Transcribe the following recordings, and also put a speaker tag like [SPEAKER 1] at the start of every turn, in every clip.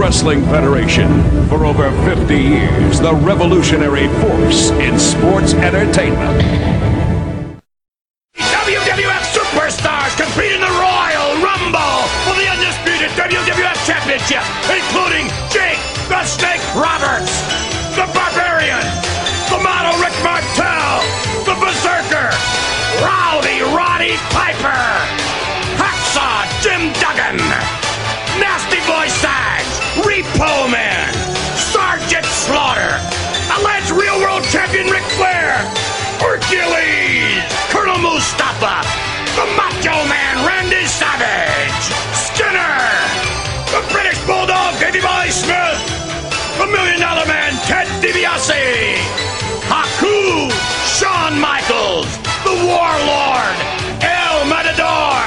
[SPEAKER 1] Wrestling Federation. For over 50 years, the revolutionary force in sports entertainment.
[SPEAKER 2] The Macho Man Randy Savage, Skinner, the British Bulldog Davey Boy Smith, the Million Dollar Man Ted DiBiase, Haku, Shawn Michaels, the Warlord, El Matador,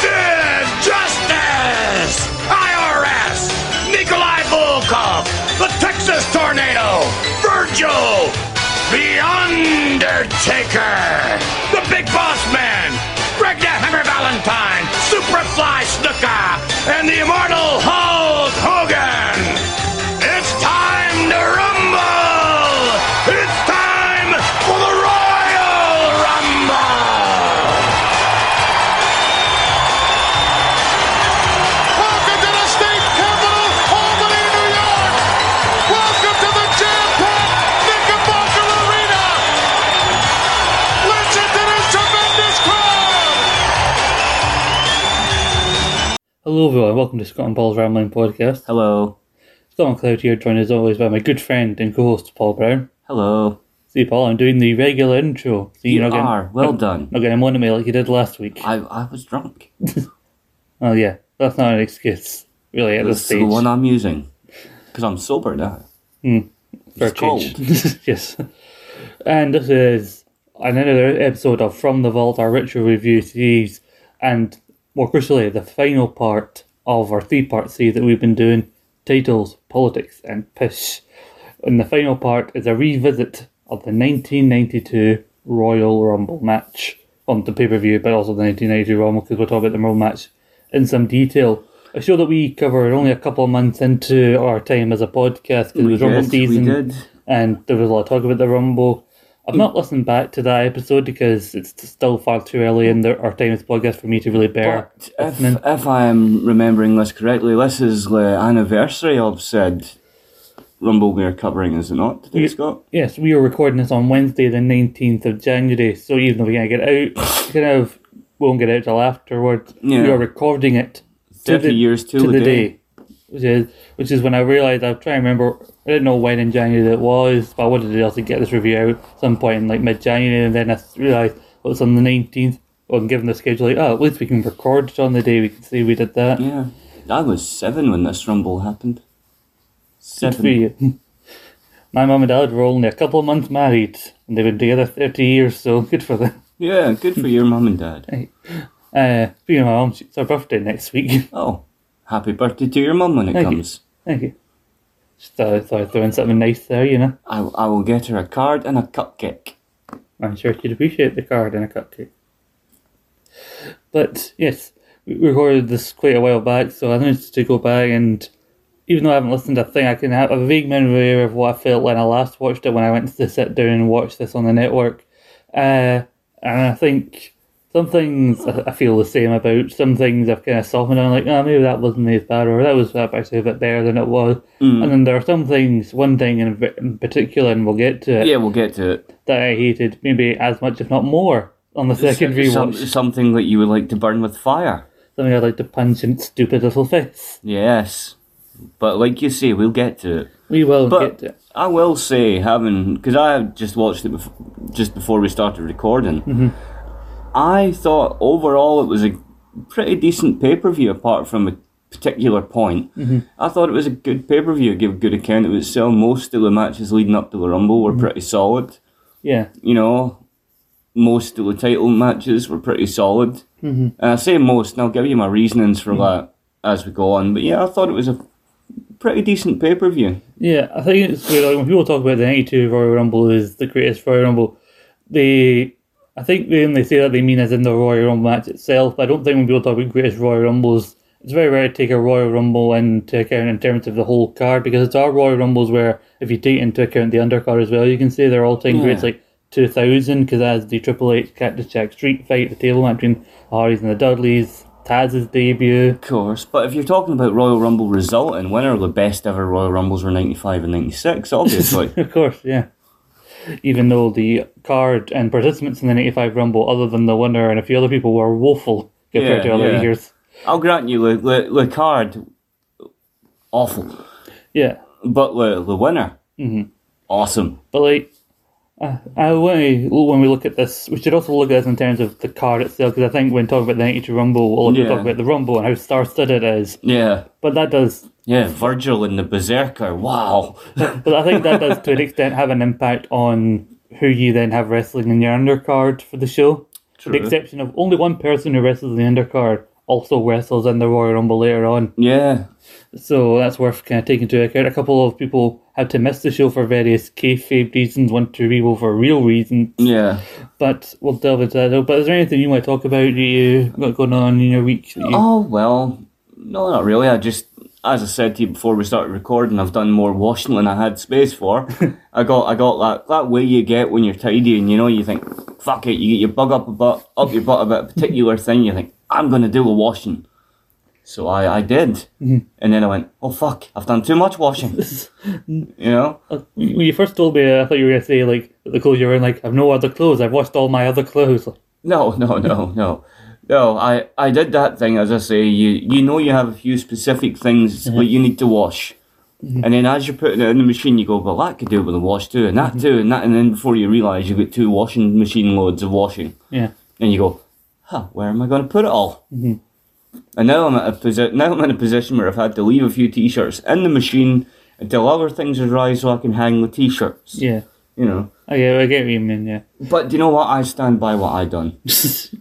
[SPEAKER 2] Sid Justice, IRS, Nikolai Volkov, the Texas Tornado, Virgil, the Undertaker, the Big Boss Man, Greg the Hammer Valentine, Superfly Snuka, and the immortal Hulk
[SPEAKER 3] Hello everyone, welcome to Scott and Paul's Rambling Podcast.
[SPEAKER 4] Hello.
[SPEAKER 3] Scott McLeod here, joined as always by my good friend and co-host Paul Brown.
[SPEAKER 4] Hello.
[SPEAKER 3] See Paul, I'm doing the regular intro. So
[SPEAKER 4] You
[SPEAKER 3] getting-
[SPEAKER 4] are. Well
[SPEAKER 3] not-
[SPEAKER 4] done.
[SPEAKER 3] Not getting one to me like you did last week.
[SPEAKER 4] I I was drunk.
[SPEAKER 3] Oh yeah, that's not an excuse, really, at this
[SPEAKER 4] That's
[SPEAKER 3] stage.
[SPEAKER 4] the one I'm using. Because I'm sober now.
[SPEAKER 3] for a
[SPEAKER 4] it's
[SPEAKER 3] change. yes. And this is another episode of From the Vault, our ritual review series, and more crucially, the final part of our three part series that we've been doing titles, politics, and pish. And the final part is a revisit of the 1992 Royal Rumble match on the pay per view, but also the 1992 Rumble because we'll talk about the Rumble match in some detail. A show that we covered only a couple of months into our time as a podcast because it was Rumble season
[SPEAKER 4] we did.
[SPEAKER 3] and there was a lot of talk about the Rumble. I've not listened back to that episode because it's still far too early in the, our time as podcast for me to really bear
[SPEAKER 4] if, if I'm remembering this correctly, this is the anniversary of said Rumble we're covering, is it not, today. Scott?
[SPEAKER 3] Yes, we are recording this on Wednesday, the 19th of January, so even though we can't get out, kind of won't get out till afterwards,
[SPEAKER 4] Yeah.
[SPEAKER 3] we are recording it
[SPEAKER 4] 30 years to the day.
[SPEAKER 3] Which is, which is when I realised, I was trying to remember, I didn't know when in January it was, but I wanted to also get this review out at some point in like mid January, and then I realised it was on the 19th. Well, given the schedule, like, oh, at least we can record it on the day we can see we did that.
[SPEAKER 4] Yeah. I was seven when this Rumble happened. Seven.
[SPEAKER 3] you. My mum and dad were only a couple of months married, and they've been together 30 years, so good for them.
[SPEAKER 4] Yeah, good for your mum and dad.
[SPEAKER 3] Uh, speaking of my mum, it's her birthday next week.
[SPEAKER 4] Oh, happy birthday to your mum when it
[SPEAKER 3] Thank you.
[SPEAKER 4] comes.
[SPEAKER 3] Thank you. I'd throw in something nice there, you know.
[SPEAKER 4] I, I will get her a card and a cupcake.
[SPEAKER 3] I'm sure she'd appreciate the card and a cupcake. But yes, we we recorded this quite a while back, so I need to go back and even though I haven't listened, to a thing, I can have a vague memory of what I felt when I last watched it when I went to sit down and watch this on the network. Uh, and I think some things I feel the same about. Some things I've kind of softened on, like, oh, maybe that wasn't as bad, or that was actually a bit better than it was. And then there are some things, one thing in, in particular, and we'll get to it,
[SPEAKER 4] Yeah, we'll get to it.
[SPEAKER 3] that I hated maybe as much, if not more, on the second
[SPEAKER 4] Some-
[SPEAKER 3] rewatch.
[SPEAKER 4] something that you would like to burn with fire.
[SPEAKER 3] Something I'd like to punch in its stupid little face.
[SPEAKER 4] Yes. But like you say, we'll get to it.
[SPEAKER 3] We will
[SPEAKER 4] But
[SPEAKER 3] get to it.
[SPEAKER 4] I will say, having because I just watched it bef- just before we started recording,
[SPEAKER 3] Mm-hmm.
[SPEAKER 4] I thought overall it was a pretty decent pay per view. Apart from a particular point,
[SPEAKER 3] Mm-hmm.
[SPEAKER 4] I thought it was a good pay per view. Give a good account of itself. Most of the matches leading up to the Rumble
[SPEAKER 3] Mm-hmm.
[SPEAKER 4] were pretty solid.
[SPEAKER 3] Yeah.
[SPEAKER 4] You know, most of the title matches were pretty solid. Mm-hmm. And I say most, and I'll give you my reasonings
[SPEAKER 3] Mm-hmm.
[SPEAKER 4] for that as we go on. But yeah, I thought it was a pretty decent pay per view.
[SPEAKER 3] Yeah, I think it's weird. Like, when people talk about the 92 Royal Rumble is the greatest Royal Rumble, they, I think they only say that they mean as in the Royal Rumble match itself, but I don't think when people talk about greatest Royal Rumbles, it's very rare to take a Royal Rumble into account in terms of the whole card because it's our Royal Rumbles where if you take into account the undercard as well, you can say they're all time
[SPEAKER 4] Yeah.
[SPEAKER 3] greats like 2000 because that's the Triple H Cactus Jack Street fight, the table match between Hardys and the Dudleys, Taz's debut.
[SPEAKER 4] Of course, but if you're talking about Royal Rumble result and winner, the best ever Royal Rumbles were 95 and 96, obviously.
[SPEAKER 3] Of course, yeah. Even though the card and participants in the 95 Rumble, other than the winner and a few other people, were woeful compared
[SPEAKER 4] Yeah,
[SPEAKER 3] to other
[SPEAKER 4] yeah.
[SPEAKER 3] years.
[SPEAKER 4] I'll grant you, the, the, the card, awful.
[SPEAKER 3] Yeah.
[SPEAKER 4] But the, the winner,
[SPEAKER 3] Mm-hmm.
[SPEAKER 4] awesome.
[SPEAKER 3] But like, uh, I when we, when we look at this, we should also look at this in terms of the card itself, because I think when talking about the 92 Rumble, we'll
[SPEAKER 4] Yeah.
[SPEAKER 3] talk about the Rumble and how star-studded it is.
[SPEAKER 4] Yeah.
[SPEAKER 3] But that does,
[SPEAKER 4] Yeah, Virgil and the Berserker, wow.
[SPEAKER 3] but I think that does to an extent have an impact on who you then have wrestling in your undercard for the show.
[SPEAKER 4] True.
[SPEAKER 3] The exception of only one person who wrestles in the undercard also wrestles in the Royal Rumble later on.
[SPEAKER 4] Yeah,
[SPEAKER 3] So that's worth kind of taking into account. A couple of people had to miss the show for various kayfabe reasons, one to people for real reasons.
[SPEAKER 4] yeah.
[SPEAKER 3] But we'll delve into that. But is there anything you want to talk about that you got going on in your week? You...
[SPEAKER 4] Oh, well, no, not really. I just, as I said to you before we started recording, I've done more washing than I had space for. I got I got that, that way you get when you're tidy and you know, you think, fuck it, you get your bug up, a butt, up your butt about a particular thing, you think, I'm going to do a washing. So I, I did. And then I went, oh fuck, I've done too much washing. you know?
[SPEAKER 3] Uh, When you first told me, I thought you were going to say, like, the clothes you're wearing, like, I've no other clothes. I've washed all my other clothes.
[SPEAKER 4] No, no, no, no. No, I, I did that thing, as I say, you you know you have a few specific things mm-hmm. that you need to wash. Mm-hmm. And then as you're putting it in the machine, you go, well, that could do with a wash too, and that mm-hmm. too, and that, and then before you realise you've got two washing machine loads of washing.
[SPEAKER 3] yeah.
[SPEAKER 4] And you go, huh, where am I going to put it all? And now I'm at a posi- now I'm in a position where I've had to leave a few t-shirts in the machine until other things are dry so I can hang the t-shirts.
[SPEAKER 3] Yeah.
[SPEAKER 4] You know.
[SPEAKER 3] I get, I get what you mean, yeah.
[SPEAKER 4] But do you know what? I stand by what I done.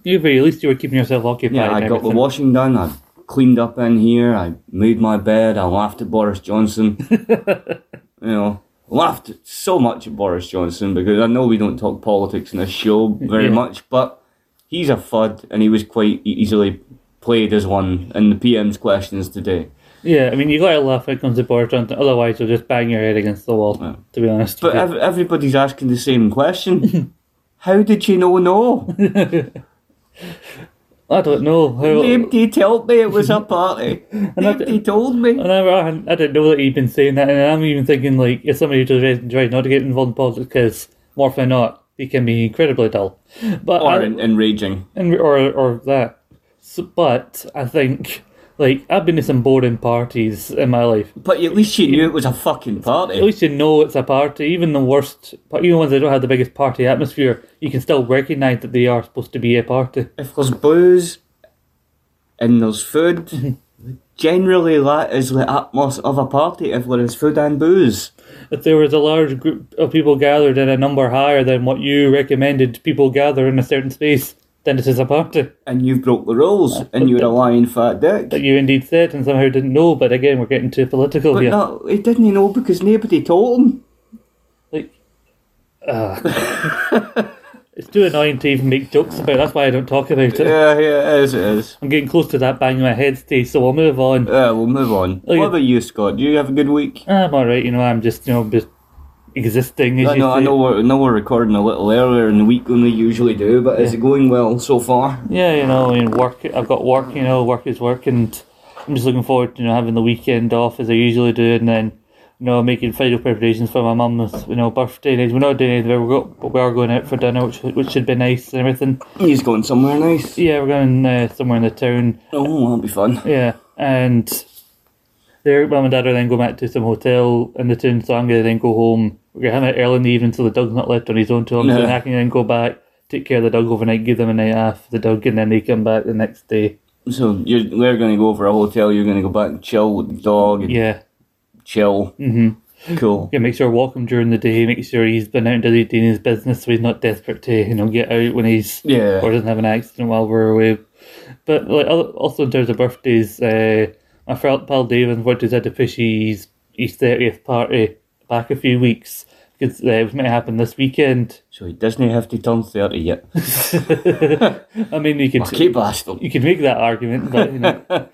[SPEAKER 3] you, at least you were keeping yourself occupied.
[SPEAKER 4] Yeah, I got the washing done. I cleaned up in here. I made my bed. I laughed at Boris Johnson. you know, laughed so much at Boris Johnson because I know we don't talk politics in this show very
[SPEAKER 3] Yeah.
[SPEAKER 4] much, but he's a fud and he was quite easily played as one in the PM's questions today.
[SPEAKER 3] Yeah, I mean, you gotta laugh when it comes to Boris Johnson, otherwise you'll just bang your head against the wall,
[SPEAKER 4] Yeah.
[SPEAKER 3] to be honest.
[SPEAKER 4] But ev- everybody's asking the same question. How did you know no?
[SPEAKER 3] I don't know. How,
[SPEAKER 4] Nobody told me it was a party. Nobody told me.
[SPEAKER 3] I never, I, I didn't know that he'd been saying that, and I'm even thinking like, if somebody just tries not to get involved in politics, because more often than not, he can be incredibly dull. But
[SPEAKER 4] Or
[SPEAKER 3] I-
[SPEAKER 4] en- enraging.
[SPEAKER 3] and or or that. So, but I think like I've been to some boring parties in my life.
[SPEAKER 4] But at least you knew it was a fucking party.
[SPEAKER 3] At least you know it's a party. Even the worst, even ones that don't have the biggest party atmosphere, you can still recognise that they are supposed to be a party.
[SPEAKER 4] If there's booze and there's food, generally that is the atmosphere of a party if there is food and booze.
[SPEAKER 3] If there was a large group of people gathered in a number higher than what you recommended people gather in a certain space, then this is a party
[SPEAKER 4] And you broke the rules and you're a lying fat dick.
[SPEAKER 3] that you indeed said and somehow didn't know. But again, we're getting too political
[SPEAKER 4] But
[SPEAKER 3] here.
[SPEAKER 4] no, he didn't know because nobody told him.
[SPEAKER 3] Like, uh, it's too annoying to even make jokes about. That's why I don't talk about it.
[SPEAKER 4] Yeah, yeah, it is, it is.
[SPEAKER 3] I'm getting close to that banging my head stage, so we'll move on.
[SPEAKER 4] Yeah, we'll move on.
[SPEAKER 3] Yeah.
[SPEAKER 4] What about you, Scott? Do you have a good week?
[SPEAKER 3] I'm alright, you know, I'm just, you know, just existing.
[SPEAKER 4] I know, I know, we're, I know we're recording a little earlier in the week than we usually do, but is it going well so far?
[SPEAKER 3] Yeah, you know, I mean, work. I've got work. You know, work is work, and I'm just looking forward to you know having the weekend off as I usually do, and then you know making final preparations for my mum's you know birthday. And we're not doing anything, but we're, but we are going out for dinner, which which should be nice and everything.
[SPEAKER 4] He's going somewhere nice.
[SPEAKER 3] Yeah, we're going uh, somewhere in the town.
[SPEAKER 4] Oh, that'll be fun.
[SPEAKER 3] Yeah, and their mum and dad are then going back to some hotel in the town, so I'm gonna then go home. We're have it early in the evening, so the dog's not left on his own long. So
[SPEAKER 4] Yeah.
[SPEAKER 3] I can then go back, take care of the dog overnight, give them a night off the dog, and then they come back the next day.
[SPEAKER 4] So you're they're going to go for a hotel. You're going to go back and chill with the dog and
[SPEAKER 3] Yeah.
[SPEAKER 4] chill. Mm-hmm. Cool.
[SPEAKER 3] Yeah, make sure walk him during the day, make sure he's been out and doing his business so he's not desperate to, you know, get out when he's
[SPEAKER 4] Yeah.
[SPEAKER 3] or doesn't have an accident while we're away. But like also in terms of birthdays, uh, my friend pal Dave unfortunately had to push his his thirtieth party back a few weeks because uh, it was meant to happen this weekend.
[SPEAKER 4] So he doesn't have to turn 30 yet.
[SPEAKER 3] I mean, you could
[SPEAKER 4] keep bastard.
[SPEAKER 3] you could make that argument, but you know, uh,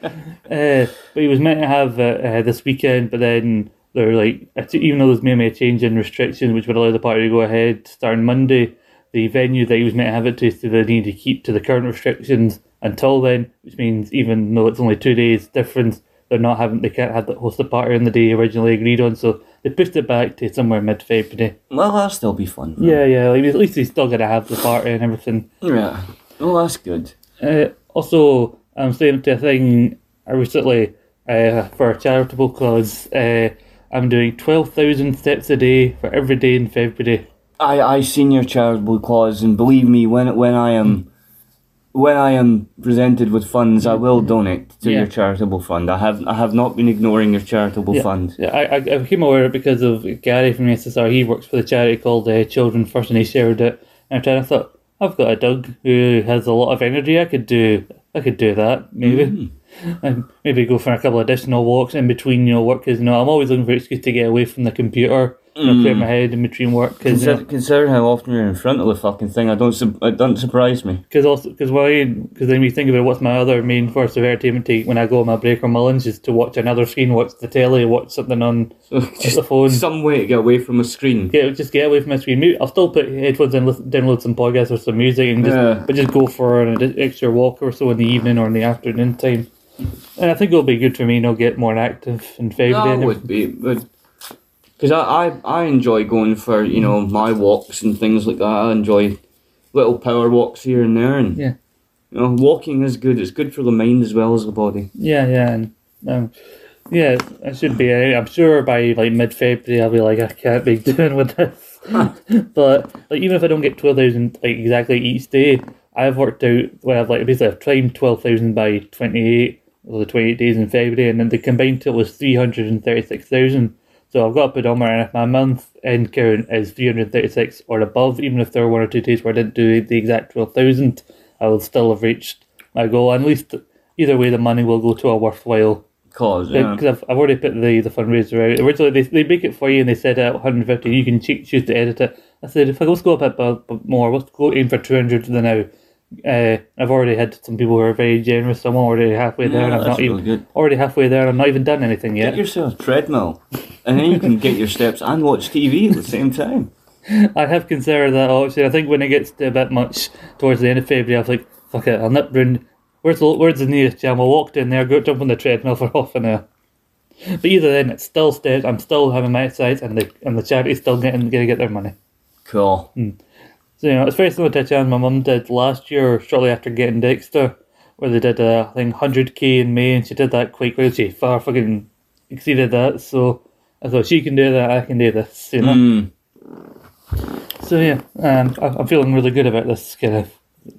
[SPEAKER 3] but he was meant to have uh, uh, this weekend, but then they're like, even though there's maybe a change in restrictions, which would allow the party to go ahead starting Monday, the venue that he was meant to have it to, so they need to keep to the current restrictions until then, which means even though it's only two days difference, they're not having they can't have the host the party on the day originally agreed on, so they pushed it back to somewhere mid February.
[SPEAKER 4] Well, that'll still be fun.
[SPEAKER 3] Yeah, yeah, like, at least he's still gonna have the party and everything.
[SPEAKER 4] Yeah. Well, that's good.
[SPEAKER 3] Uh, also, I'm saying to a thing I recently uh, for a charitable cause. Uh, I'm doing twelve thousand steps a day for every day in February.
[SPEAKER 4] I I seen your charitable clause, and believe me, when when I am when I am presented with funds, I will donate to
[SPEAKER 3] Yeah.
[SPEAKER 4] your charitable fund. I have I have not been ignoring your charitable fund.
[SPEAKER 3] Yeah, I, I, I became aware of it because of Gary from the SSR. He works for the charity called uh, Children First, and he shared it. And to thought, I've got a Doug who has a lot of energy. I could do, I could do that maybe, and maybe go for a couple of additional walks in between, you know, work. Because you know, I'm always looking for an excuse to get away from the computer, you know, clear my mm. head in between work. Because
[SPEAKER 4] Consider, consider how often you're in front of the fucking thing. I don't. su- It doesn't surprise me.
[SPEAKER 3] Because also, because when because then we think about what's my other main force of entertainment take when I go on my break or Mullins is to watch another screen, watch the telly, watch something on
[SPEAKER 4] Just
[SPEAKER 3] the phone.
[SPEAKER 4] some way to get away from a screen.
[SPEAKER 3] Get just get away from my screen. I'll still put headphones and listen, download some podcasts or some music, and just
[SPEAKER 4] Yeah.
[SPEAKER 3] but just go for an extra walk or so in the evening or in the afternoon time. And I think it'll be good for me, And I'll get more active in February.
[SPEAKER 4] That
[SPEAKER 3] and
[SPEAKER 4] would be, but because I, I I enjoy going for you know my walks and things like that. I enjoy little power walks here and there, and
[SPEAKER 3] Yeah.
[SPEAKER 4] you know walking is good. It's good for the mind as well as the body.
[SPEAKER 3] Yeah, yeah, and um, yeah, I should be. I'm sure by like mid February, I'll be like, I can't be doing with this. but like, even if I don't get twelve thousand like exactly each day, I've worked out. Well, I've like basically I've timed twelve thousand by twenty eight. Well, the twenty eight days in February, and then the combined total was three hundred and thirty six thousand. So I've got a pedometer, and if my month end count is three hundred thirty six or above, even if there were one or two days where I didn't do the exact twelve thousand, I will still have reached my goal. And at least either way, the money will go to a worthwhile
[SPEAKER 4] Cause yeah.
[SPEAKER 3] because I've, I've already put the, the fundraiser out. Originally, they, they make it for you and they set it at 150. You can choo- choose to edit it. I said, if I let's go a bit more, let's go aim for 200 than now. Uh, I've already had some people who are very generous. So I'm already halfway there,
[SPEAKER 4] Yeah,
[SPEAKER 3] and I'm
[SPEAKER 4] that's
[SPEAKER 3] not
[SPEAKER 4] really
[SPEAKER 3] even
[SPEAKER 4] good.
[SPEAKER 3] already halfway there. and I'm not even done anything yet.
[SPEAKER 4] Get yourself a treadmill, and then you can get your steps and watch TV at the same time.
[SPEAKER 3] I have considered that option. I think when it gets to a bit much towards the end of February, I was like, fuck it, I'll nip round. Where's the where's the nearest gym? I'll walk down there, go jump on the treadmill for half an hour. But either then, it's still steps. I'm still having my exercise, and the and the charity's still getting gonna get their money.
[SPEAKER 4] Cool.
[SPEAKER 3] So you know, it's very similar to a challenge my mum did last year, shortly after getting Dexter, where they did uh, I think hundred k in May, and she did that quite quickly. She far fucking exceeded that. So I thought she can do that, I can do this. You know.
[SPEAKER 4] Mm.
[SPEAKER 3] So yeah, um, I- I'm feeling really good about this kind of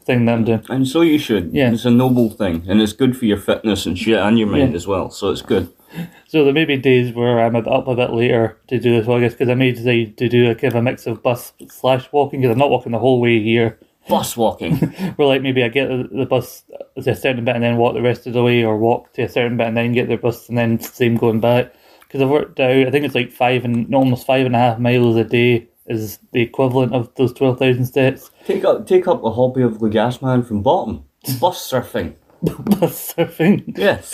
[SPEAKER 3] thing that I'm doing.
[SPEAKER 4] And so you should.
[SPEAKER 3] Yeah.
[SPEAKER 4] It's a noble thing, and it's good for your fitness and shit and your mind
[SPEAKER 3] Yeah.
[SPEAKER 4] as well. So it's good.
[SPEAKER 3] So there may be days where I'm up a bit later to do this, well, I guess, because I may decide to do a kind of a mix of bus slash walking, because I'm not walking the whole way here.
[SPEAKER 4] Bus walking.
[SPEAKER 3] Where like maybe I get the the bus to a certain bit and then walk the rest of the way, or walk to a certain bit and then get the bus and then same going back. Because I've worked out, I think it's like five and almost five and a half miles a day is the equivalent of those twelve thousand steps.
[SPEAKER 4] take up take up the hobby of the gas man from bottom. Bus surfing.
[SPEAKER 3] bus surfing.
[SPEAKER 4] Yes.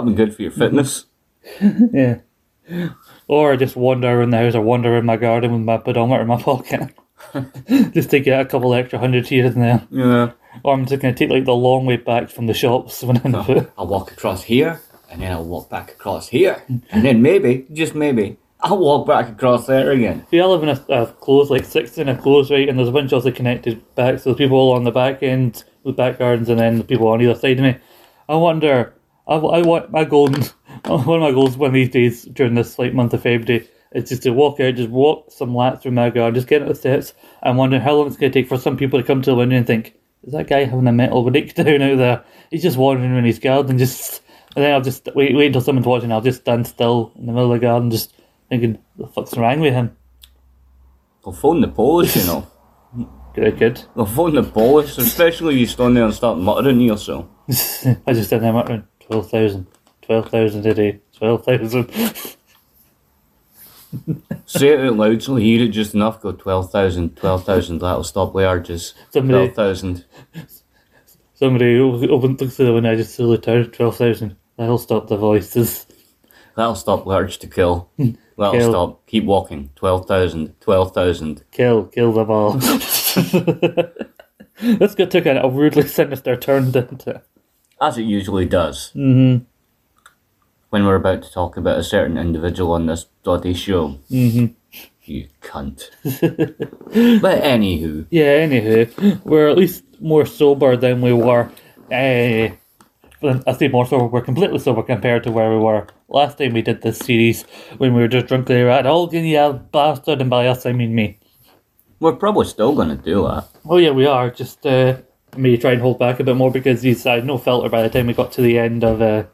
[SPEAKER 4] That'd be good for your fitness.
[SPEAKER 3] Yeah. Or I just wander around the house or wander around my garden with my pedometer in my pocket. just to get a couple extra hundred here and there.
[SPEAKER 4] Yeah.
[SPEAKER 3] Or I'm just going to take like the long way back from the shops when I'm out.
[SPEAKER 4] I'll walk across here, and then I'll walk back across here, and then maybe, just maybe, I'll walk back across there again.
[SPEAKER 3] See, I live in a, a close, like six in a close, right? And there's a bunch also connected back. So there's people all on the back end with back gardens and then the people on either side of me. I wonder, I, I want my goal, one of my goals one of these days during this like month of February is just to walk out, just walk some laps through my garden, just get the steps. I'm wondering how long it's going to take for some people to come to the window and think, is that guy having a mental breakdown out there? He's just wandering around his garden, just. And then I'll just wait, wait until someone's watching. I'll just stand still in the middle of the garden, just thinking, the fuck's wrong with him?
[SPEAKER 4] They'll phone the police, you know.
[SPEAKER 3] Good, good.
[SPEAKER 4] They'll phone the police, especially if you stand there and start muttering to yourself.
[SPEAKER 3] I just did that muttering 12,000, 12,000 a day, 12,000.
[SPEAKER 4] Say it out loud so hear it just enough. Go 12,000, 12,000. That'll stop the.
[SPEAKER 3] Somebody-
[SPEAKER 4] 12,000.
[SPEAKER 3] Somebody opened the window, I just slowly turned 12,000. That'll stop the voices.
[SPEAKER 4] That'll stop the urge to kill. That'll
[SPEAKER 3] Kill.
[SPEAKER 4] stop. Keep walking. 12,000, 12,000.
[SPEAKER 3] Kill, kill them all. this got took a, a weirdly sinister turn, didn't it?
[SPEAKER 4] As it usually does. Mm-hmm. When we're about to talk about a certain individual on this bloody show. Mm-hmm. You cunt. but anywho,
[SPEAKER 3] Yeah, anywho, we're at least more sober than we were. Uh, I say more sober, we're completely sober compared to where we were last time we did this series when we were just drunk there at Algan, you bastard, and by us I mean me.
[SPEAKER 4] we're probably still going to do that.
[SPEAKER 3] Oh yeah, we are. Just uh, maybe try and hold back a bit more because he's had no filter by the time we got to the end of. Uh,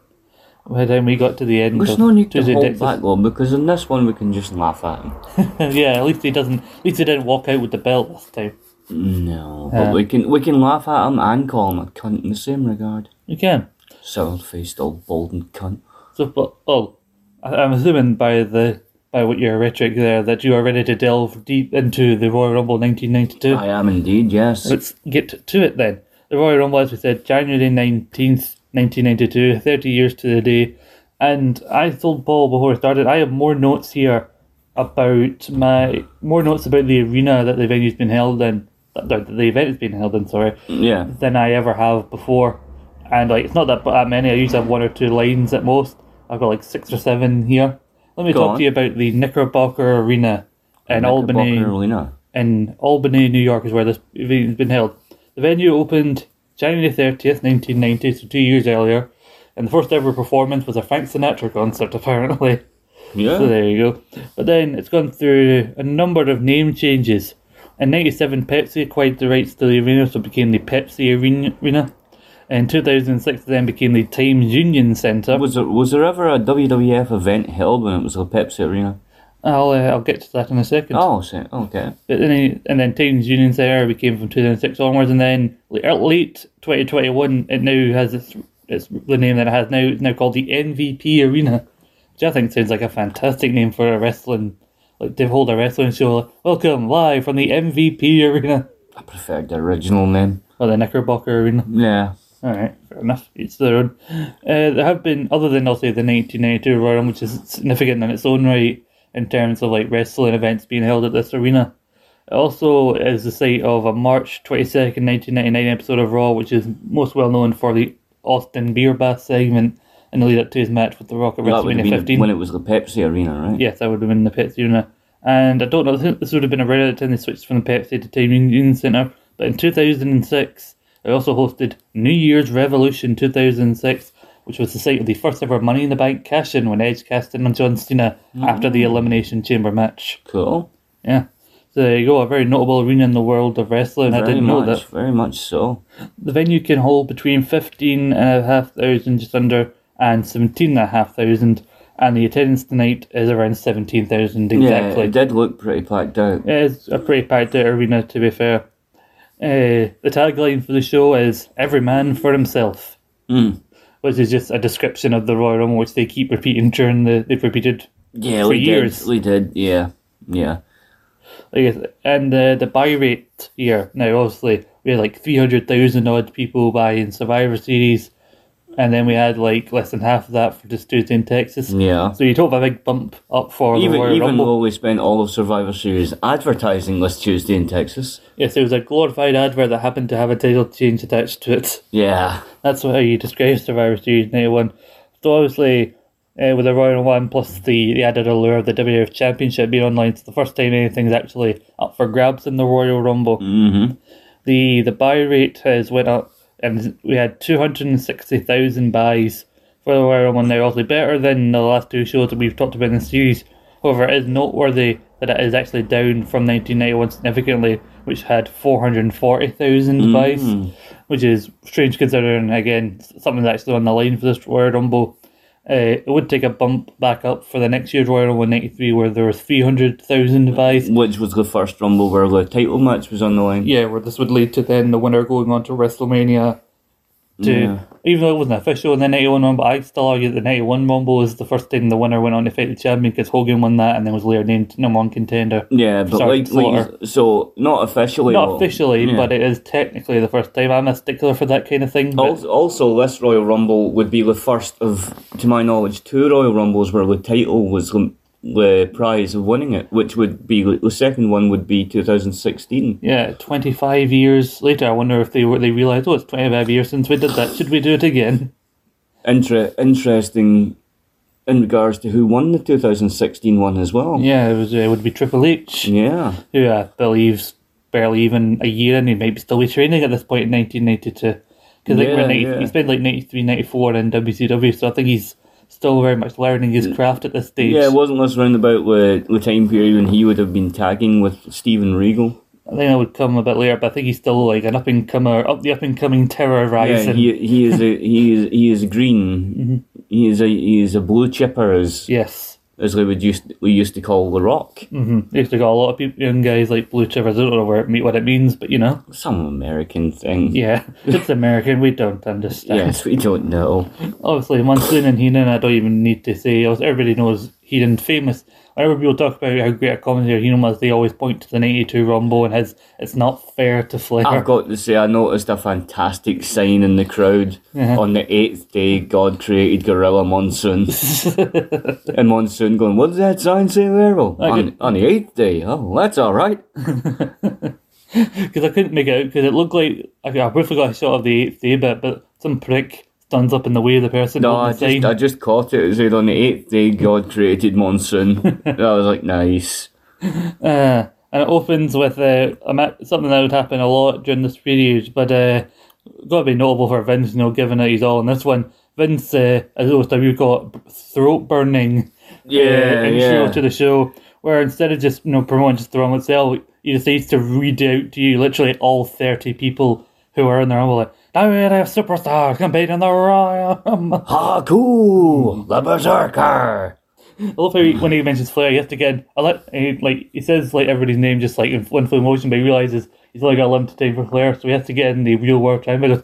[SPEAKER 3] by the time we got to the end
[SPEAKER 4] There's
[SPEAKER 3] of
[SPEAKER 4] no need to hold
[SPEAKER 3] Texas.
[SPEAKER 4] back though, because in this one we can just laugh at him.
[SPEAKER 3] yeah, at least he doesn't. At least he didn't walk out with the belt this time.
[SPEAKER 4] No, but we can we can laugh at him and call him a cunt in the same regard.
[SPEAKER 3] You can.
[SPEAKER 4] Sour faced old balding cunt.
[SPEAKER 3] So, but oh, I'm assuming by the by what your rhetoric there uh, that you are ready to delve deep into the Royal Rumble 1992.
[SPEAKER 4] I am indeed, yes.
[SPEAKER 3] Let's get to it then. The Royal Rumble, as we said, January 19th, 1992, 30 years to the day. And I told Paul before we started, I have more notes here about my, more notes about the arena that the venue's been held in, that that the event has been held in, sorry,
[SPEAKER 4] yeah.
[SPEAKER 3] than I ever have before. And like, it's not that, that many, I usually have one or two lines at most. I've got like six or seven here. Let me
[SPEAKER 4] Go
[SPEAKER 3] talk
[SPEAKER 4] on.
[SPEAKER 3] to you about the Knickerbocker Arena in Albany
[SPEAKER 4] Arena.
[SPEAKER 3] in Albany, New York, is where this event has been held. The venue opened January 30th, 1990, so two years earlier, and the first ever performance was a Frank Sinatra concert, apparently.
[SPEAKER 4] Yeah.
[SPEAKER 3] So there you go. But then it's gone through a number of name changes. In 97, Pepsi acquired the rights to the arena, so it became the Pepsi Arena. In 2006, it then became the Times Union Centre.
[SPEAKER 4] Was there was there ever a WWF event held when it was the Pepsi Arena?
[SPEAKER 3] I'll, uh, I'll get to that in a second.
[SPEAKER 4] Oh, okay.
[SPEAKER 3] But then, and then Times Union Centre became from 2006 onwards, and then late 2021, it now has its, its the name that it has now. It's now called the MVP Arena, which I think sounds like a fantastic name for a wrestling, like to hold a wrestling show. Like, Welcome live from the MVP Arena,
[SPEAKER 4] I preferred the original name.
[SPEAKER 3] or the Knickerbocker Arena.
[SPEAKER 4] Yeah.
[SPEAKER 3] All right, fair enough. Each their own. Uh, there have been, other than I'll say the 1992 Royal Rumble, which is significant in its own right in terms of like wrestling events being held at this arena. It also is the site of a March 22nd, 1999 episode of Raw, which is most well known for the Austin Beer Bath segment in the lead up to his match with The Rock at
[SPEAKER 4] would
[SPEAKER 3] WrestleMania 15.
[SPEAKER 4] when it was the Pepsi Arena, right?
[SPEAKER 3] Yes, that would have been the Pepsi Arena. And I don't know, I think this would have been around at the time they switched from the Pepsi to Time Union Centre. But in 2006, it also hosted New Year's Revolution 2006, which was the site of the first ever Money in the Bank cash in when Edge cast in on John Cena after the mm. Elimination Chamber match.
[SPEAKER 4] Cool.
[SPEAKER 3] Yeah. So there you go, a very notable arena in the world of wrestling. I didn't know that.
[SPEAKER 4] very much so.
[SPEAKER 3] The venue can hold between 15,500, just under, and 17,500. And the attendance tonight is around 17,000
[SPEAKER 4] Yeah,
[SPEAKER 3] exactly.
[SPEAKER 4] it did look pretty packed out.
[SPEAKER 3] It's a pretty packed out arena, to be fair. Uh, the tagline for the show is "Every man for himself,"
[SPEAKER 4] Mm.
[SPEAKER 3] which is just a description of the Royal Rumble, which they keep repeating during the. They've repeated,
[SPEAKER 4] Yeah,
[SPEAKER 3] For
[SPEAKER 4] we
[SPEAKER 3] years.
[SPEAKER 4] did. We did. Yeah, yeah.
[SPEAKER 3] And uh, the buy rate here now. Obviously, we had like three hundred thousand odd people buying Survivor Series, and then we had like less than half of that for just Tuesday in Texas.
[SPEAKER 4] Yeah.
[SPEAKER 3] So you'd hope a big bump up for the
[SPEAKER 4] Even
[SPEAKER 3] Royal
[SPEAKER 4] even
[SPEAKER 3] Rumble.
[SPEAKER 4] though we spent all of Survivor Series advertising this Tuesday in Texas.
[SPEAKER 3] Yes, it was a glorified advert that happened to have a title change attached to it.
[SPEAKER 4] Yeah.
[SPEAKER 3] That's how you describe Survivor Series 91. So obviously, uh, with the Royal One plus the, the added allure of the WWF Championship being online, it's the first time anything's actually up for grabs in the Royal Rumble.
[SPEAKER 4] Mm-hmm.
[SPEAKER 3] The the buy rate has went up, and we had 260,000 buys for the Royal Rumble now, obviously better than the last two shows that we've talked about in the series. However, it is noteworthy that it is actually down from 1991 significantly, which had 440,000 buys, mm. which is strange considering, again, something that's actually on the line for this Royal Rumble. Uh, it would take a bump back up for the next year's Royal Rumble 93, where there was 300,000 buys.
[SPEAKER 4] Which was the first Rumble where the title match was on the line.
[SPEAKER 3] Yeah, where this would lead to then the winner going on to WrestleMania to
[SPEAKER 4] Yeah.
[SPEAKER 3] even though it wasn't official in the 91 Rumble, I still argue that the 91 Rumble was the first time the winner went on to fight the champion because Hogan won that and then was later named number one contender.
[SPEAKER 4] Yeah, but like, like so not officially.
[SPEAKER 3] Not
[SPEAKER 4] though.
[SPEAKER 3] officially,
[SPEAKER 4] Yeah.
[SPEAKER 3] but it is technically the first time. I'm a stickler for that kind of thing. But
[SPEAKER 4] Also, also, this Royal Rumble would be the first of, to my knowledge, two Royal Rumbles where the title was um, the, prize of winning it, which would be the second one would be 2016.
[SPEAKER 3] yeah, 25 years later, I wonder if they were they realised, oh, it's 25 years since we did that. Should we do it again?
[SPEAKER 4] Inter- interesting in regards to who won the 2016 one as well.
[SPEAKER 3] Yeah, it was. It would be Triple H,
[SPEAKER 4] Yeah.
[SPEAKER 3] who I believe's barely even a year in. He might be still be training at this point in 1992. Because like
[SPEAKER 4] Yeah,
[SPEAKER 3] we're 90,
[SPEAKER 4] yeah.
[SPEAKER 3] he spent like 93, 94 in WCW, so I think he's still very much learning his craft at this stage.
[SPEAKER 4] Yeah, it wasn't this round about the, the time period when he would have been tagging with Steven Regal?
[SPEAKER 3] I think that would come a bit later, but I think he's still like an up and comer, up the up and coming terror
[SPEAKER 4] Yeah,
[SPEAKER 3] rising.
[SPEAKER 4] he he is a he is he is green. Mm-hmm. He is a he is a blue chipper as
[SPEAKER 3] yes.
[SPEAKER 4] As we would used we used to call the Rock.
[SPEAKER 3] hmm They used to call a lot of people, young guys like blue chippers. I don't know where it, mean- what it means, but you know,
[SPEAKER 4] Some American thing.
[SPEAKER 3] yeah, it's American. We don't understand.
[SPEAKER 4] Yes, we don't know.
[SPEAKER 3] Obviously, Monsoon and Heenan, I don't even need to say. Everybody knows Heenan's famous. Whenever people talk about how great a commentator Heenan was, they always point to the '92 Rumble and his "It's not fair to Flair."
[SPEAKER 4] I've got to say, I noticed a fantastic sign in the crowd
[SPEAKER 3] Uh-huh.
[SPEAKER 4] on the eighth day. God created Gorilla Monsoon, and Monsoon going, "What does that sign say there?" Well, on, on the eighth day. Oh, that's all right.
[SPEAKER 3] Because I couldn't make it out because it looked like I I briefly got a shot of the eighth day bit, but some prick stands up in the way of the person
[SPEAKER 4] No, I just. I just caught it. It said on the eighth day, God created Monsoon. I was like, nice.
[SPEAKER 3] Uh, and it opens with uh, something that would happen a lot during this period, but uh, got to be notable for Vince, you know, given that he's all in this one. Vince, uh, as OSW call it, throat burning
[SPEAKER 4] Yeah,
[SPEAKER 3] uh, intro
[SPEAKER 4] yeah.
[SPEAKER 3] to the show, where instead of just you know promoting just the Rumble itself, he decides to read out to you literally all 30 people who are in the Rumble, like, now we have superstars competing in the Royal Rumble.
[SPEAKER 4] Ah, cool. The Berserker.
[SPEAKER 3] I love how he, when he mentions Flair, he has to get I let he, like he says like everybody's name just like in one full motion, but he realizes he's only got a limited time for Flair, so he has to get in the real world time. He goes,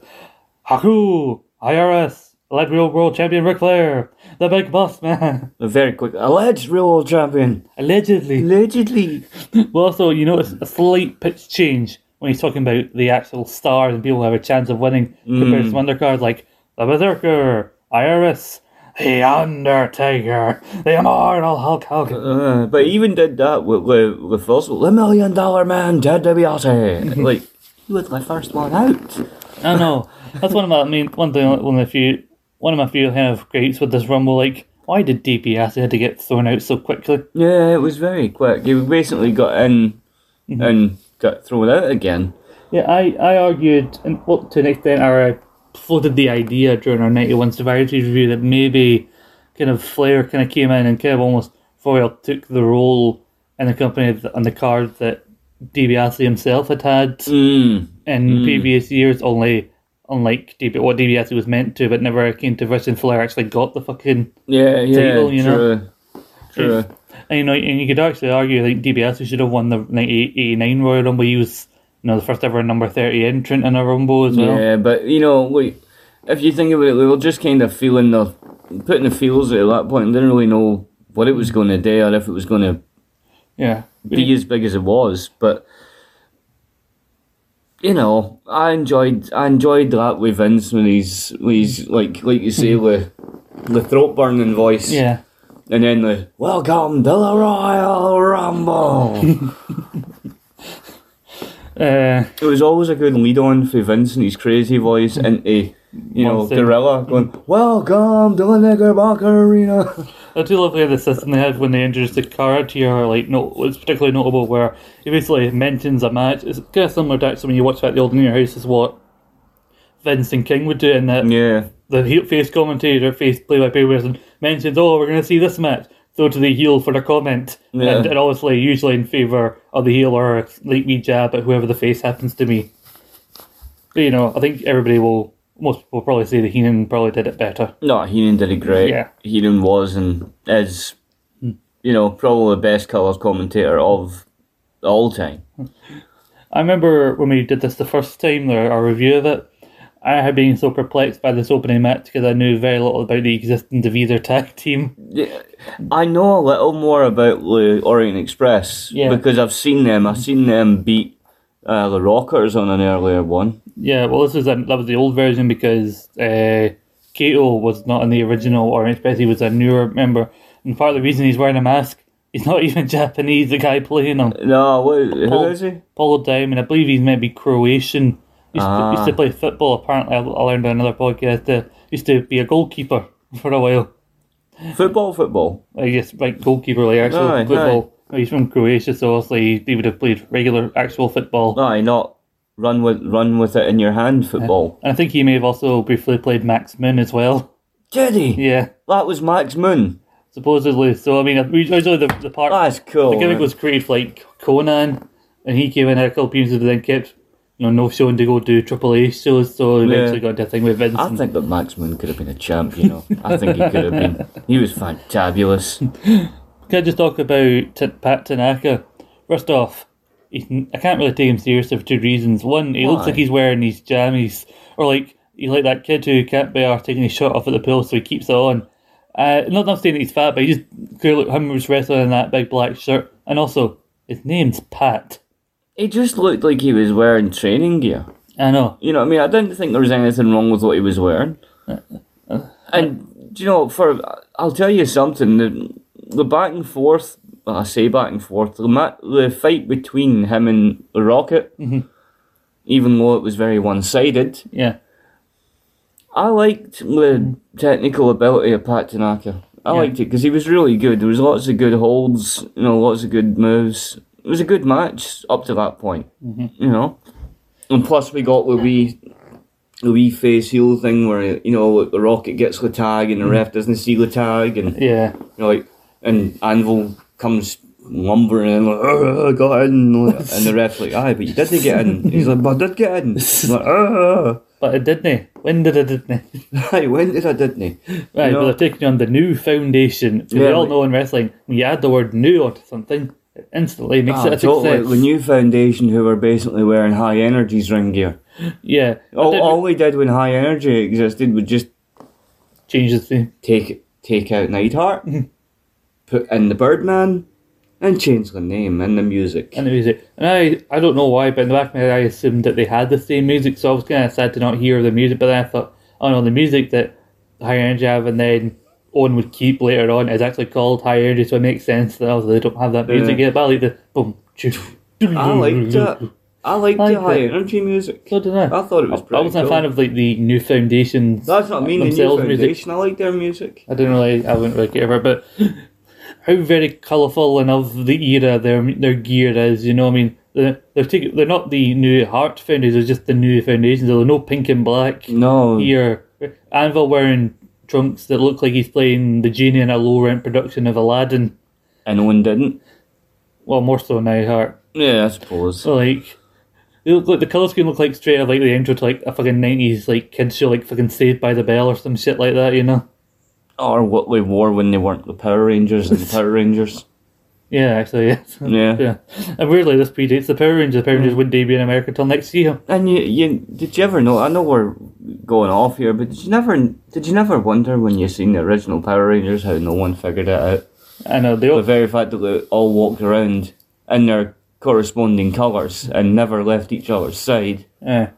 [SPEAKER 3] Haku, IRS, alleged real world champion Ric Flair, the big boss man,
[SPEAKER 4] very quick alleged real world champion.
[SPEAKER 3] allegedly.
[SPEAKER 4] Allegedly.
[SPEAKER 3] Well, also you notice a slight pitch change when he's talking about the actual stars and people who have a chance of winning compared to some undercards like the Berserker, IRS, The Undertaker, the Immortal Hulk Hogan.
[SPEAKER 4] Uh, but he even did that with, with, with also the Million Dollar Man, Ted DiBiase. like, he was the first one out.
[SPEAKER 3] I know. That's one of my I mean one thing one of the few one of my few kind of gripes with this rumble, like why did DiBiase had to get thrown out so quickly?
[SPEAKER 4] Yeah, it was very quick. He basically got in and got thrown out again.
[SPEAKER 3] Yeah, I, I argued and well to an extent I floated the idea during our ninety one Survivor Series review that maybe kind of Flair kind of came in and kind of almost Royal took the role in the company on the card that DiBiase himself had had
[SPEAKER 4] Mm.
[SPEAKER 3] in previous years, only unlike DB, what DiBiase was meant to, but never came to fruition. Flair actually got the fucking
[SPEAKER 4] Yeah, yeah,
[SPEAKER 3] Title, you know?
[SPEAKER 4] true. True.
[SPEAKER 3] And you know, and you could actually argue like DiBiase should have won the 1989 Royal Rumble. He was, you know, the first ever number thirty entrant in a Rumble as well.
[SPEAKER 4] Yeah, but you know, like if you think about it, they were just kind of feeling the putting the feels at that point. and Didn't really know what it was going to do or if it was going to
[SPEAKER 3] Yeah,
[SPEAKER 4] be as big as it was. But you know, I enjoyed I enjoyed that with Vince when he's when he's like like you say hmm. with the throat burning voice.
[SPEAKER 3] yeah.
[SPEAKER 4] And then the welcome to the Royal Rumble.
[SPEAKER 3] Uh,
[SPEAKER 4] it was always a good lead on for Vince and his crazy voice into you know
[SPEAKER 3] Monster.
[SPEAKER 4] Gorilla going welcome to the Knickerbocker Arena.
[SPEAKER 3] I do love the system they had when they introduced the card here. Like, no, it's particularly notable where he basically mentions a match. It's kind of similar to when you watch that the old in your house is what Vince and King would do in that
[SPEAKER 4] yeah.
[SPEAKER 3] the heel face commentator, face play by play person mentions, "Oh, we're going to see this match." Throw to the heel for the comment,
[SPEAKER 4] Yeah.
[SPEAKER 3] and, and obviously usually in favor of the heel or a like me jab at whoever the face happens to be. But you know, I think everybody will. Most people probably say that Heenan probably did it better.
[SPEAKER 4] No, Heenan did it great.
[SPEAKER 3] Yeah.
[SPEAKER 4] Heenan was and is, hmm. you know, probably the best colours commentator of all time.
[SPEAKER 3] I remember when we did this the first time, our review of it. I had been so perplexed by this opening match because I knew very little about the existence of either tag team.
[SPEAKER 4] Yeah, I know a little more about the Orient Express
[SPEAKER 3] Yeah.
[SPEAKER 4] because I've seen them. I've seen them beat uh, the Rockers on an earlier one.
[SPEAKER 3] Yeah, well, this is a, that was the old version because uh, Kato was not in the original Orient Express. He was a newer member, and part of the reason he's wearing a mask, he's not even Japanese. The guy playing him,
[SPEAKER 4] No, what, who
[SPEAKER 3] Paul-
[SPEAKER 4] is he?
[SPEAKER 3] Paul Diamond, I believe he's maybe Croatian. Used, to, used to
[SPEAKER 4] Ah.
[SPEAKER 3] play football. Apparently, I I learned on another podcast. Uh, used to be a goalkeeper for a while.
[SPEAKER 4] Football, football.
[SPEAKER 3] I guess like goalkeeper, like actual
[SPEAKER 4] Aye,
[SPEAKER 3] football. He's from Croatia, so obviously he would have played regular actual football.
[SPEAKER 4] Aye, not run with run with it in your hand football.
[SPEAKER 3] And I think he may have also briefly played Max Moon as well.
[SPEAKER 4] Did he?
[SPEAKER 3] Yeah.
[SPEAKER 4] That was Max Moon.
[SPEAKER 3] supposedly. So I mean, originally the the part
[SPEAKER 4] That's cool.
[SPEAKER 3] the gimmick
[SPEAKER 4] man.
[SPEAKER 3] was created for like Konnan, and he came in had a couple of appearances, but then kept you know no showing to go do Triple A shows. So eventually
[SPEAKER 4] Yeah.
[SPEAKER 3] got a thing with Vince.
[SPEAKER 4] I think that Max Moon could have been a champ, you know. I think he could have been. He was fantabulous.
[SPEAKER 3] Can I just talk about T- Pat Tanaka? First off, I can't really take him seriously for two reasons. One, he looks like he's wearing these jammies, or like he's like that kid who can't bear taking his shirt off at the pill, so he keeps it on. Uh, not not saying that he's fat, but he just clearly him was wrestling in that big black shirt, and also his name's Pat.
[SPEAKER 4] He just looked like he was wearing training gear.
[SPEAKER 3] I know.
[SPEAKER 4] You know what I mean? I didn't think there was anything wrong with what he was wearing. And, do you know, for I'll tell you something, the, the back and forth, well, I say back and forth, the, ma- the fight between him and the Rocket, mm-hmm. even though it was very one sided,
[SPEAKER 3] Yeah.
[SPEAKER 4] I liked the technical ability of Pat Tanaka. I
[SPEAKER 3] Yeah.
[SPEAKER 4] liked it because he was really good. There was lots of good holds, you know, lots of good moves. It was a good match up to that point, mm-hmm. you know. And plus, we got the wee, the wee face heel thing where you know the Rocket gets the tag and the ref mm-hmm. doesn't see the tag, and
[SPEAKER 3] Yeah.
[SPEAKER 4] you know, like, and Anvil comes lumbering in like, "Ugh, I got in, and the ref's like, aye, but you didn't get in. He's like, but I did get in. Like, "Ugh."
[SPEAKER 3] But it didn't he? When did it didn't?
[SPEAKER 4] Aye, when did I didn't?
[SPEAKER 3] Right,
[SPEAKER 4] You know?
[SPEAKER 3] well, they're taking on the new foundation. 'Cause we all
[SPEAKER 4] like-
[SPEAKER 3] know in wrestling, when you add the word new onto something, it instantly makes
[SPEAKER 4] Ah,
[SPEAKER 3] it a
[SPEAKER 4] totally.
[SPEAKER 3] success.
[SPEAKER 4] The new foundation who were basically wearing high energies ring gear.
[SPEAKER 3] yeah.
[SPEAKER 4] All,
[SPEAKER 3] did
[SPEAKER 4] all we did when high energy existed was just
[SPEAKER 3] change the thing.
[SPEAKER 4] take take out Neidhart, put in the Birdman, and change the name and the music.
[SPEAKER 3] and the music. And I, I don't know why, but in the back of my head, I assumed that they had the same music, so I was kind of sad to not hear the music. But then I thought, oh no, the music that High Energy have, and then Owen would keep later on is actually called High Energy, so it makes sense that also they don't have that music
[SPEAKER 4] Yeah.
[SPEAKER 3] yet. But I like the boom.
[SPEAKER 4] I liked it. I liked
[SPEAKER 3] I
[SPEAKER 4] the high
[SPEAKER 3] it.
[SPEAKER 4] energy music.
[SPEAKER 3] So did I.
[SPEAKER 4] I thought it was pretty I
[SPEAKER 3] wasn't
[SPEAKER 4] cool.
[SPEAKER 3] a fan of like the new foundations.
[SPEAKER 4] That's not I mean. The new
[SPEAKER 3] themselves music.
[SPEAKER 4] I like their music.
[SPEAKER 3] I don't really, I wouldn't really care for it, but how very colourful and of the era their their gear is. You know, I mean, they're they're, taking, they're not the new Heart Foundations, they're just the new foundations. There's no pink and black
[SPEAKER 4] No,
[SPEAKER 3] here. Anvil wearing trunks that look like he's playing the genie in a low rent production of Aladdin.
[SPEAKER 4] and one didn't.
[SPEAKER 3] Well, more so now, Heart.
[SPEAKER 4] Yeah, I suppose.
[SPEAKER 3] So like. They look like the colour scheme look like straight out like the intro to like a fucking nineties like kids show like fucking Saved by the Bell or some shit like that, you know?
[SPEAKER 4] Or what they wore when they weren't the Power Rangers and the Power Rangers.
[SPEAKER 3] Yeah, actually, yeah.
[SPEAKER 4] Yeah.
[SPEAKER 3] Yeah, and weirdly, this predates the Power Rangers. The Power Rangers wouldn't debut in America until next year.
[SPEAKER 4] And you, you, did you ever know? I know we're going off here, but did you never, did you never wonder when you seen the original Power Rangers how no one figured it out?
[SPEAKER 3] I know they
[SPEAKER 4] The very fact that they all walked around in their corresponding colours and never left each other's side,
[SPEAKER 3] eh.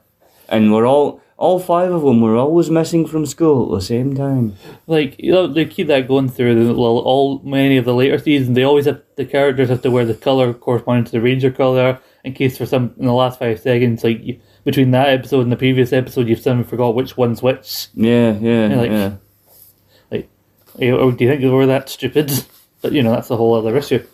[SPEAKER 4] and we're all, all five of them were always missing from school at the same time.
[SPEAKER 3] like you know, they keep that going through the, well, all many of the later seasons. They always have the characters have to wear the color corresponding to the Ranger color. In case for some in the last five seconds, like you, between that episode and the previous episode, you've suddenly forgot which one's which.
[SPEAKER 4] Yeah, yeah,
[SPEAKER 3] Yeah, like-
[SPEAKER 4] yeah.
[SPEAKER 3] Like, do you think they were that stupid? But you know, that's a whole other issue.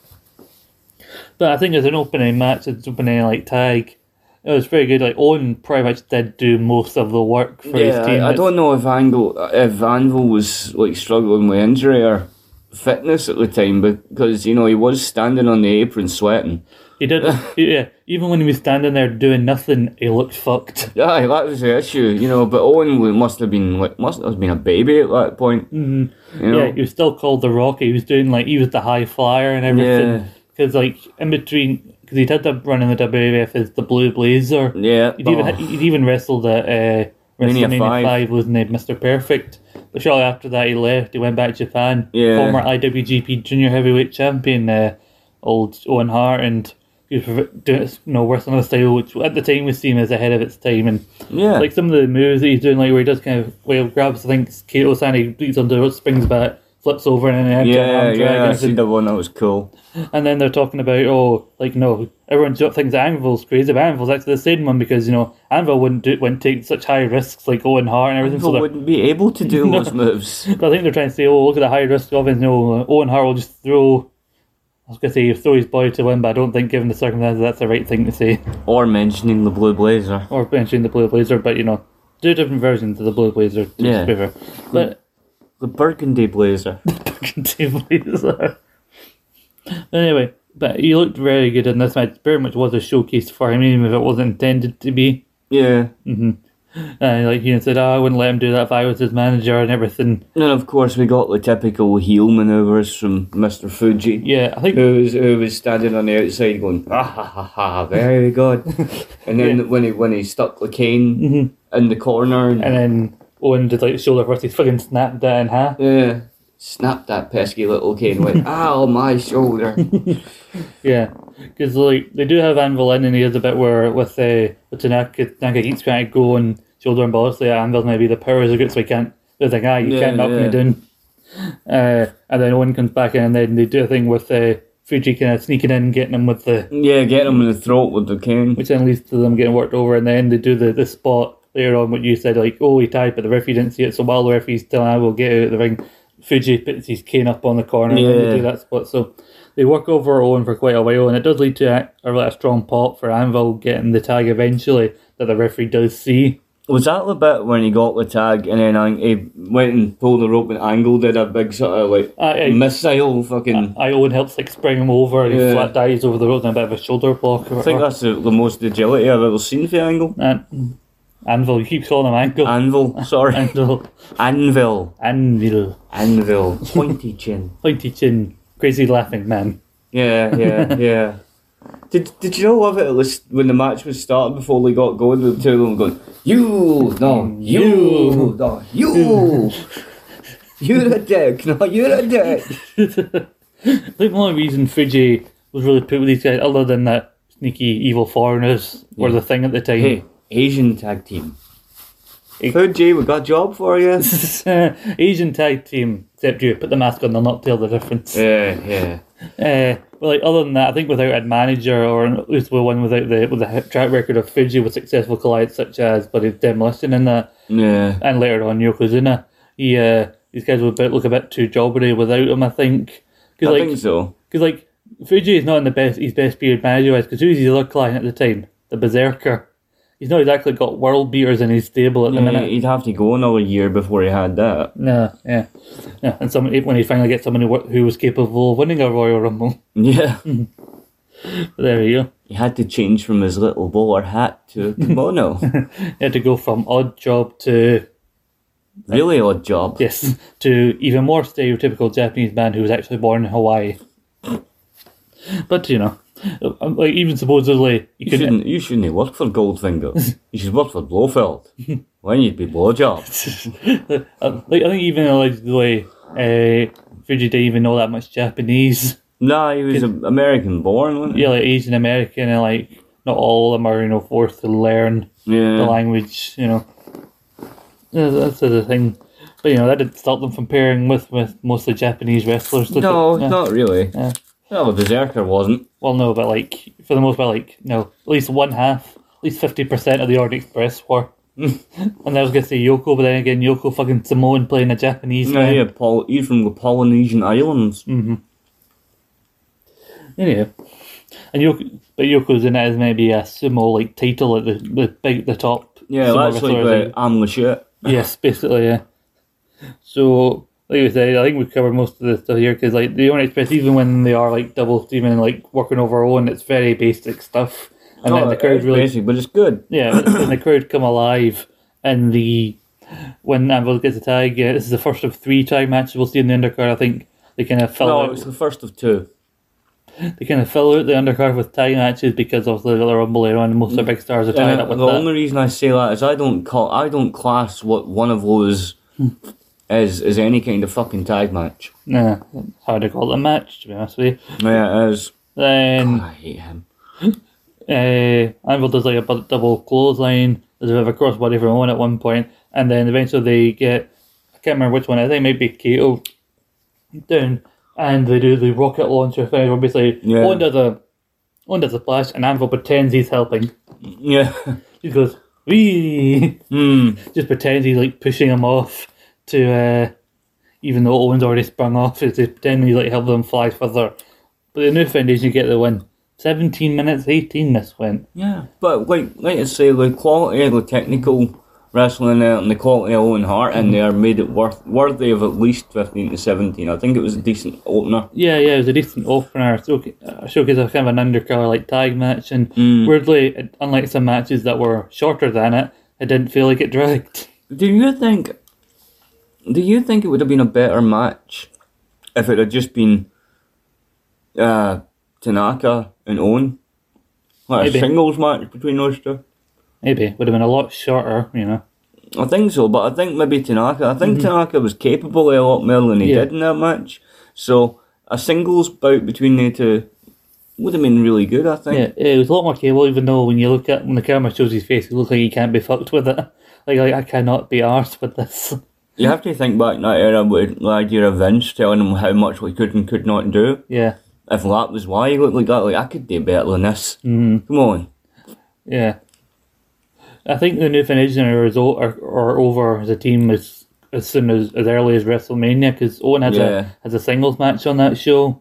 [SPEAKER 3] But I think as an opening match, it's opening like tag. It was very good. Like Owen pretty much did do most of the work for his
[SPEAKER 4] Yeah,
[SPEAKER 3] team.
[SPEAKER 4] I, I don't know if Angle, if Anvil was like struggling with injury or fitness at the time because you know he was standing on the apron sweating.
[SPEAKER 3] He did. yeah, even when he was standing there doing nothing, he looked fucked.
[SPEAKER 4] Yeah, that was the issue, you know. But Owen must have been like must have been a baby at that point. Mm-hmm. You know?
[SPEAKER 3] Yeah, he was still called the Rocket. He was doing like he was the high flyer and
[SPEAKER 4] Yeah.
[SPEAKER 3] everything. Because like in between, because he'd had to run in the WWF as the Blue Blazer.
[SPEAKER 4] yeah.
[SPEAKER 3] He'd even
[SPEAKER 4] Oh.
[SPEAKER 3] he'd even wrestled at uh,
[SPEAKER 4] Mania
[SPEAKER 3] WrestleMania
[SPEAKER 4] 5.
[SPEAKER 3] 5 losing to Mr. Perfect. But shortly after that, he left. He went back to Japan.
[SPEAKER 4] Yeah.
[SPEAKER 3] Former IWGP Junior Heavyweight Champion, uh, old Owen Hart, and he was doing you know wrestling style which at the time was seen as ahead of its time. And
[SPEAKER 4] Yeah.
[SPEAKER 3] like some of the moves that he's doing, like where he does kind of he grabs, I think Kato he beats onto the springs back, flips over, and then
[SPEAKER 4] yeah, yeah, I
[SPEAKER 3] and
[SPEAKER 4] see the one that was cool.
[SPEAKER 3] and then they're talking about, oh, like, no, everyone thinks Anvil's crazy, but Anvil's actually the same one because, you know, Anvil wouldn't do, wouldn't take such high risks like Owen Hart and everything.
[SPEAKER 4] People
[SPEAKER 3] So
[SPEAKER 4] wouldn't be able to do those moves.
[SPEAKER 3] but I think they're trying to say, oh, look at the high risk of it. You know, Owen Hart will just throw, I was going to say, throw his body to win, but I don't think, given the circumstances, that's the right thing to say.
[SPEAKER 4] Or mentioning the Blue Blazer.
[SPEAKER 3] Or mentioning the Blue Blazer, but, you know, two different versions of the Blue Blazer, to
[SPEAKER 4] Yeah.
[SPEAKER 3] But,
[SPEAKER 4] The Burgundy Blazer.
[SPEAKER 3] Burgundy blazer. anyway, but he looked very good in this match. Very much was a showcase for him, even if it wasn't intended to be.
[SPEAKER 4] Yeah.
[SPEAKER 3] And like he said, oh, I wouldn't let him do that if I was his manager and everything.
[SPEAKER 4] And of course, we got the typical heel maneuvers from Mr. Fuji.
[SPEAKER 3] Yeah, I think
[SPEAKER 4] Who was, who was standing on the outside going, ah ha ha ha, very good. and then when he when he stuck the cane in the corner, and,
[SPEAKER 3] And then Owen did like shoulder first, he fucking snapped that in half.
[SPEAKER 4] yeah, snapped that pesky little cane, went, ow, my shoulder.
[SPEAKER 3] Yeah, because like they do have Anvil in, and he has a bit where with uh, with Tanaka, Tanaka keeps trying to go and shoulder and balls. So yeah, Anvil's maybe the powers are good, so he can't. There's like ah, you
[SPEAKER 4] Yeah,
[SPEAKER 3] can't knock
[SPEAKER 4] yeah.
[SPEAKER 3] me down. Uh, and then Owen comes back in, and then they do a thing with uh, Fuji kind of sneaking in, getting him with the,
[SPEAKER 4] yeah, getting him in the throat with the cane.
[SPEAKER 3] which then leads to them getting worked over, and then they do the the spot later on what you said like oh he tied, but the referee didn't see it. So while the referee's telling I will get out of the ring, Fuji puts his cane up on the corner, and they do that spot. So they work over Owen for quite a while, and it does lead to a, a really strong pop for Anvil getting the tag eventually that the referee does see.
[SPEAKER 4] Was that the bit when he got the tag and then he went and pulled the rope and Angle did a big sort of like
[SPEAKER 3] Aye, aye.
[SPEAKER 4] missile fucking.
[SPEAKER 3] I Owen helps like spring him over, and he
[SPEAKER 4] Yeah.
[SPEAKER 3] flat dives over the road and a bit of a shoulder block.
[SPEAKER 4] I think that's the, the most agility I've ever seen for Angle.
[SPEAKER 3] And Anvil, you keep calling him Angle.
[SPEAKER 4] Anvil, sorry.
[SPEAKER 3] Anvil,
[SPEAKER 4] Anvil.
[SPEAKER 3] Anvil,
[SPEAKER 4] Anvil. Pointy chin.
[SPEAKER 3] pointy chin, crazy laughing man.
[SPEAKER 4] Yeah, yeah, yeah. Did Did you know love it at least when the match was starting before they got going? The two of them going, you, no, you, no, you. You're a dick. No, you're a dick.
[SPEAKER 3] I think the only reason Fuji was really put with these guys, other than that sneaky evil foreigners were the thing at the time.
[SPEAKER 4] Hey, Asian tag team. Fuji, we got a job for you.
[SPEAKER 3] Asian tag team, except you put the mask on, they'll not tell the difference.
[SPEAKER 4] Yeah, yeah.
[SPEAKER 3] Uh, but like other than that, I think without a manager or at least with one without the with the track record of Fuji with successful clients such as Buddy Demolition in that,
[SPEAKER 4] Yeah.
[SPEAKER 3] and later on Yokozuna, he uh, these guys would look a bit too jobbery without him. I think
[SPEAKER 4] I
[SPEAKER 3] because like
[SPEAKER 4] think so.
[SPEAKER 3] because like Fuji is not in the best his best period manager wise because who's his other client at the time? The Berserker. He's not exactly got world beaters in his stable at the
[SPEAKER 4] Yeah,
[SPEAKER 3] minute.
[SPEAKER 4] he'd have to go another year before he had that.
[SPEAKER 3] No, yeah, yeah. And someone when he finally gets someone who, who was capable of winning a Royal Rumble.
[SPEAKER 4] Yeah.
[SPEAKER 3] There you go.
[SPEAKER 4] He had to change from his little bowler hat to a kimono.
[SPEAKER 3] He had to go from odd job to
[SPEAKER 4] really odd job.
[SPEAKER 3] yes to even more stereotypical Japanese man who was actually born in Hawaii. But you know, like even supposedly you
[SPEAKER 4] You shouldn't, you shouldn't work for Goldfinger. you should work for Blofeld. When you'd be blowjob.
[SPEAKER 3] uh, like I think even allegedly uh, Fuji didn't even know that much Japanese.
[SPEAKER 4] Nah, he was American born, wasn't he?
[SPEAKER 3] Yeah, like Asian American and like not all of them are you know forced to learn the language. You know, yeah, that's the thing. But you know that didn't stop them from pairing with with mostly Japanese wrestlers.
[SPEAKER 4] No,
[SPEAKER 3] it? Yeah.
[SPEAKER 4] not really.
[SPEAKER 3] Yeah.
[SPEAKER 4] Well, the Berserker wasn't.
[SPEAKER 3] Well, no, but like for the most part, like no, at least one half, at least fifty percent of the Orient Express were. and I was gonna say Yoko, but then again, Yoko fucking Samoan playing a Japanese
[SPEAKER 4] No,
[SPEAKER 3] man.
[SPEAKER 4] yeah, Paul, he's from the Polynesian Islands. Mm-hmm.
[SPEAKER 3] Anyway, and Yoko, but Yoko's in it as maybe a sumo like title at the the big the top.
[SPEAKER 4] Yeah, that's like the. I'm the shit.
[SPEAKER 3] yes, basically, yeah. So, like we said, I think we've covered most of the stuff here because, like, the Orient Express, even when they are like double teaming and like working over own, it's very basic stuff, and then
[SPEAKER 4] Oh,
[SPEAKER 3] the crowd really
[SPEAKER 4] basic, but it's good.
[SPEAKER 3] Yeah, and the crowd come alive, and the when Anvil gets a tag, yeah, this is the first of three tag matches we'll see in the undercard. I think they kind of fill
[SPEAKER 4] No,
[SPEAKER 3] out.
[SPEAKER 4] it was the first of two.
[SPEAKER 3] they kind of fill out the undercard with tag matches because of the Rumble era and most of the big stars are tied
[SPEAKER 4] Uh,
[SPEAKER 3] up with
[SPEAKER 4] the
[SPEAKER 3] that.
[SPEAKER 4] only reason I say that is I don't call I don't class what one of those is as any kind of fucking tag match.
[SPEAKER 3] Nah, it's hard to call it a match, to be honest with you.
[SPEAKER 4] Yeah, it is.
[SPEAKER 3] Then God,
[SPEAKER 4] I hate him.
[SPEAKER 3] uh, Anvil does like a double clothesline. There's a bit of a crossbody from Owen at one point, and then eventually they get I can't remember which one. I think maybe Kato down, and they do the rocket launcher thing. Where basically
[SPEAKER 4] Yeah.
[SPEAKER 3] Owen does a Owen does a splash, and Anvil pretends he's helping.
[SPEAKER 4] Yeah.
[SPEAKER 3] He goes wee,
[SPEAKER 4] Hmm.
[SPEAKER 3] just pretends he's like pushing him off to. uh even though Owen's already sprung off, is to he's like helping them fly further. But the new foundation you get the win. 17 minutes 18 this went.
[SPEAKER 4] Yeah. But like like I say, the quality of the technical wrestling there and the quality of Owen Hart in there made it worth worthy of at least fifteen to seventeen. I think it was a decent opener.
[SPEAKER 3] Yeah, yeah, it was a decent opener. So, uh, showcase of kind of an undercard like tag match, and weirdly, unlike some matches that were shorter than it, it didn't feel like it dragged.
[SPEAKER 4] Do you think? Do you think it would have been a better match if it had just been uh, Tanaka and Owen, like
[SPEAKER 3] Maybe.
[SPEAKER 4] a singles match between those two?
[SPEAKER 3] Maybe would have been a lot shorter, you know.
[SPEAKER 4] I think so, but I think maybe Tanaka. I think Tanaka was capable of a lot more than he
[SPEAKER 3] Yeah.
[SPEAKER 4] did in that match. So a singles bout between the two would have been really good. I think.
[SPEAKER 3] Yeah, it was a lot more cable. Even though when you look at when the camera shows his face, it looks like he can't be fucked with it. Like, like I cannot be arsed with this.
[SPEAKER 4] You have to think back in that era with the idea of Vince telling him how much we could and could not do.
[SPEAKER 3] Yeah,
[SPEAKER 4] If that was why he looked like that, like I could do better than this. Mm. Come on.
[SPEAKER 3] yeah. I think the new are, is o- are, are over as a team as as soon as as early as WrestleMania because Owen has
[SPEAKER 4] Yeah.
[SPEAKER 3] a has a singles match on that show,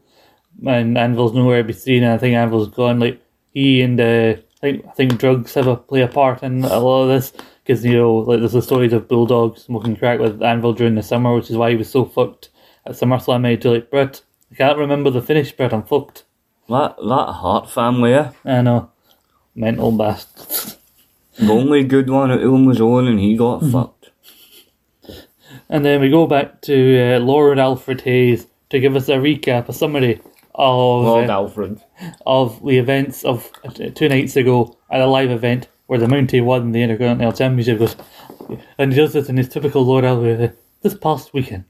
[SPEAKER 3] and Anvil's nowhere to be seen. And I think Anvil's gone. Like he and uh, I think I think drugs have a play a part in a lot of this because you know like there's the stories of Bulldog smoking crack with Anvil during the summer, which is why he was so fucked at SummerSlam. Made to like Bret. I can't remember the finish, Bret. I'm fucked.
[SPEAKER 4] That that Hart family, eh?
[SPEAKER 3] I know, mental bastards.
[SPEAKER 4] the only good one at home was Owen, and he got
[SPEAKER 3] Mm-hmm.
[SPEAKER 4] fucked.
[SPEAKER 3] And then we go back to uh, Lord Alfred Hayes to give us a recap, a summary of
[SPEAKER 4] Lord
[SPEAKER 3] uh,
[SPEAKER 4] Alfred.
[SPEAKER 3] of the events of uh, two nights ago at a live event where the Mountie won the Intercontinental Championship. Goes, and he does this in his typical Lord Alfred. uh, This past weekend,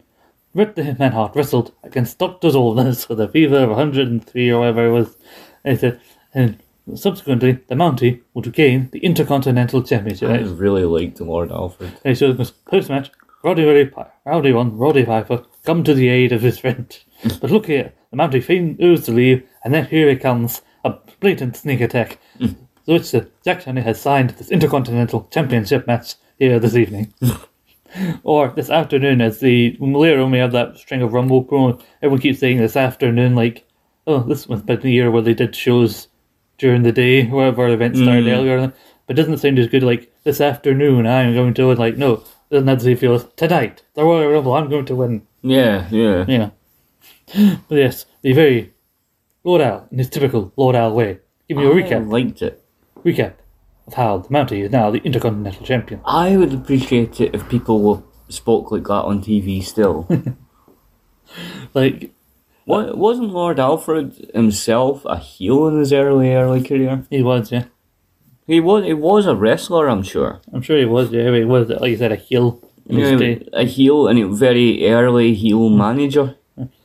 [SPEAKER 3] Bret the Hitman Hart wrestled against Dr. Zoldness with a fever of 103 or whatever it was. And he said, and subsequently, the Mountie would gain the Intercontinental Championship.
[SPEAKER 4] I really liked Lord Alfred.
[SPEAKER 3] And he shows us post match. Roddy Roddy Rowdy one, Roddy Piper, come to the aid of his friend. but look here, the Mountie oozed to leave, and then here he comes, a blatant sneak attack. so which uh, Jack Tunney has signed this Intercontinental Championship match here this evening. or this afternoon, as the later on we have that string of Rumble promo. Everyone keeps saying this afternoon, like, oh, this was been the year where they did shows during the day, whatever event started earlier. But it doesn't sound as good like this afternoon. I'm going to win. Like no, doesn't to feel tonight. The Royal Rumble. I'm going to win.
[SPEAKER 4] Yeah, yeah.
[SPEAKER 3] Yeah. But yes, the very Lord Al in his typical Lord Al way. Give me a
[SPEAKER 4] I
[SPEAKER 3] recap.
[SPEAKER 4] liked it.
[SPEAKER 3] Recap of how the Mountie is now the Intercontinental Champion.
[SPEAKER 4] I would appreciate it if people were, spoke like that on TV still.
[SPEAKER 3] Like
[SPEAKER 4] what, wasn't Lord Alfred himself a heel in his early, early career?
[SPEAKER 3] he was, yeah.
[SPEAKER 4] He was, he was a wrestler, I'm sure.
[SPEAKER 3] I'm sure he was. Yeah, he was. Like you said, a heel in his
[SPEAKER 4] Yeah,
[SPEAKER 3] day.
[SPEAKER 4] a heel and a very early heel manager.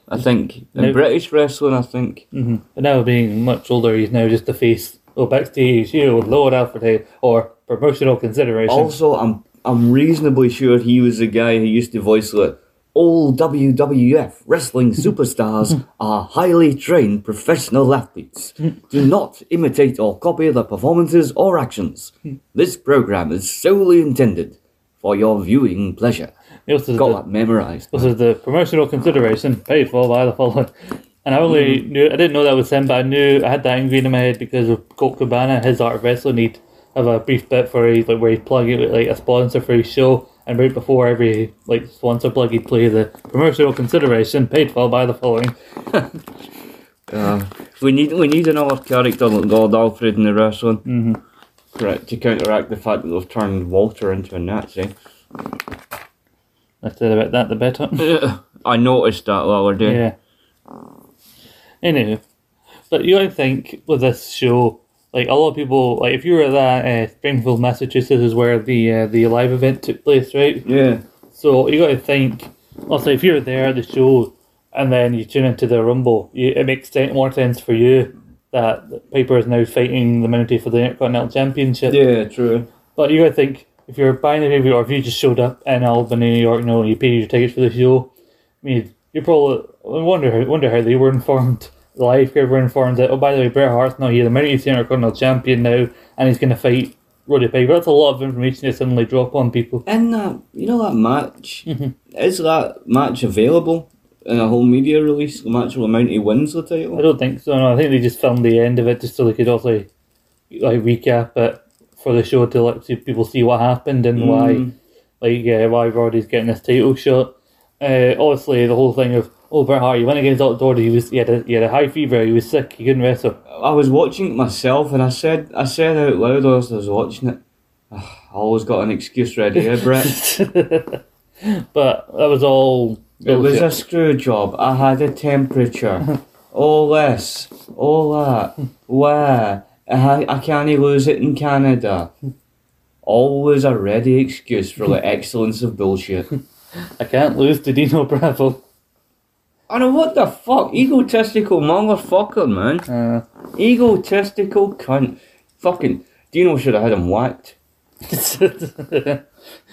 [SPEAKER 4] I think in
[SPEAKER 3] Now-
[SPEAKER 4] British wrestling, I think. Mhm.
[SPEAKER 3] But now being much older, he's now just the face. Oh, backstage with Lord Alfred Hay or promotional consideration.
[SPEAKER 4] Also, I'm I'm reasonably sure he was the guy who used to voice the all WWF wrestling superstars are highly trained professional athletes. Do not imitate or copy their performances or actions. This program is solely intended for your viewing pleasure. Got
[SPEAKER 3] the-
[SPEAKER 4] that memorized.
[SPEAKER 3] This is the promotional consideration paid for by the following. And I only knew, I didn't know that was him, but I knew I had that ingrained in my head because of Colt Cabana, his art of wrestling. He'd have a brief bit for he, like where he'd plug it with like a sponsor for his show, and right before every like sponsor plug, he'd play the commercial consideration paid for by the following.
[SPEAKER 4] Uh, we need we need another character like Lord Alfred in the wrestling. Mm-hmm. Correct to counteract the fact that they've turned Walter into a Nazi.
[SPEAKER 3] I said about that the better.
[SPEAKER 4] I noticed that the other day.
[SPEAKER 3] Yeah. Anyway, But you gotta think with this show, like a lot of people, like if you were at that uh, Springfield, Massachusetts, is where the uh, the live event took place, right?
[SPEAKER 4] Yeah.
[SPEAKER 3] So you got to think. Also, if you're there at the show and then you tune into the Rumble, you, it makes sen- more sense for you that Piper is now fighting the Mountie for the Intercontinental Championship.
[SPEAKER 4] Yeah, true.
[SPEAKER 3] But you got to think if you're buying the review or if you just showed up in Albany, New York, you know, you paid your tickets for the show. I mean, you probably wonder how wonder how they were informed. The live crowd were informed that oh, by the way, Bret Hart's now here, the Mountie Intercontinental Champion now, and he's going to fight Roddy Piper. That's a lot of information to suddenly drop on people.
[SPEAKER 4] And that, you know that match, is that match available in a whole media release? The match where Mountie wins the title.
[SPEAKER 3] I don't think so. No, I think they just filmed the end of it just so they could also like recap it for the show to let see- people see what happened and why, like, uh, why Roddy's getting this title shot. Uh, obviously, the whole thing of oh Bret Hart, he went against Dr. Doherty. He was he had a he had a high fever. He was sick. He couldn't wrestle.
[SPEAKER 4] I was watching it myself and I said I said out loud as I was watching it, "Ah, I always got an excuse ready, eh, Bret?
[SPEAKER 3] But that was all.
[SPEAKER 4] It was a screw job. I had a temperature. all this, all that. Where? I, I can't lose it in Canada. Always a ready excuse for the excellence of bullshit.
[SPEAKER 3] I can't lose to Dino Bravo.
[SPEAKER 4] I know what the fuck, egotistical motherfucker, man.
[SPEAKER 3] Uh,
[SPEAKER 4] Egotistical cunt. Fucking Dino should have had him whacked. Did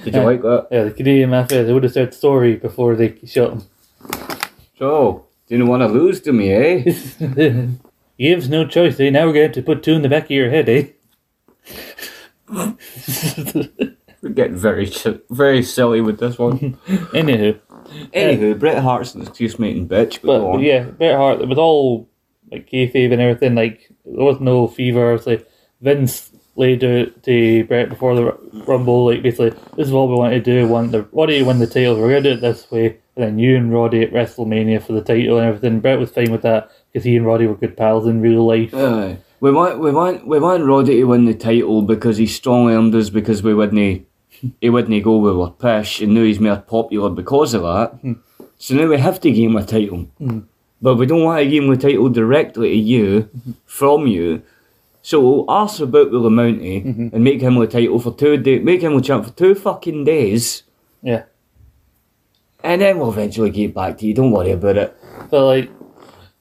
[SPEAKER 4] you like that?
[SPEAKER 3] Yeah, the Canadian Mafia. They would have said sorry before they shot him.
[SPEAKER 4] So, didn't want to lose to me, eh?
[SPEAKER 3] Have no choice, eh? Now we're going to put two in the back of your head, eh?
[SPEAKER 4] We're getting very, very silly with this one.
[SPEAKER 3] Anywho,
[SPEAKER 4] Anywho, Bret Hart's an excuse making bitch, but,
[SPEAKER 3] but, but yeah, Bret Hart. It was all like kayfabe and everything. Like there was no fever. It's like Vince laid out to Bret before the Rumble. Like basically, this is what we want to do. We Want the Roddy to win the title? We're gonna do it this way. And then you and Roddy at WrestleMania for the title and everything. Bret was fine with that because he and Roddy were good pals in real life.
[SPEAKER 4] Aye. we want, we want, we want Roddy to win the title because he strong armed us because we wouldn't, he wouldn't go with our push, and now he's more popular because of that. Hmm. So now we have to give him a title, hmm. but we don't want to give him the title directly to you, hmm. from you. So we'll arse about with the Mountie and make him the title for two days, make him the champ for two fucking days,
[SPEAKER 3] Yeah.
[SPEAKER 4] and then we'll eventually get back to you. Don't worry about it.
[SPEAKER 3] But like,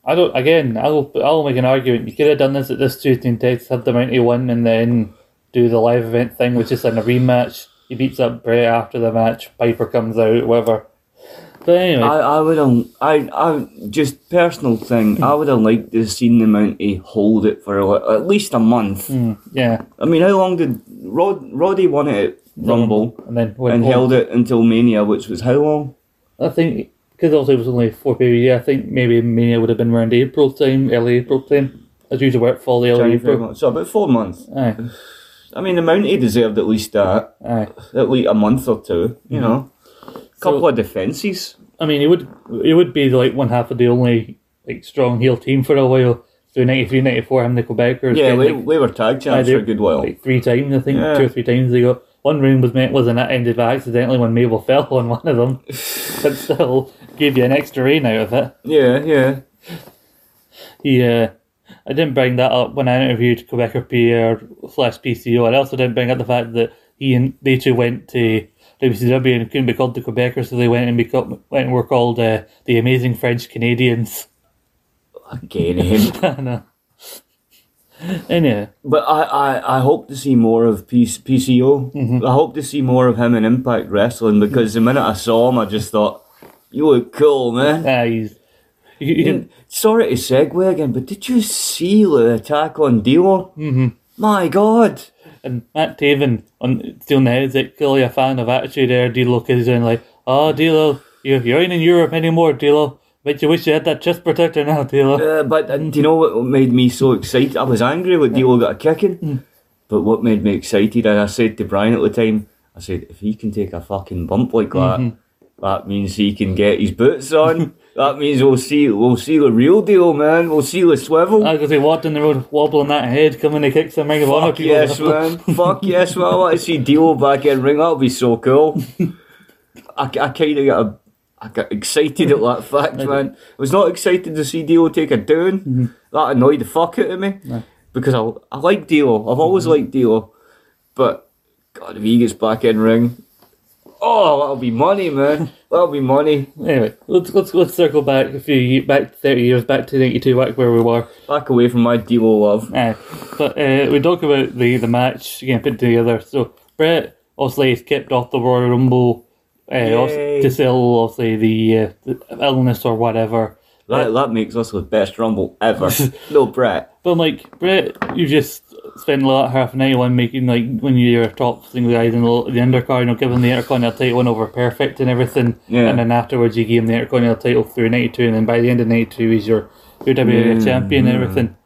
[SPEAKER 3] I don't. Again, I'll I'll make an argument. You could have done this at this Tuesday Texas, have the Mountie win, and then do the live event thing, which is in a rematch. He beats up Bray after the match. Piper comes out, whatever. But anyway,
[SPEAKER 4] I, I would have, I, I, just personal thing, I would have liked to have seen the Mountie hold it for a, at least a month.
[SPEAKER 3] Hmm, yeah,
[SPEAKER 4] I mean, how long did Rod, Roddy won it Rumble
[SPEAKER 3] and then
[SPEAKER 4] and
[SPEAKER 3] home.
[SPEAKER 4] held it until Mania, which was how long?
[SPEAKER 3] I think because also it was only four period. Yeah, I think maybe Mania would have been around April time, early April time. As usually where it fall the early
[SPEAKER 4] January,
[SPEAKER 3] April.
[SPEAKER 4] So about four months.
[SPEAKER 3] Aye,
[SPEAKER 4] I mean, the Mountie deserved at least that,
[SPEAKER 3] aye.
[SPEAKER 4] at least a month or two, you know. a Couple of defences.
[SPEAKER 3] I mean, it would it would be like one half of the only like strong heel team for a while. So 93, 94, him, the Quebecers.
[SPEAKER 4] Yeah, we, we were tag champs for a good while.
[SPEAKER 3] Like three times, I think,
[SPEAKER 4] Yeah.
[SPEAKER 3] two or three times they got. One ring was meant was an ended by accidentally when Mabel fell on one of them, but still gave you an extra reign out of it.
[SPEAKER 4] Yeah, yeah.
[SPEAKER 3] He, uh, I didn't bring that up when I interviewed Quebecer Pierre slash PCO. I also didn't bring up the fact that he and they two went to WCW and couldn't be called the Quebecers, so they went and become, went and were called uh, the Amazing French Canadians.
[SPEAKER 4] Again, him.
[SPEAKER 3] I know. Anyway,
[SPEAKER 4] But I, I, I hope to see more of P- PCO.
[SPEAKER 3] Mm-hmm.
[SPEAKER 4] I hope to see more of him in Impact Wrestling because the minute I saw him, I just thought, you look cool, man.
[SPEAKER 3] ah, he's.
[SPEAKER 4] And sorry to segue again, but did you see the attack on D'Lo? Mm-hmm. My God.
[SPEAKER 3] And Matt Taven on Stealing the Heads, like clearly a fan of Attitude Era, D'Lo is doing like, oh, D'Lo, you, you ain't in Europe anymore, D'Lo. Bet you wish you had that chest protector now, D'Lo.
[SPEAKER 4] Uh, but uh, do you know what made me so excited? I was angry when D'Lo got a kicking.
[SPEAKER 3] Mm.
[SPEAKER 4] But what made me excited, and I said to Brian at the time, I said, if he can take a fucking bump like that,
[SPEAKER 3] Mm-hmm.
[SPEAKER 4] that means he can get his boots on. that means we'll see we'll see the real deal, man. We'll see the swivel.
[SPEAKER 3] I because he walked in the road wobbling that head, coming to kick some Ring of Honor
[SPEAKER 4] yes, man. Fuck yes, man. I want to see D'Lo back in ring. That'll be so cool. I, I kind of got a I got excited at that fact, man. I was not excited to see D'Lo take a down. Mm-hmm. That annoyed the fuck out of me because I I like D'Lo. I've always mm-hmm. liked D'Lo, but God, if he gets back in ring, oh, that'll be money, man. that'll be money.
[SPEAKER 3] Anyway, let's let's let's circle back a few ye- back thirty years back to ninety two, back where we were.
[SPEAKER 4] Back away from my D'Lo love.
[SPEAKER 3] Uh, but uh, we talk about the the match again put together. So Bret obviously is kept off the Royal Rumble uh,
[SPEAKER 4] Yay.
[SPEAKER 3] to sell obviously the, uh, the illness or whatever.
[SPEAKER 4] That that makes us the best Rumble ever. no, Bret.
[SPEAKER 3] But like Bret, you just spent like half an hour on making like when you're top single guys in the, the undercard, you know, giving the Intercontinental title win over Perfect and everything.
[SPEAKER 4] Yeah.
[SPEAKER 3] And then afterwards, you give him the Intercontinental title through '92, and then by the end of '92, he's your your WWE
[SPEAKER 4] Yeah,
[SPEAKER 3] champion and everything.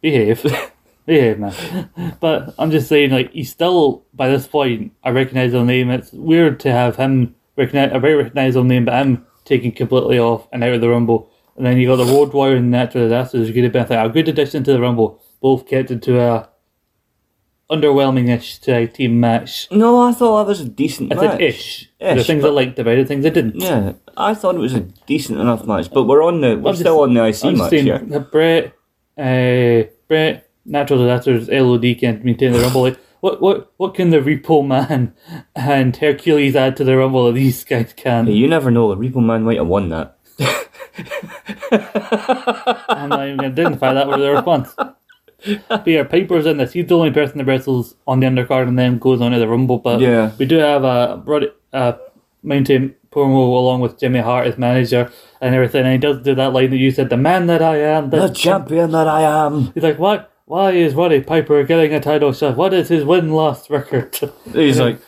[SPEAKER 3] Behave, behave, man. But I'm just saying, like he's still by this point, I recognise the name. It's weird to have him recognize a very recognisable name, but him taken completely off and out of the Rumble. And then you got the Road Warrior and Natural Disasters. You could have been like, a good addition to the Rumble. Both kept into a underwhelming-ish tag team match.
[SPEAKER 4] No, I thought that was a decent
[SPEAKER 3] I
[SPEAKER 4] match.
[SPEAKER 3] said ish. Are things I liked about it, things I didn't.
[SPEAKER 4] Yeah, I thought it was a decent enough match, but we're on the we're
[SPEAKER 3] I'm just-
[SPEAKER 4] still on the IC
[SPEAKER 3] I'm
[SPEAKER 4] match
[SPEAKER 3] saying,
[SPEAKER 4] here.
[SPEAKER 3] that Bret, uh, Bret, Natural Disasters, LOD can't maintain the Rumble. Like, what, what, what can the Repo Man and Hercules add to the Rumble that these guys can?
[SPEAKER 4] Hey, you never know. The Repo Man might have won that.
[SPEAKER 3] And I'm not even going to dignify that with a response. But yeah, Piper's in this. He's the only person that wrestles on the undercard and then goes on to the Rumble. But
[SPEAKER 4] Yeah.
[SPEAKER 3] we do have a uh, Mountie promo along with Jimmy Hart as manager and everything. And he does do that line that you said, the man that I am.
[SPEAKER 4] The champion that I am.
[SPEAKER 3] He's like, what? Why is Roddy Piper getting a title shot? What is his win loss record?
[SPEAKER 4] He's like,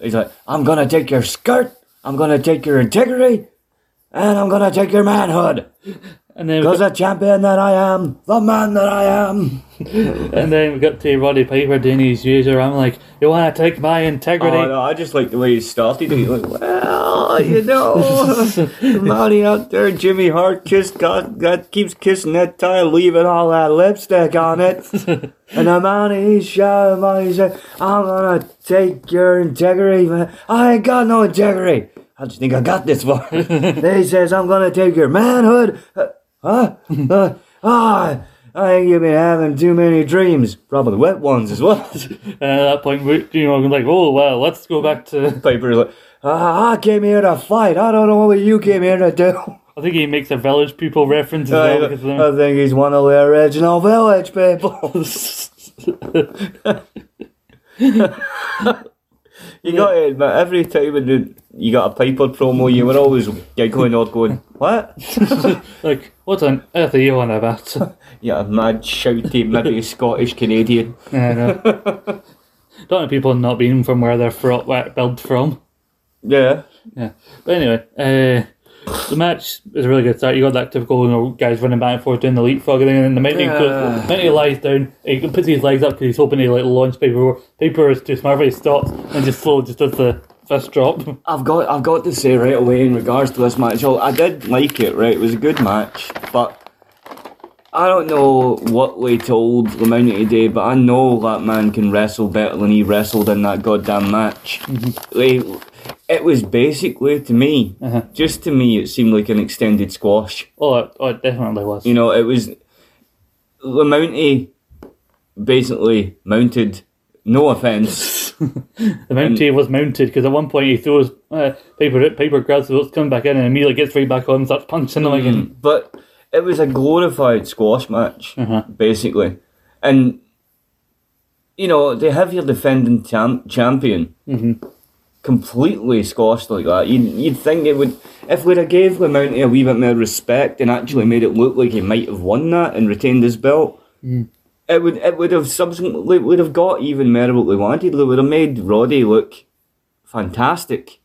[SPEAKER 4] he's like, I'm gonna take your skirt. I'm gonna take your integrity, and I'm gonna take your manhood.
[SPEAKER 3] And then we
[SPEAKER 4] Cause the champion that I am, the man that I am.
[SPEAKER 3] And then we got to Roddy Piper doing his usual. I'm like, you want to take my integrity?
[SPEAKER 4] Oh, no, I just like the way he started. He's like, well, you know, Money out there, Jimmy Hart kissed, God, God keeps kissing that tie, leaving all that lipstick on it. and the man he's shouting, man, he said, I'm gonna take your integrity, man. I ain't got no integrity. How do you think I got this for? he says, I'm gonna take your manhood. Uh, huh? Uh, ah, I think you've been having too many dreams. Probably wet ones as well.
[SPEAKER 3] And at that point, we, you know, I'm like, oh well, let's go back to.
[SPEAKER 4] Piper's like, ah, I came here to fight. I don't know what you came here to do.
[SPEAKER 3] I think he makes a village people reference as
[SPEAKER 4] I,
[SPEAKER 3] well. Because of.
[SPEAKER 4] I think he's one of the original village people. you got to admit, every time when you got a Piper promo, you were always giggling or going, what?
[SPEAKER 3] like, what on earth are you on about?
[SPEAKER 4] Yeah, a mad, shouty, maybe Scottish Canadian.
[SPEAKER 3] I know. Don't want people not being from where they're where built from.
[SPEAKER 4] Yeah.
[SPEAKER 3] Yeah. But anyway, uh, the match is a really good start. You got that typical you know, guys running back and forth doing the leapfrog thing, and then the minute he, goes, minute he lies down, he puts his legs up because he's hoping he like launch Piper. Piper is too smart, but he stops and just slow just does the fist drop.
[SPEAKER 4] I've got I've got to say right away in regards to this match, I did like it, right? It was a good match, but I don't know what we told Lamounty today, but I know that man can wrestle better than he wrestled in that goddamn match. Mm-hmm. Like, it was basically to me, uh-huh. just to me, it seemed like an extended squash.
[SPEAKER 3] Oh, it, oh, it definitely was.
[SPEAKER 4] You know, it was Lamounty basically mounted. No offense.
[SPEAKER 3] The Mountie was mounted because at one point he throws uh, Piper Piper grabs the ropes, comes back in, and immediately gets right back on and starts punching them again.
[SPEAKER 4] Mm, but it was a glorified squash match, uh-huh. basically. And, you know, they have your defending champ- champion mm-hmm. Completely squashed like that, you'd, you'd think it would. If we'd have gave Lamounty a wee bit more respect and actually made it look like he might have won that and retained his belt, mm. it would it would have subsequently would have got even more what we wanted. It would have made Roddy look fantastic.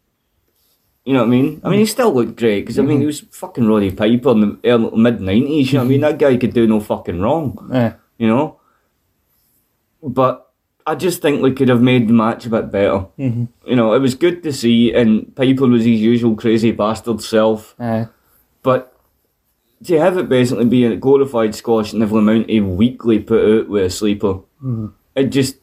[SPEAKER 4] You know what I mean? I mean, he mm. still looked great because I mean, he mm. was fucking Roddy Piper in the mid nineties. You know what I mean? That guy could do no fucking wrong.
[SPEAKER 3] Yeah.
[SPEAKER 4] You know. But I just think we could have made the match a bit better. Mm-hmm. You know, it was good to see, and Piper was his usual crazy bastard self.
[SPEAKER 3] Aye.
[SPEAKER 4] But to have it basically be a glorified squash and have Lamounty weekly put out with a sleeper, it just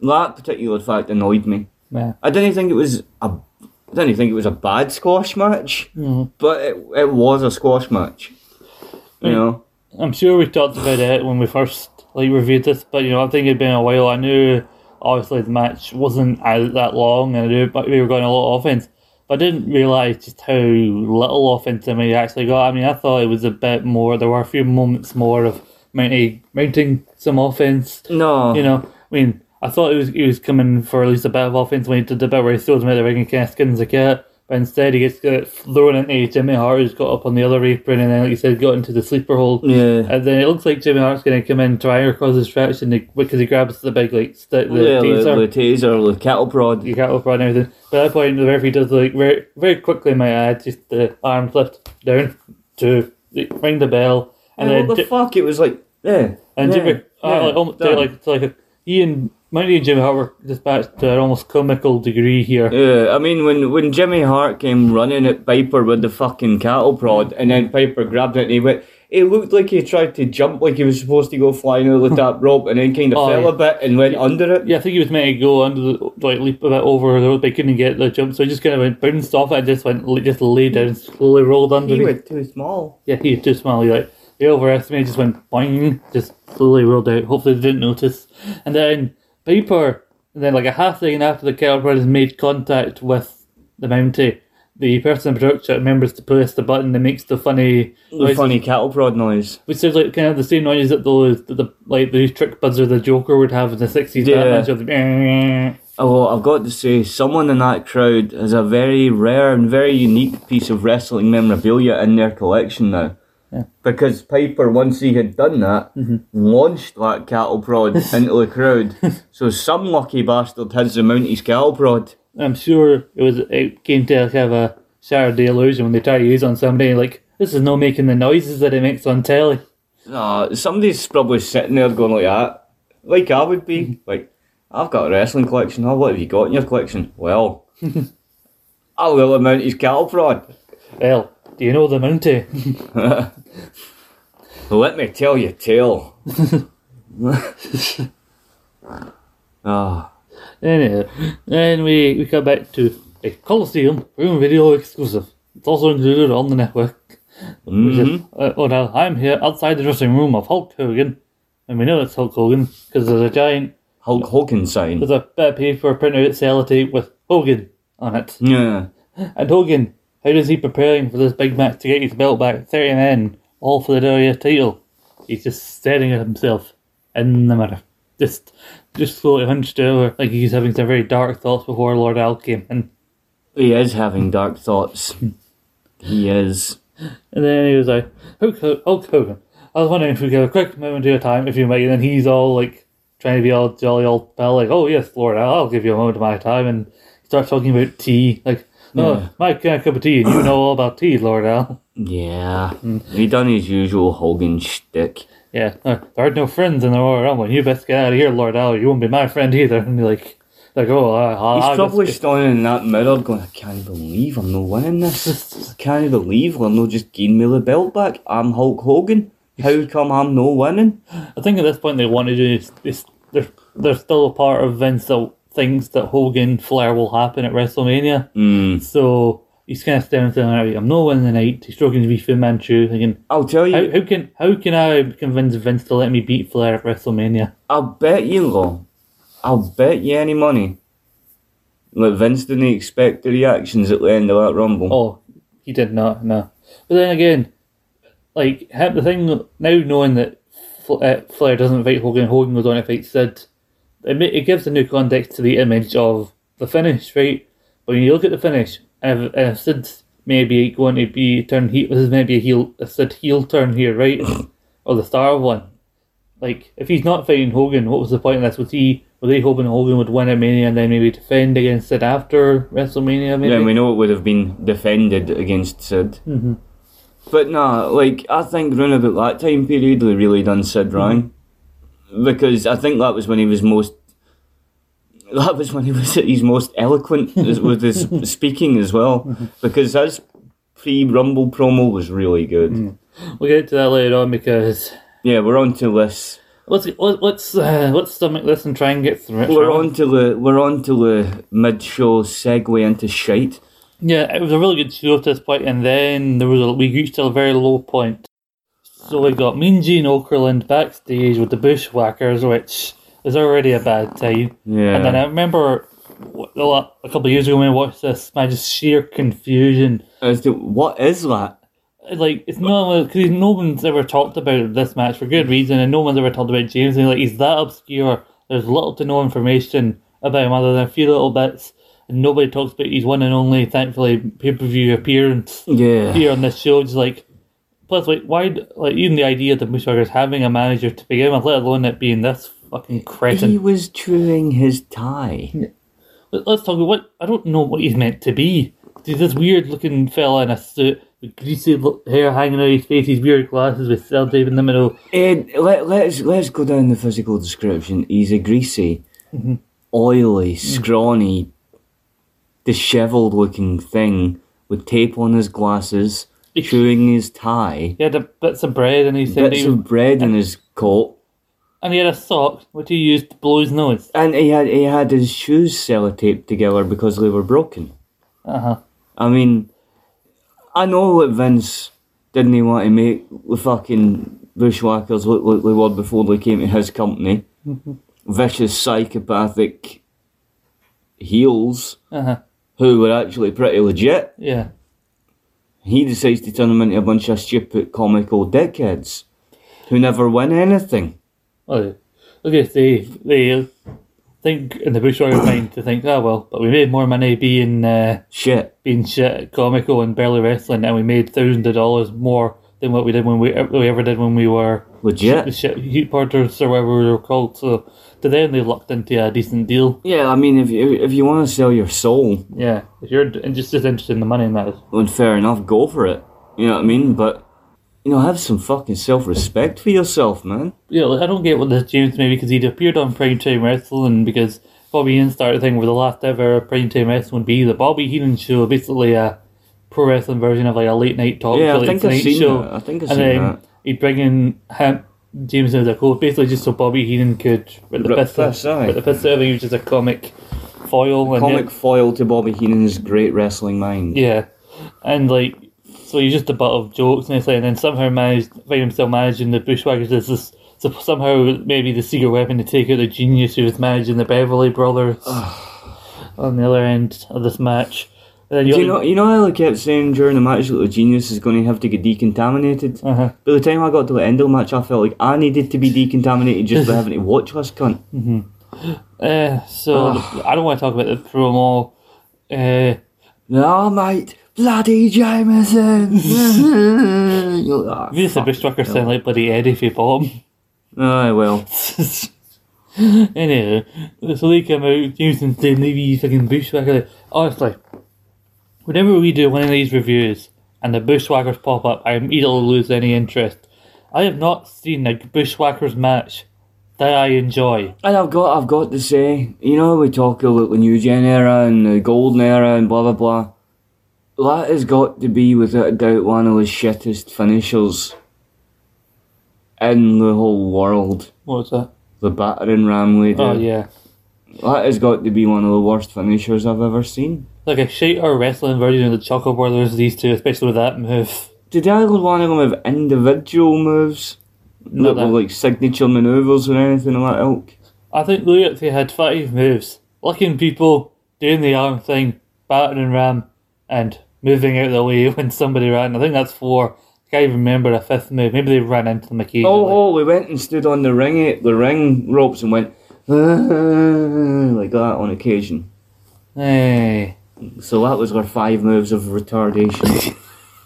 [SPEAKER 4] that particular fact annoyed me.
[SPEAKER 3] Yeah.
[SPEAKER 4] I didn't think it was a I didn't think it was a bad squash match,
[SPEAKER 3] Mm-hmm.
[SPEAKER 4] but it, it was a squash match. You know,
[SPEAKER 3] I'm sure we talked about it when we first like reviewed this, but you know, I think it'd been a while. I knew obviously the match wasn't out that long, and I knew we were going a lot of offense. But I didn't realise just how little offense we actually got. I mean, I thought it was a bit more. There were a few moments more of mounting, mounting some offense.
[SPEAKER 4] no,
[SPEAKER 3] You know, I mean, I thought he was he was coming for at least a bit of offense when he did the bit where he throws him the ring and kind of skins the cat. But instead, he gets thrown into Jimmy Hart, who's got up on the other apron, and then, like you said, got into the sleeper hold.
[SPEAKER 4] Yeah.
[SPEAKER 3] And then it looks like Jimmy Hart's going to come in, try and cause distraction because he grabs the big like stick, the
[SPEAKER 4] yeah,
[SPEAKER 3] taser,
[SPEAKER 4] the, the taser, the cattle prod.
[SPEAKER 3] you cattle prod and everything. But at that point, the referee does like very very quickly, I add, just the arm lift down to ring the bell, and
[SPEAKER 4] And
[SPEAKER 3] then
[SPEAKER 4] what the
[SPEAKER 3] Ji-
[SPEAKER 4] fuck? It was like, yeah,
[SPEAKER 3] and
[SPEAKER 4] yeah,
[SPEAKER 3] Jimmy, uh,
[SPEAKER 4] yeah,
[SPEAKER 3] like, almost, like, like a, he and Mountie and Jimmy Hart were dispatched to an almost comical degree here.
[SPEAKER 4] Yeah, I mean when when Jimmy Hart came running at Piper with the fucking cattle prod, and then Piper grabbed it and he went. It looked like he tried to jump like he was supposed to go flying over the top rope, and then kind of
[SPEAKER 3] Oh,
[SPEAKER 4] fell
[SPEAKER 3] yeah.
[SPEAKER 4] a bit and went under it.
[SPEAKER 3] Yeah, I think he was meant to go under the like leap a bit over the rope, but he couldn't get the jump, so he just kind of went bounced off it and just went just lay down, and slowly rolled under.
[SPEAKER 4] He went too small.
[SPEAKER 3] Yeah, he was too small. He like he overestimated, just went boing, just slowly rolled out. Hopefully they didn't notice. And then Piper, and then like a half second after the kettle has made contact with the Mountie, the person in production remembers to press the button that makes the funny
[SPEAKER 4] The
[SPEAKER 3] noises,
[SPEAKER 4] funny cattle prod noise.
[SPEAKER 3] which sounds like kind of the same noise that those that the like the trick buzzer the Joker would have in the sixties
[SPEAKER 4] Yeah.
[SPEAKER 3] The
[SPEAKER 4] Oh, I've got to say, someone in that crowd has a very rare and very unique piece of wrestling memorabilia in their collection now. Because Piper, once he had done that, launched that cattle prod into the crowd. So some lucky bastard has the Mountie's cattle prod.
[SPEAKER 3] I'm sure it was it came to have a Saturday illusion when they try to use on somebody like this is not making the noises that it makes on telly.
[SPEAKER 4] Uh, somebody's probably sitting there going like that. Like I would be. Like, I've got a wrestling collection. Oh, what have you got in your collection? Well, I'll with Mountie's cattle prod.
[SPEAKER 3] Well, do you know the Mountie?
[SPEAKER 4] Let me tell you a tale. Ah,
[SPEAKER 3] Anyway, then we, we come back to a Coliseum Home Video exclusive. It's also included on the network. Which is, uh, oh, now I'm here outside the dressing room of Hulk Hogan, and we know it's Hulk Hogan because there's a giant,
[SPEAKER 4] Hulk Hogan sign.
[SPEAKER 3] there's a bit of paper printed out sellotape with Hogan on it.
[SPEAKER 4] Yeah.
[SPEAKER 3] And Hogan, how is he preparing for this big match to get his belt back? 30 men, all for the WWF title. He's just staring at himself in the mirror. Just just slowly hunched over, like he's having some very dark thoughts before Lord Al came in.
[SPEAKER 4] He is having dark thoughts. he is.
[SPEAKER 3] And then he was like, Hulk, Hulk Hogan, I was wondering if we could have a quick moment of your time, if you might. And then he's all like, trying to be all jolly old pal, like, oh yes, Lord Al, I'll give you a moment of my time. And he starts talking about tea, like, oh,
[SPEAKER 4] Yeah.
[SPEAKER 3] my kind of cup of tea, and you know all about tea, Lord Al.
[SPEAKER 4] Yeah. He done his usual Hogan shtick.
[SPEAKER 3] Yeah, uh, there are no friends in the Royal Rumble. You best get out of here, Lord Al. You won't be my friend either. And you're like, like, oh, I, I,
[SPEAKER 4] He's
[SPEAKER 3] I
[SPEAKER 4] probably
[SPEAKER 3] just-
[SPEAKER 4] standing in that mirror going, I can't believe I'm not winning this. I can't believe not just giving me the belt back. I'm Hulk Hogan. How come I'm not winning?
[SPEAKER 3] I think at this point they want to do is, is they're, they're still a part of Vince that thinks that Hogan Flair will happen at WrestleMania.
[SPEAKER 4] Mm.
[SPEAKER 3] So he's kind of staring there, like, I'm not winning the night. He's stroking his Fu Manchu, thinking,
[SPEAKER 4] I'll tell you,
[SPEAKER 3] how, how can how can I convince Vince to let me beat Flair at WrestleMania?
[SPEAKER 4] I'll bet you, though, I'll bet you any money that Vince didn't expect the reactions at the end of that Rumble.
[SPEAKER 3] Oh, he did not, no. But then again, like the thing now knowing that uh, Flair doesn't fight Hogan, Hogan goes on to fight Sid. It, it gives a new context to the image of the finish, right? But when you look at the finish, if, if Sid's maybe going to be turn heel, this is maybe a heel, a Sid heel turn here, right? or the star one. Like if he's not fighting Hogan, what was the point of this? Was he were they hoping Hogan would win at Mania and then maybe defend against Sid after WrestleMania? Maybe.
[SPEAKER 4] Yeah, we know it would have been defended against Sid.
[SPEAKER 3] Mm-hmm.
[SPEAKER 4] But nah, like, I think round about that time period, they really done Sid wrong. Because I think that was when he was most. That was when he was at his most eloquent with his speaking as well. Because his pre Rumble promo was really good.
[SPEAKER 3] We'll get to that later on because
[SPEAKER 4] Yeah, we're on to this.
[SPEAKER 3] let's let, let's uh, let's stomach this and try and get through it.
[SPEAKER 4] We're
[SPEAKER 3] shall we?
[SPEAKER 4] on to the we're on to the mid show segue into shite.
[SPEAKER 3] Yeah, it was a really good show to this point, and then there was a, we reached a very low point. So we got Mean Gene Okerlund backstage with the Bushwhackers, which is already a bad time.
[SPEAKER 4] Yeah.
[SPEAKER 3] And then I remember a couple of years ago when I watched this, my just sheer confusion.
[SPEAKER 4] As to what is that?
[SPEAKER 3] Like it's no because no one's ever talked about this match for good reason, and no one's ever talked about James. And like he's that obscure. There's little to no information about him other than a few little bits, and nobody talks about his one and only, thankfully, pay per view appearance
[SPEAKER 4] Yeah.
[SPEAKER 3] here on this show. Just like plus, like why, like even the idea of the Bushwhackers having a manager to begin with, let alone it being this fucking cretin.
[SPEAKER 4] He was chewing his tie.
[SPEAKER 3] Let- Let's talk about what I don't know what he's meant to be. He's this weird looking fella in a suit with greasy hair hanging out his face, his weird glasses with cell tape in the middle.
[SPEAKER 4] Ed, let, let's let's go down the physical description. He's a greasy, mm-hmm. oily, mm. scrawny, dishevelled looking thing with tape on his glasses, chewing his tie,
[SPEAKER 3] He had a bits of bread and he said
[SPEAKER 4] bits of bread in his coat,
[SPEAKER 3] and he had a sock which he used to blow his nose.
[SPEAKER 4] and he had he had his shoes sellotaped together because they were broken.
[SPEAKER 3] Uh huh.
[SPEAKER 4] I mean, I know that Vince didn't he want to make the fucking bushwhackers look like they were before they came to his company. Vicious, psychopathic heels
[SPEAKER 3] Uh huh.
[SPEAKER 4] who were actually pretty legit.
[SPEAKER 3] Yeah.
[SPEAKER 4] He decides to turn them into a bunch of stupid comical dickheads who never win anything.
[SPEAKER 3] Well, I guess they they think in the Bushwhacker mind to think, oh well, but we made more money being uh,
[SPEAKER 4] Shit.
[SPEAKER 3] being shit comical and barely wrestling, and we made thousands of dollars more than what we did when we, we ever did when we were
[SPEAKER 4] Legit.
[SPEAKER 3] shit heat porters or whatever we were called. So to them, they lucked into a decent deal.
[SPEAKER 4] Yeah, I mean, if you, if you want to sell your soul,
[SPEAKER 3] Yeah, if you're just just interested in the money, and that is.
[SPEAKER 4] then fair enough, go for it. You know what I mean? But, you know, have some fucking self respect for yourself, man.
[SPEAKER 3] Yeah, like, I don't get what this James maybe because he'd appeared on Primetime Wrestling because Bobby Heenan started a thing where the last ever Primetime Wrestling would be the Bobby Heenan show, basically a pro wrestling version of like a late night talk
[SPEAKER 4] Yeah,
[SPEAKER 3] show,
[SPEAKER 4] I
[SPEAKER 3] like
[SPEAKER 4] think I've seen
[SPEAKER 3] show.
[SPEAKER 4] that. I think I've
[SPEAKER 3] and
[SPEAKER 4] seen
[SPEAKER 3] then
[SPEAKER 4] that.
[SPEAKER 3] he'd bring in him, James as a co basically just so Bobby Heenan could rip the
[SPEAKER 4] Rip
[SPEAKER 3] piss,
[SPEAKER 4] piss, aye.
[SPEAKER 3] rip the piss out of him. He was just a comic foil. and
[SPEAKER 4] Comic
[SPEAKER 3] yet-
[SPEAKER 4] foil to Bobby Heenan's great wrestling mind.
[SPEAKER 3] yeah, and like so he's just a butt of jokes and everything, and then somehow managed find himself managing the Bushwhackers as this. So somehow maybe the secret weapon to take out the genius who was managing the Beverly Brothers on the other end of this match. And you,
[SPEAKER 4] know, you know I kept saying during the match that the genius is going to have to get decontaminated?
[SPEAKER 3] Uh-huh.
[SPEAKER 4] By the time I got to the end of the match, I felt like I needed to be decontaminated just by having to watch this cunt.
[SPEAKER 3] uh, so I don't want to talk about the promo. Uh,
[SPEAKER 4] No, mate, bloody Jameson! You're like, "Ah,
[SPEAKER 3] as the
[SPEAKER 4] fuck."
[SPEAKER 3] Bushwhackers sound like bloody Eddie bought him.
[SPEAKER 4] Aye, well,
[SPEAKER 3] anyway, so they come out, Jameson saying, leave you fucking bushwhacker. Honestly, whenever we do one of these reviews and the bushwhackers pop up, I immediately lose any interest. I have not seen a bushwhackers match that I enjoy.
[SPEAKER 4] and I've got, I've got to say, you know, we talk about the new gen era and the golden era and blah blah blah. That has got to be without a doubt one of the shittest finishers in the whole world.
[SPEAKER 3] What's that?
[SPEAKER 4] The battering ram lady.
[SPEAKER 3] Oh, yeah.
[SPEAKER 4] That has got to be one of the worst finishers I've ever seen.
[SPEAKER 3] Like a shiter wrestling version of the Chuckle Brothers, these two, especially with that move.
[SPEAKER 4] Did either one of them have individual moves?
[SPEAKER 3] Not
[SPEAKER 4] that were like signature maneuvers or anything of that ilk?
[SPEAKER 3] I think they actually had five moves. Looking people, doing the arm thing, battering ram, and moving out of the way when somebody ran. I think that's four. I can't even remember a fifth move. Maybe they ran into them occasionally.
[SPEAKER 4] Oh, oh, we went and stood on the ring, eh, the ring ropes and went like that on occasion.
[SPEAKER 3] Hey.
[SPEAKER 4] So that was our five moves of retardation.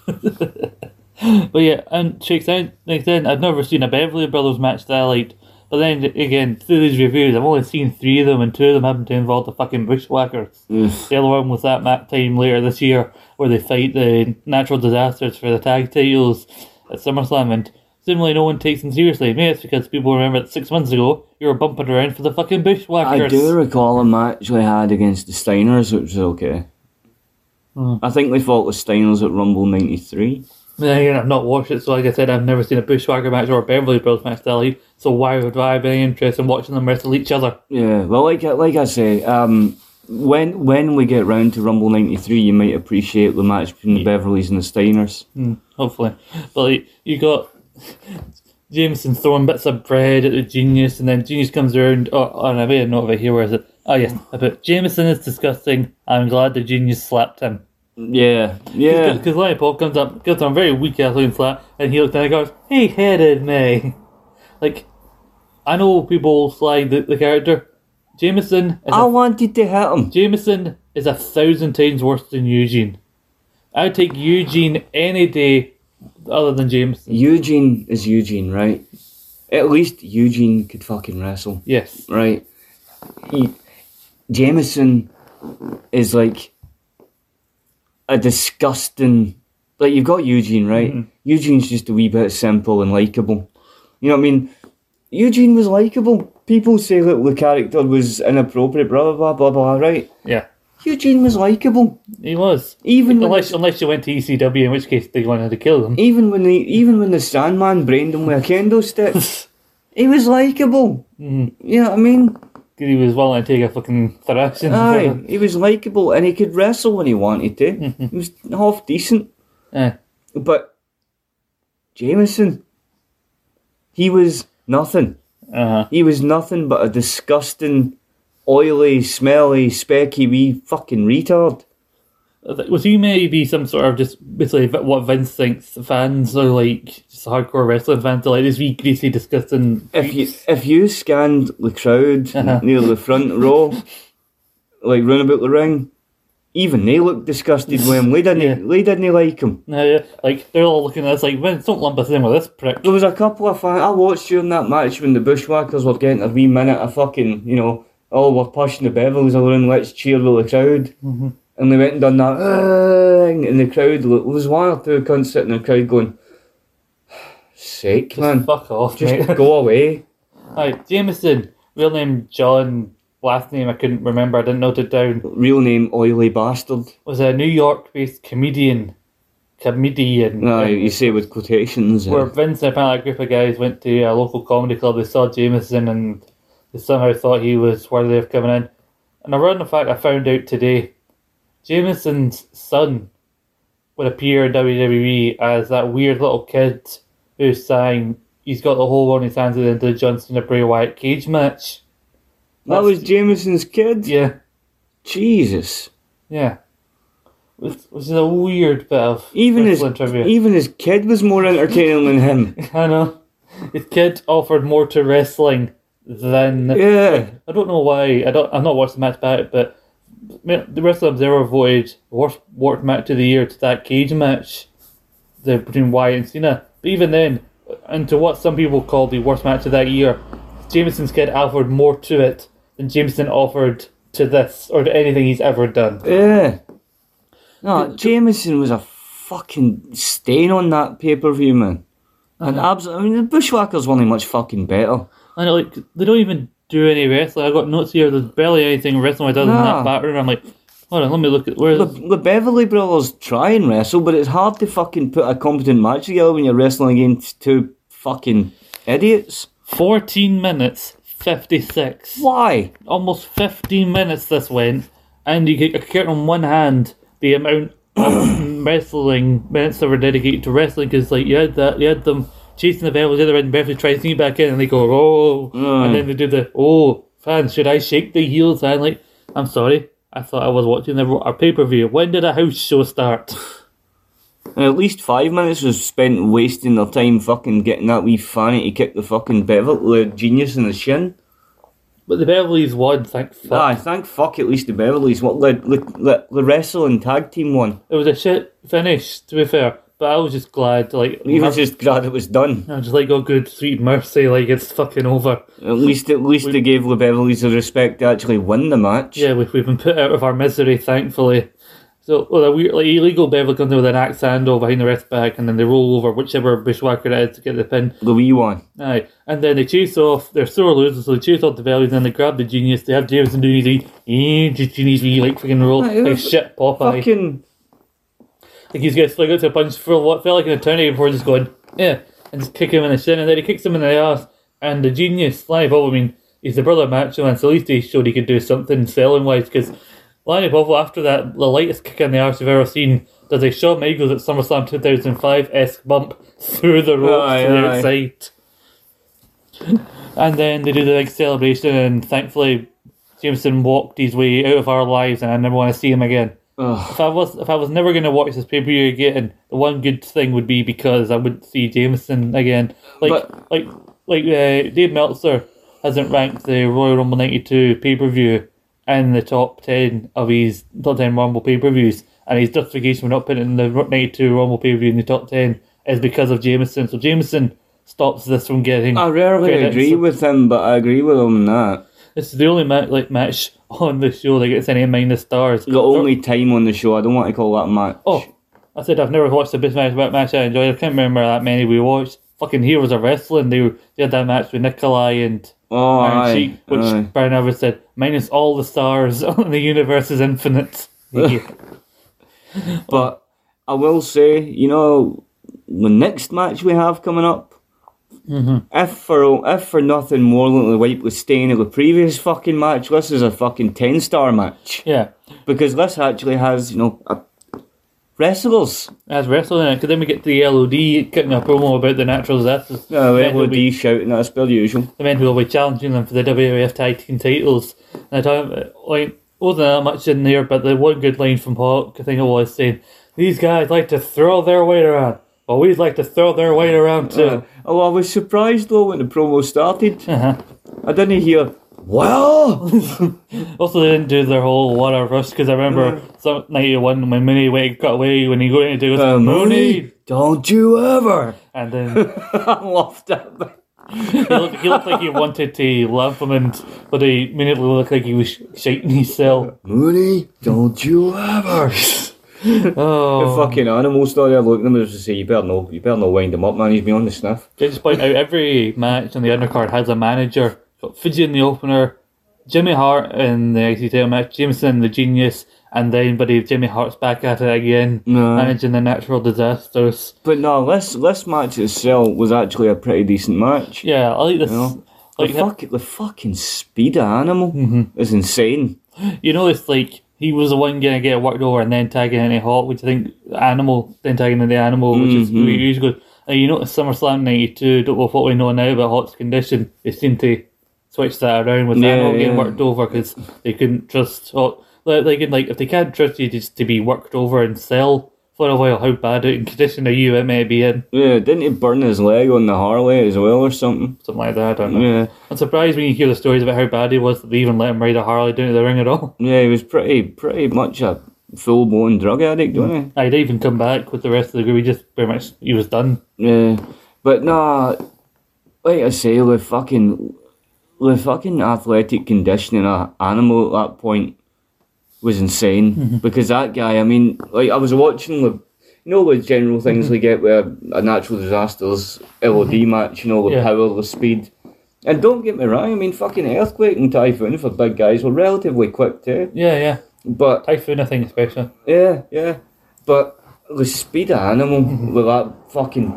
[SPEAKER 3] But yeah, and checks out like then I've never seen a Beverly Brothers match that I liked. But then again, through these reviews, I've only seen three of them, and two of them happen to involve the fucking bushwhackers.
[SPEAKER 4] Oof.
[SPEAKER 3] The other one was that mat time later this year where they fight the natural disasters for the tag titles at SummerSlam, and seemingly no one takes them seriously. Maybe it's because people remember that six months ago you were bumping around for the fucking bushwhackers.
[SPEAKER 4] I do recall a match we had against the Steiners, which was okay. I think they fought the Steiners at Rumble 93.
[SPEAKER 3] But then again, I've not watched it, so like I said, I've never seen a bushwhacker match or a Beverly Brothers match I like. So why would I have any interest in watching them wrestle each other?
[SPEAKER 4] Yeah, well, like I- like I say, um, when when we get round to Rumble '93, you might appreciate the match between the Beverleys and the Steiners.
[SPEAKER 3] hopefully. But like, you got Jameson throwing bits of bread at the genius, and then genius comes around. Oh, oh and I made a note of it here. Where is it? Oh yes, hmm. about Jameson is disgusting. I'm glad the genius slapped him.
[SPEAKER 4] Yeah, yeah.
[SPEAKER 3] Because Lanny Poffo comes up, gives him a very weak ass looking slap, and he looks down and goes, "He headed me." Like, I know people slide the, the character. Jameson is
[SPEAKER 4] I
[SPEAKER 3] a
[SPEAKER 4] wanted to hit him.
[SPEAKER 3] Jameson is a thousand times worse than Eugene. I'd take Eugene any day other than James.
[SPEAKER 4] Eugene is Eugene, right? At least Eugene could fucking wrestle,
[SPEAKER 3] Yes.
[SPEAKER 4] right? He, Jameson is like a disgusting. Like you've got Eugene, right? Mm-hmm. Eugene's just a wee bit simple and likable. You know what I mean? Eugene was likable. People say that the character was inappropriate, blah blah blah blah blah. Right?
[SPEAKER 3] Yeah.
[SPEAKER 4] Eugene was likable,
[SPEAKER 3] He was.
[SPEAKER 4] even
[SPEAKER 3] Unless unless you went to ECW, in which case they wanted to kill him.
[SPEAKER 4] even when the even when the Sandman brained him with a kendo stick, he was likable. You know what I mean?
[SPEAKER 3] He was willing to take a fucking thrashing.
[SPEAKER 4] Aye, he was likable and he could wrestle when he wanted to. he was half decent,
[SPEAKER 3] Eh.
[SPEAKER 4] but Jameson, he was nothing.
[SPEAKER 3] Uh-huh.
[SPEAKER 4] He was nothing but a disgusting, oily, smelly, specky wee fucking retard.
[SPEAKER 3] Was he maybe some sort of just basically what Vince thinks fans are like, just hardcore wrestling fans are like this wee greasy, disgusting.
[SPEAKER 4] If you if you scanned the crowd
[SPEAKER 3] Uh-huh.
[SPEAKER 4] near the front row, like round about the ring, even they looked disgusted with him. They didn't.
[SPEAKER 3] Yeah.
[SPEAKER 4] They didn't like him.
[SPEAKER 3] No, yeah, like they're all looking at us like, Vince, don't lump us in with this prick.
[SPEAKER 4] There was a couple of fans. I watched during that match when the Bushwhackers were getting a wee minute of fucking, you know, all were pushing the Bevels around, let's cheer with the crowd.
[SPEAKER 3] Mm-hmm.
[SPEAKER 4] And they went and done that, "Ah," and the crowd, there was one or two cunts sitting in the crowd going, sake, man,
[SPEAKER 3] Fuck off,
[SPEAKER 4] just
[SPEAKER 3] mate.
[SPEAKER 4] go away.
[SPEAKER 3] Right, Jameson, real name John, last name I couldn't remember, I didn't note it down.
[SPEAKER 4] Real name, oily bastard.
[SPEAKER 3] Was a New York based comedian. Comedian.
[SPEAKER 4] No, you say with quotations. uh,
[SPEAKER 3] Where Vince and apparently a group of guys went to a local comedy club, they saw Jameson and they somehow thought he was worthy of coming in. And around the fact I found out today, Jameson's son would appear in WWE as that weird little kid who sang he's got the whole world in his hands at the end of the John Cena Bray Wyatt cage match.
[SPEAKER 4] that was Jameson's kid?
[SPEAKER 3] Yeah,
[SPEAKER 4] Jesus.
[SPEAKER 3] yeah. Which, which is a weird bit of
[SPEAKER 4] Even his,
[SPEAKER 3] trivia.
[SPEAKER 4] even his kid was more entertaining than him.
[SPEAKER 3] I know. His kid offered more to wrestling than
[SPEAKER 4] Yeah.
[SPEAKER 3] I don't know why. I don't. I'm not watched the match back, but the Wrestling Observer voted worst worst match of the year to that cage match, the between Wyatt and Cena. But even then, and to what some people call the worst match of that year, Jameson's kid offered more to it than Jameson offered to this or to anything he's ever done.
[SPEAKER 4] Yeah. No, Jameson was a fucking stain on that pay per view, man. And uh-huh. absolutely, I mean, the Bushwhackers weren't much fucking better.
[SPEAKER 3] And like they don't even do any wrestling. I got notes here. There's barely anything wrestling other than
[SPEAKER 4] Nah.
[SPEAKER 3] that battering. I'm like, hold on, let me look at where.
[SPEAKER 4] The, the Beverly Brothers try and wrestle, but it's hard to fucking put a competent match together when you're wrestling against two fucking idiots.
[SPEAKER 3] 14 minutes 56
[SPEAKER 4] Why?
[SPEAKER 3] almost 15 minutes this went and you could count on one hand the amount of wrestling minutes that were dedicated to wrestling because like you had that you had them chasing the Beverly the other end Beverly tries to sneak back in and they go oh mm. and then they do the oh fans should I shake the heels and I'm like I'm sorry I thought I was watching the our pay-per-view when did a house show start
[SPEAKER 4] And at least five minutes was spent wasting their time fucking getting that wee fanny to kick the fucking Beverly the genius in the shin.
[SPEAKER 3] but the Beverly's won thank fuck
[SPEAKER 4] Aye, thank fuck at least the Beverlys. What the, the, the, the wrestling tag team won.
[SPEAKER 3] it was a shit finish to be fair but I was just glad like
[SPEAKER 4] He was just glad it was done.
[SPEAKER 3] I'm just like, oh, good, sweet mercy, like it's fucking over.
[SPEAKER 4] At least, at least they gave the Beverlys the respect to actually win the match.
[SPEAKER 3] Yeah, we've, we've been put out of our misery, thankfully. So, well, a weird, like illegal Beverly comes in with an axe handle behind the wrist back, and then they roll over whichever bushwhacker it is to get the pin.
[SPEAKER 4] The wee one.
[SPEAKER 3] Aye, and then they chase off. They're sore losers, so they chase off the Beverly, and they grab the genius. They have Jameson doing his eh, just genius like freaking roll
[SPEAKER 4] Aye,
[SPEAKER 3] like shit Popeye.
[SPEAKER 4] Fucking.
[SPEAKER 3] Like he's gonna swing out to a punch for what felt like an eternity before just going, yeah, and just kick him in the shin, and then he kicks him in the ass. And the genius, Sly Bob, I mean, he's the brother of Macho Man, so at least he showed he could do something selling wise because Lanny Poffo, after that, the lightest kick in the arse you've ever seen, does a Shawn Michaels at SummerSlam 2005 esque bump through the ropes
[SPEAKER 4] Aye,
[SPEAKER 3] to the outside. And then they do the big celebration, and thankfully, Jameson walked his way out of our lives, and I never want to see him again.
[SPEAKER 4] Ugh.
[SPEAKER 3] If I was if I was never going to watch this pay per view again, the one good thing would be because I wouldn't see Jameson again. Like
[SPEAKER 4] But-
[SPEAKER 3] like like uh, Dave Meltzer hasn't ranked the Royal Rumble '92 pay per view in the top ten of his top ten Rumble pay per views, and his justification for not putting the '92 Rumble pay per view in the top ten is because of Jameson. So Jameson stops this from getting.
[SPEAKER 4] I rarely
[SPEAKER 3] credit.
[SPEAKER 4] agree with him, but I agree with him on that.
[SPEAKER 3] It's the only ma- like match on the show that gets any minus stars.
[SPEAKER 4] The only time on the show, I don't want to call that a match.
[SPEAKER 3] Oh, I said I've never watched a best match match I enjoyed. I can't remember that many we watched. Fucking Heroes of Wrestling. They, were, they had that match with Nikolai and
[SPEAKER 4] Oh,
[SPEAKER 3] Iron
[SPEAKER 4] aye,
[SPEAKER 3] Sheik, which
[SPEAKER 4] aye.
[SPEAKER 3] Brian Evers said minus all the stars on the universe is infinite. Yeah.
[SPEAKER 4] But I will say, you know, the next match we have coming up, if for if for nothing more than the wipe was staying at the previous fucking match, this is a fucking ten star match
[SPEAKER 3] yeah,
[SPEAKER 4] because this actually has you know a, wrestlers.
[SPEAKER 3] as wrestling, because then we get to the LOD cutting a promo about the natural disasters.
[SPEAKER 4] Uh,
[SPEAKER 3] the, will be,
[SPEAKER 4] LOD shouting at us, per usual.
[SPEAKER 3] the men who will be challenging them for the WWF tag team titles. And I don't, like wasn't that much in there, but the one good line from Hawk, I think it was saying, "These guys like to throw their weight around." Well, we'd like to throw their weight around too.
[SPEAKER 4] Uh, oh, I was surprised though when the promo started.
[SPEAKER 3] Uh-huh.
[SPEAKER 4] I didn't hear. Well,
[SPEAKER 3] Also, they didn't do their whole water rush because I remember some ninety one when Mooney went got away when he go in and do
[SPEAKER 4] uh,
[SPEAKER 3] Mooney,
[SPEAKER 4] don't you ever?
[SPEAKER 3] and then
[SPEAKER 4] I loved it.
[SPEAKER 3] he looked, he looked like he wanted to laugh him, and but he immediately looked like he was shaking his cell.
[SPEAKER 4] Mooney, don't you ever? The
[SPEAKER 3] Oh,
[SPEAKER 4] fucking animal story. I looked at him and just say, "You better know, you better not wind him up, man. He's beyond the sniff."
[SPEAKER 3] Can I just point out every match on the undercard has a manager. Got Fidget in the opener, Jimmy Hart in the IC title match, Jameson the genius, and then buddy Jimmy Hart's back at it again,
[SPEAKER 4] No.
[SPEAKER 3] managing the natural disasters.
[SPEAKER 4] But no, this this match itself was actually a pretty decent match.
[SPEAKER 3] Yeah, I like this.
[SPEAKER 4] know,
[SPEAKER 3] Like
[SPEAKER 4] the, fuck, the fucking speed of animal
[SPEAKER 3] Mm-hmm.
[SPEAKER 4] is insane.
[SPEAKER 3] You know, it's like he was the one gonna get worked over and then tagging into Hawk, which I think Animal then tagging into Animal, which is
[SPEAKER 4] Mhm.
[SPEAKER 3] really usually. And you notice SummerSlam '92. Don't know what we know now about Hawk's condition. They seem to switch that around with
[SPEAKER 4] Yeah,
[SPEAKER 3] Animal getting worked over because they couldn't trust Hawk. Like, in, like if they can't trust you just to be worked over and sell for a while, how bad in condition are you? It may be in
[SPEAKER 4] Yeah, didn't he burn his leg on the Harley as well or something?
[SPEAKER 3] something like that. I don't know.
[SPEAKER 4] Yeah,
[SPEAKER 3] I'm surprised when you hear the stories about how bad he was that they even let him ride a Harley down to the ring at all.
[SPEAKER 4] yeah, he was pretty pretty much a full blown drug addict, wasn't he?
[SPEAKER 3] I'd even come back with the rest of the group. He just pretty much he was done.
[SPEAKER 4] Yeah, but nah, like I say, the fucking the fucking athletic conditioning of animal at that point was insane
[SPEAKER 3] Mm-hmm.
[SPEAKER 4] because that guy. I mean, like I was watching the. You know the general things we get with a, natural disasters LOD match, you know, the
[SPEAKER 3] Mm-hmm. Yeah.
[SPEAKER 4] power, the speed. And don't get me wrong, I mean, fucking Earthquake and Typhoon for big guys were relatively quick too.
[SPEAKER 3] Yeah, yeah.
[SPEAKER 4] But
[SPEAKER 3] Typhoon, I think, especially.
[SPEAKER 4] Yeah, yeah. But the speed of Animal with that fucking.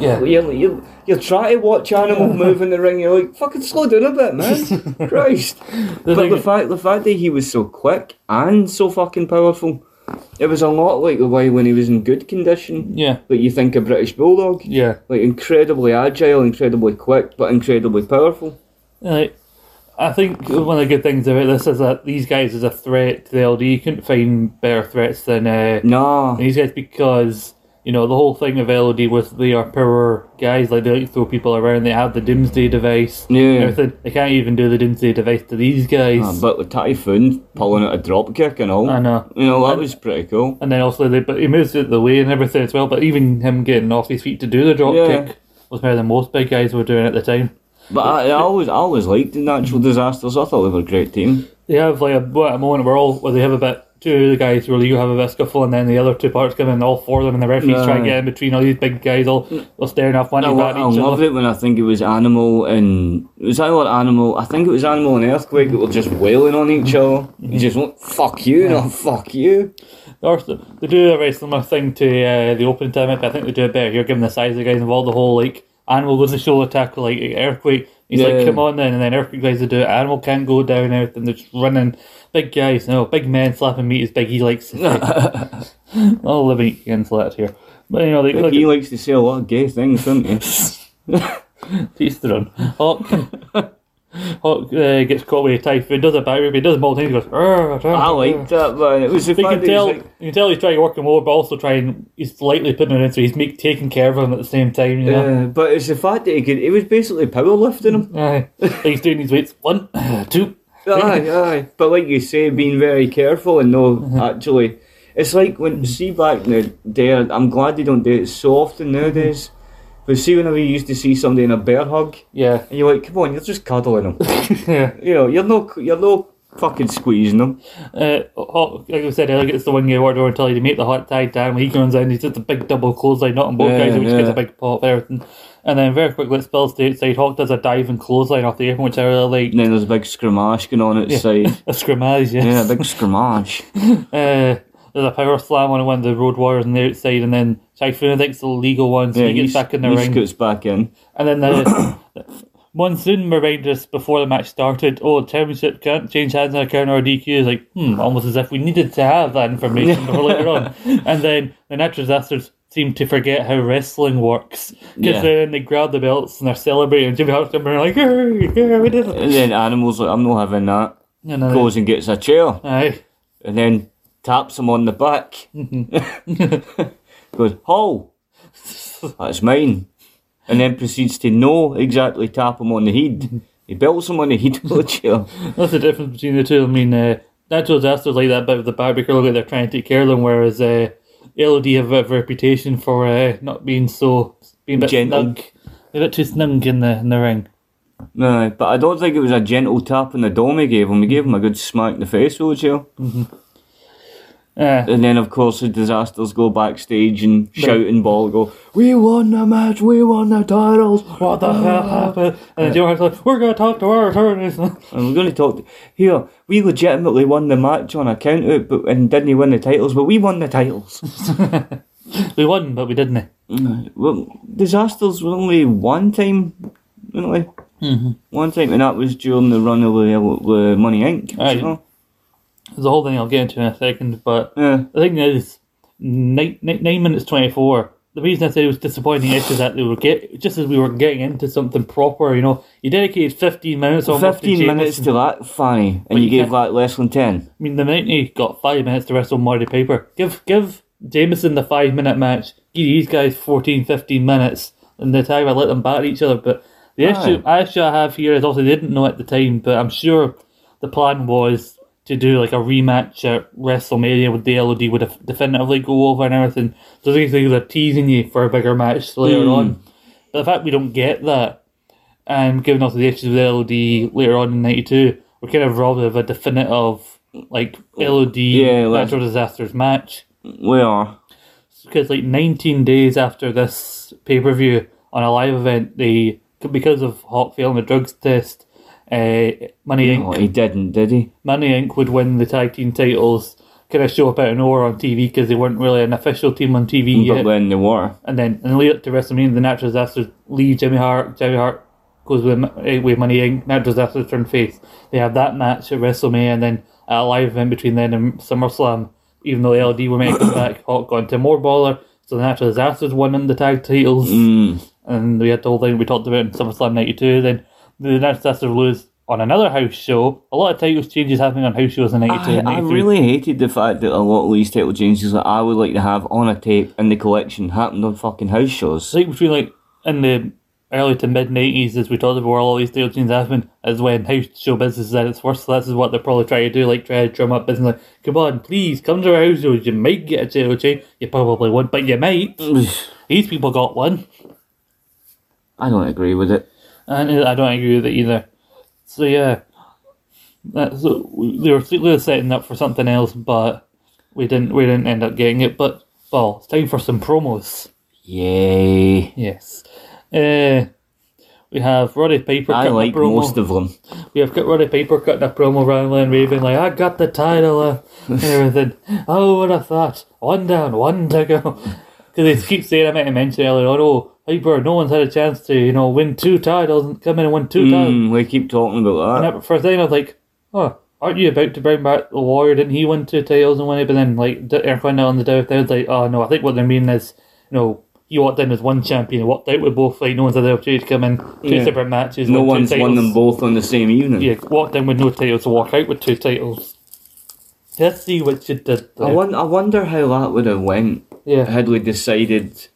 [SPEAKER 3] Yeah.
[SPEAKER 4] You're, you're, you're trying to watch Animal move in the ring, you're like, fucking slow down a bit, man. Christ.
[SPEAKER 3] The
[SPEAKER 4] but the fact, the fact that he was so quick and so fucking powerful, it was a lot like the way when he was in good condition.
[SPEAKER 3] Yeah,
[SPEAKER 4] Like you think a British Bulldog.
[SPEAKER 3] yeah.
[SPEAKER 4] Like incredibly agile, incredibly quick, but incredibly powerful.
[SPEAKER 3] Right. I think one of the good things about this is that these guys is a threat to the LD, you couldn't find better threats than uh,
[SPEAKER 4] Nah.
[SPEAKER 3] these guys because you know the whole thing of LOD was they are power guys. Like they like throw people around. They have the Doomsday device.
[SPEAKER 4] Yeah.
[SPEAKER 3] Everything. They can't even do the Doomsday device to these guys.
[SPEAKER 4] Ah, but with Typhoon pulling out a drop kick and all.
[SPEAKER 3] I know.
[SPEAKER 4] You know, that was pretty cool.
[SPEAKER 3] And then also, they, but he moves out the way and everything as well. But even him getting off his feet to do the drop
[SPEAKER 4] Yeah.
[SPEAKER 3] kick was better than most big guys were doing at the time.
[SPEAKER 4] But I, I always, I always liked the natural disasters. I thought they were a great team.
[SPEAKER 3] They have like a, what, a moment where all where they have a bit two of the guys really you have a bit of scuffle and then the other two parts come in, all four of them and the referees try and
[SPEAKER 4] Right.
[SPEAKER 3] get in between all these big guys all, all staring off one
[SPEAKER 4] I, lo- I
[SPEAKER 3] each
[SPEAKER 4] love
[SPEAKER 3] other.
[SPEAKER 4] it when I think it was Animal and was that what Animal. I think it was Animal and Earthquake that were just wailing on each other. You just went, "Fuck you, not fuck you."
[SPEAKER 3] They do a very similar thing to uh, the opening time, but I think they do it better here given the size of the guys involved. The whole like animal goes to shoulder tackle like earthquake He's like, come on then, and then Earthquake guys to do it. Animal can't go down, and everything. They're just running. Big guys, no, big men slapping meat as big. He likes to living against that here. But, you know, they look
[SPEAKER 4] he likes to say a lot of gay things, doesn't he?
[SPEAKER 3] He's the run. Hawk, Hawk uh, gets caught with a typhoon, does a but he does multiple things, He goes, "Arr, arr,
[SPEAKER 4] I
[SPEAKER 3] arr."
[SPEAKER 4] liked that, man. It was the
[SPEAKER 3] you can tell,
[SPEAKER 4] like,
[SPEAKER 3] you can tell he's trying to work him over, but also trying. He's lightly putting it in, so he's make, taking care of him at the same time. You know,
[SPEAKER 4] uh, but it's the fact that he could. He was basically powerlifting him.
[SPEAKER 3] Aye. He's doing these weights. One, two.
[SPEAKER 4] aye, aye. But like you say, being very careful and no,
[SPEAKER 3] Mm-hmm.
[SPEAKER 4] actually, it's like when see back in the day. I'm glad they don't do it so often nowadays. But see, whenever you used to see somebody in a bear hug,
[SPEAKER 3] Yeah,
[SPEAKER 4] and you're like, "Come on, you're just cuddling them."
[SPEAKER 3] yeah.
[SPEAKER 4] you know, you're no, you're no fucking squeezing them.
[SPEAKER 3] Uh, Hawk, like I said earlier, it's the one you order until you make the hot tag down. When he comes in, he's just a big double clothesline, not on both
[SPEAKER 4] Yeah,
[SPEAKER 3] guys, which
[SPEAKER 4] yeah.
[SPEAKER 3] gets a big pop, everything. And then very quickly, it spills to outside. Hawk does a diving clothesline off the apron, which I really like.
[SPEAKER 4] And then there's a big scrimage going on outside.
[SPEAKER 3] A scrimmage, yes.
[SPEAKER 4] yeah, a big scrimage.
[SPEAKER 3] Uh, there's a power slam on one of the Road Warriors on the outside, and then Typhoon, think's the legal one, so
[SPEAKER 4] Yeah,
[SPEAKER 3] he gets
[SPEAKER 4] he's-
[SPEAKER 3] back in the
[SPEAKER 4] he
[SPEAKER 3] ring.
[SPEAKER 4] scoots back in.
[SPEAKER 3] And then the Monsoon reminded us before the match started, oh, championship can't change hands on a counter or DQ. Is like, hmm, almost as if we needed to have that information before later on. And then the natural disasters seem to forget how wrestling works. Because
[SPEAKER 4] Yeah.
[SPEAKER 3] then they grab the belts and they're celebrating, and Jimmy Hart's and like, "Hey, yeah, we did it.
[SPEAKER 4] And then Animal's like, I'm not having that.
[SPEAKER 3] And then,
[SPEAKER 4] Goes and gets a chair.
[SPEAKER 3] aye.
[SPEAKER 4] And then taps him on the back. Goes, Hall, that's mine. And then proceeds to no exactly tap him on the head. He belts him on the head with a chair.
[SPEAKER 3] That's the difference between the two. I mean, uh, natural disasters like that bit with the barbecuer look like they're trying to take care of them, whereas uh, LOD have a reputation for uh, not being so being a bit
[SPEAKER 4] Gentle.
[SPEAKER 3] snug, a bit too snug in the in the ring.
[SPEAKER 4] No, but I don't think it was a gentle tap on the dome he gave him. He gave him a good smack in the face with a chair. And then, of course, the disasters go backstage and shout and ball go, We won the match, we won the titles.
[SPEAKER 3] what the hell happened? And Joe Hart's like, "We're gonna talk to our attorneys."
[SPEAKER 4] And we're going to talk. To, here, we legitimately won the match on account of but and didn't win the titles, but we won the titles.
[SPEAKER 3] we won, but we didn't.
[SPEAKER 4] well, disasters were only one time, weren't they? Mm-hmm. One time, and that was during the run of the, the Money Inc.
[SPEAKER 3] Aye.
[SPEAKER 4] so,
[SPEAKER 3] There's a whole thing I'll get into in a second, but
[SPEAKER 4] yeah.
[SPEAKER 3] the thing is, nine, nine, nine minutes twenty four. The reason I said it was disappointing is that they were get just as we were getting into something proper. You know, you dedicated fifteen minutes. almost to
[SPEAKER 4] 15 minutes to that, Fanny, and you
[SPEAKER 3] you
[SPEAKER 4] gave that less than 10.
[SPEAKER 3] I mean, the minute he got five minutes to wrestle Mountie Piper, give give Jameson the five minute match. Give these guys 14, 15 minutes, and the time I let them batter each other. But the issue, issue I have here is also they didn't know at the time, but I'm sure the plan was to do like a rematch at WrestleMania with the LOD would have definitively go over and everything. So basically they're teasing you for a bigger match later hmm. on. But the fact we don't get that, and given also the issues with the LOD later on in '92, we're kind of robbed of a definitive like LOD
[SPEAKER 4] Yeah,
[SPEAKER 3] natural disasters match.
[SPEAKER 4] We are.
[SPEAKER 3] Because like 19 days after this pay per view on a live event, they because of Hawk failing the drugs test, uh, Money Inc.
[SPEAKER 4] Oh, he didn't, did he?
[SPEAKER 3] Money Inc. would win the tag team titles. Kind of show up out of nowhere on TV because they weren't really an official team on TV
[SPEAKER 4] But
[SPEAKER 3] yet.
[SPEAKER 4] then they were.
[SPEAKER 3] And then and lead up to WrestleMania, the natural disasters leave Jimmy Hart. Jimmy Hart goes with eh, with Money Inc. Natural disasters turn face. They have that match at WrestleMania, and then a live event between then and SummerSlam. Even though the LD were making come back, Hawk got into more baller. So the natural disasters won in the tag titles,
[SPEAKER 4] Mm.
[SPEAKER 3] and we had the whole thing we talked about in SummerSlam '92. Then the natural disasters lose on another house show. A lot of titles changes happening on house shows in '92
[SPEAKER 4] I,
[SPEAKER 3] and
[SPEAKER 4] I really hated the fact that a lot of these title changes that I would like to have on a tape in the collection happened on fucking house shows.
[SPEAKER 3] Like between like in the early to mid nineties, as we talked about, where all these title changes happened, is when house show business is at its worst. So this is what they're probably trying to do, like try to drum up business. Like, come on, please come to our house shows. You might get a title change. You probably won't, but you might. These people got one,
[SPEAKER 4] I don't agree with it.
[SPEAKER 3] And I don't agree with it either. So yeah, that's they were clearly setting up for something else, but we didn't. We didn't end up getting it. But well, it's time for some promos.
[SPEAKER 4] Yay.
[SPEAKER 3] Yes. Uh, we have Roddy Piper.
[SPEAKER 4] I
[SPEAKER 3] cutting a
[SPEAKER 4] like
[SPEAKER 3] promo.
[SPEAKER 4] most of them.
[SPEAKER 3] We have got Roddy Piper cutting a promo rambling, raving like, "I got the title," uh, and everything. oh, what a thought. One down, one to go. Because they keep saying, I meant to mention earlier on, oh, Piper, no one's had a chance to, you know, win two titles and come in and win two titles.
[SPEAKER 4] Mm, we keep talking about that.
[SPEAKER 3] And at first time, I was like, oh, aren't you about to bring back the Warrior? Didn't he win two titles and win it? But then, like, Eric Wendell on the doubt, I was like, oh, no, I think what they mean is, you know, he walked in as one champion, walked out with both, like, no one's had the opportunity to come in, two
[SPEAKER 4] Yeah.
[SPEAKER 3] separate matches.
[SPEAKER 4] No one's won them both on the same evening.
[SPEAKER 3] Yeah, walked in with no titles, walk out with two titles. Let's see what you did there.
[SPEAKER 4] I, won- I wonder how that would have went
[SPEAKER 3] yeah.
[SPEAKER 4] had we decided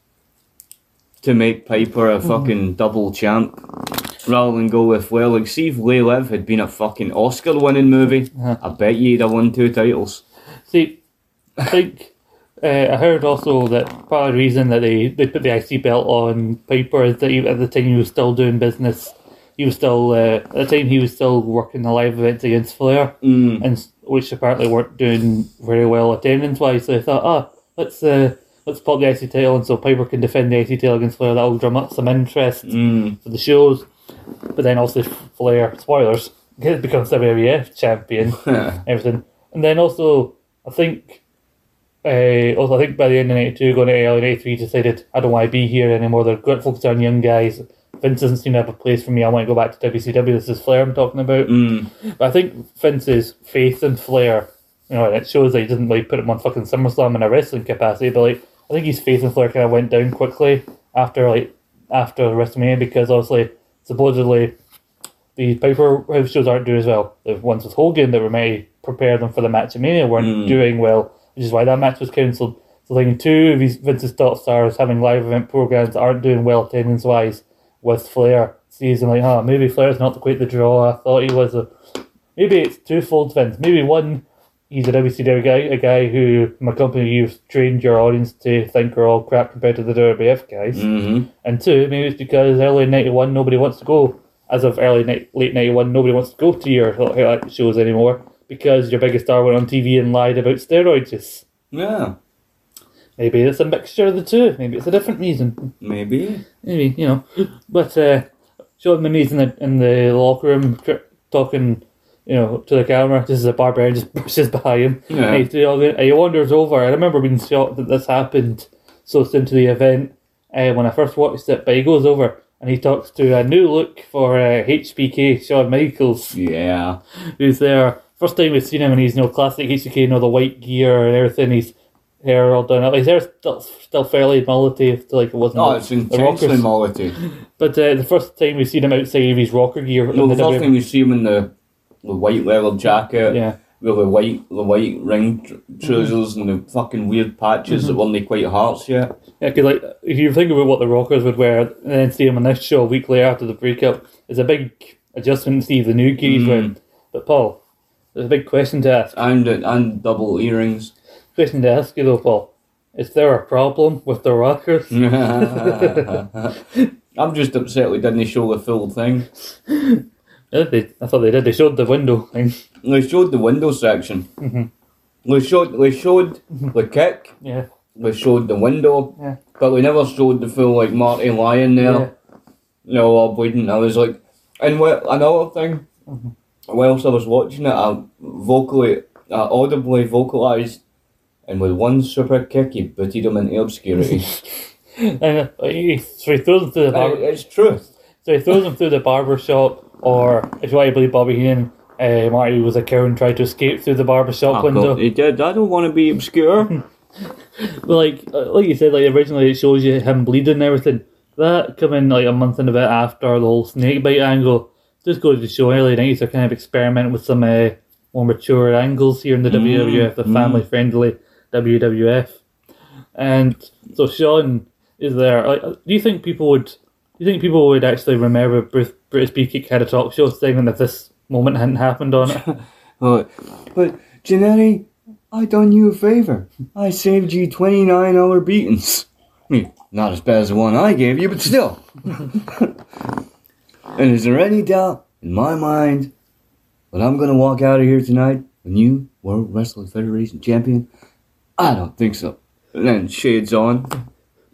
[SPEAKER 4] to make Piper a fucking double champ rather than go with well like see if They Live had been a fucking Oscar winning movie I bet you he'd have won two titles
[SPEAKER 3] See, I think uh, I heard also that part of the reason that they, they put the IC belt on Piper is that he, at the time he was still doing business. He was still uh, at the time he was still working the live events against Flair,
[SPEAKER 4] mm.
[SPEAKER 3] and which apparently weren't doing very well attendance wise. So they thought, ah, let's uh, let's pop the IC title, and so Piper can defend the IC title against Flair. That'll drum up some interest
[SPEAKER 4] Mm.
[SPEAKER 3] for the shows. But then also Flair, spoilers, he becomes WWF champion everything. And then also, I think, uh, also I think by the end of '92, going to early '93, decided I don't want to be here anymore. They're going to focus on young guys. Vince doesn't seem to have a place for me. I want to go back to WCW. This is Flair I'm talking about.
[SPEAKER 4] Mm.
[SPEAKER 3] But I think Vince's faith in Flair, you know, and it shows that he doesn't like put him on fucking SummerSlam in a wrestling capacity. But like, I think his faith in Flair kind of went down quickly after like after WrestleMania because obviously supposedly the Piper House shows aren't doing as well. The ones with Hogan that were to prepare them for the match at Mania weren't mm. doing well, which is why that match was cancelled. So like two of his Vince's top stars having live event programs that aren't doing well attendance wise with Flair. Season like, oh, maybe Flair's not quite the draw I thought he was. A, maybe it's twofold, Vince. Maybe one, he's a WCW guy, a guy who my company you've trained your audience to think are all crap compared to the WWF guys.
[SPEAKER 4] Mm-hmm.
[SPEAKER 3] And two, maybe it's because early '91 nobody wants to go. As of early ni- late '91, nobody wants to go to your shows anymore because your biggest star went on TV and lied about steroids. use.
[SPEAKER 4] yeah
[SPEAKER 3] Maybe it's a mixture of the two. Maybe it's a different reason.
[SPEAKER 4] maybe
[SPEAKER 3] Maybe you know. But uh, Sean Mimi's in the in the locker room talking, you know, to the camera. This is a barbarian just brushes by him.
[SPEAKER 4] Yeah.
[SPEAKER 3] And he, and he wanders over. I remember being shocked that this happened so soon to the event uh, when I first watched it. But he goes over and he talks to a new look for uh, HBK Shawn Michaels,
[SPEAKER 4] yeah
[SPEAKER 3] who's there. First time we've seen him, and he's you know classic HBK, you know the white gear and everything. He's hair all done up. His hair's still, still fairly mullety, like it wasn't.
[SPEAKER 4] oh it's intensely mullety
[SPEAKER 3] But uh, the first time we've seen him outside of his rocker gear,
[SPEAKER 4] no the
[SPEAKER 3] the
[SPEAKER 4] first time you see him in the, the white leather jacket
[SPEAKER 3] yeah,
[SPEAKER 4] with the white the white ring tr- trousers and the fucking weird patches that mm-hmm. weren't quite hearts yet
[SPEAKER 3] yeah, because like if you think about what the Rockers would wear, and then see him on this show a week later after the breakup, it's a big adjustment to see the new gear he's mm. wearing. But Paul, there's a big question to ask.
[SPEAKER 4] and and double earrings
[SPEAKER 3] Question to ask you though, Paul. Is there a problem with the Rockers?
[SPEAKER 4] I'm just upset we didn't show the full thing.
[SPEAKER 3] Yeah, they, I thought they did. They showed the window thing.
[SPEAKER 4] We showed the window section.
[SPEAKER 3] Mm-hmm.
[SPEAKER 4] We showed we showed the kick.
[SPEAKER 3] Yeah,
[SPEAKER 4] We showed the window,
[SPEAKER 3] yeah,
[SPEAKER 4] but we never showed the full like Marty Lion there.
[SPEAKER 3] yeah.
[SPEAKER 4] No, I wouldn't. I was like, and what another thing.
[SPEAKER 3] Mm-hmm.
[SPEAKER 4] Whilst I was watching it, I vocally, I audibly vocalized, and with one super kick, he booted him into obscurity.
[SPEAKER 3] And uh, he, so he throws him through the
[SPEAKER 4] Uh, it's truth.
[SPEAKER 3] So he throws him through the barber shop, or if you want to believe Bobby Heenan, uh, Marty was a cow and tried to escape through the barber shop
[SPEAKER 4] Oh,
[SPEAKER 3] window.
[SPEAKER 4] God, he did. I don't want to be obscure.
[SPEAKER 3] But like, uh, like you said, like originally it shows you him bleeding and everything. That coming like a month and a bit after the whole snake bite angle. Just goes to show early nineties are kind of experimenting with some uh, more mature angles here in the WWF, the family friendly WWF. And so Sean is there. Like, uh, do you think people would? Do you think people would actually remember Bruce, Brutus Beefcake had a talk show saying that if this moment hadn't happened on it?
[SPEAKER 4] But, oh, but Jannetty, I done you a favor. I saved you 29 hour beatings. I mean, not as bad as the one I gave you, but still. and is there any doubt in my mind that I'm going to walk out of here tonight a new World Wrestling Federation champion? I don't think so. And then shades on.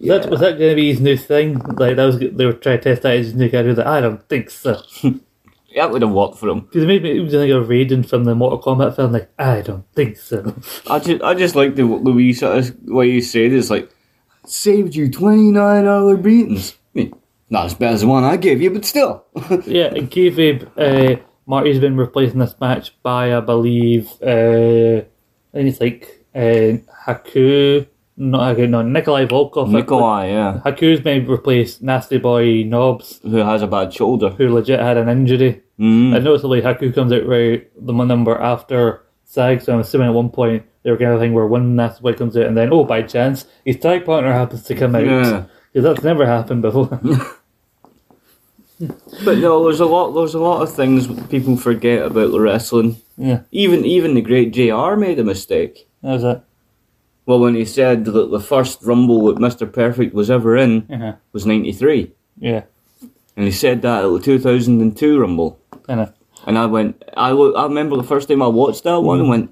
[SPEAKER 3] Was that was that going to be his new thing? Like that was they were trying to test out his new character. I don't think so.
[SPEAKER 4] That would have worked for him.
[SPEAKER 3] Because it made me was like a Raiden from the Mortal Kombat film. Like I don't think so.
[SPEAKER 4] I just, I just like the Louis what you said. It's like saved you twenty nine hour beatings. Not as bad as the one I gave you, but still.
[SPEAKER 3] Yeah, kayfabe. Uh, Marty's been replacing this match by, I believe, uh, I think it's like uh, Haku, not Haku, no, Nikolai Volkov.
[SPEAKER 4] Nikolai, yeah,
[SPEAKER 3] Haku's been replaced Nasty Boy Knobbs,
[SPEAKER 4] who has a bad shoulder.
[SPEAKER 3] who legit had an injury.
[SPEAKER 4] Mm.
[SPEAKER 3] And noticeably, Haku comes out right the number after Sag, so I'm assuming at one point they were kind of thing where one Nasty Boy comes out and then, oh, by chance, his tag partner happens to come out.
[SPEAKER 4] Yeah.
[SPEAKER 3] Because that's never happened before.
[SPEAKER 4] But no, there's a lot. There's a lot of things people forget about the wrestling.
[SPEAKER 3] yeah,
[SPEAKER 4] Even even the great Jr. made a mistake.
[SPEAKER 3] that was it.
[SPEAKER 4] Well, when he said that the first Rumble that Mister Perfect was ever in
[SPEAKER 3] Uh-huh.
[SPEAKER 4] was '93,
[SPEAKER 3] Yeah,
[SPEAKER 4] and he said that at the 2002 Rumble,
[SPEAKER 3] kind of.
[SPEAKER 4] and I went. I lo- I remember the first time I watched that one and went,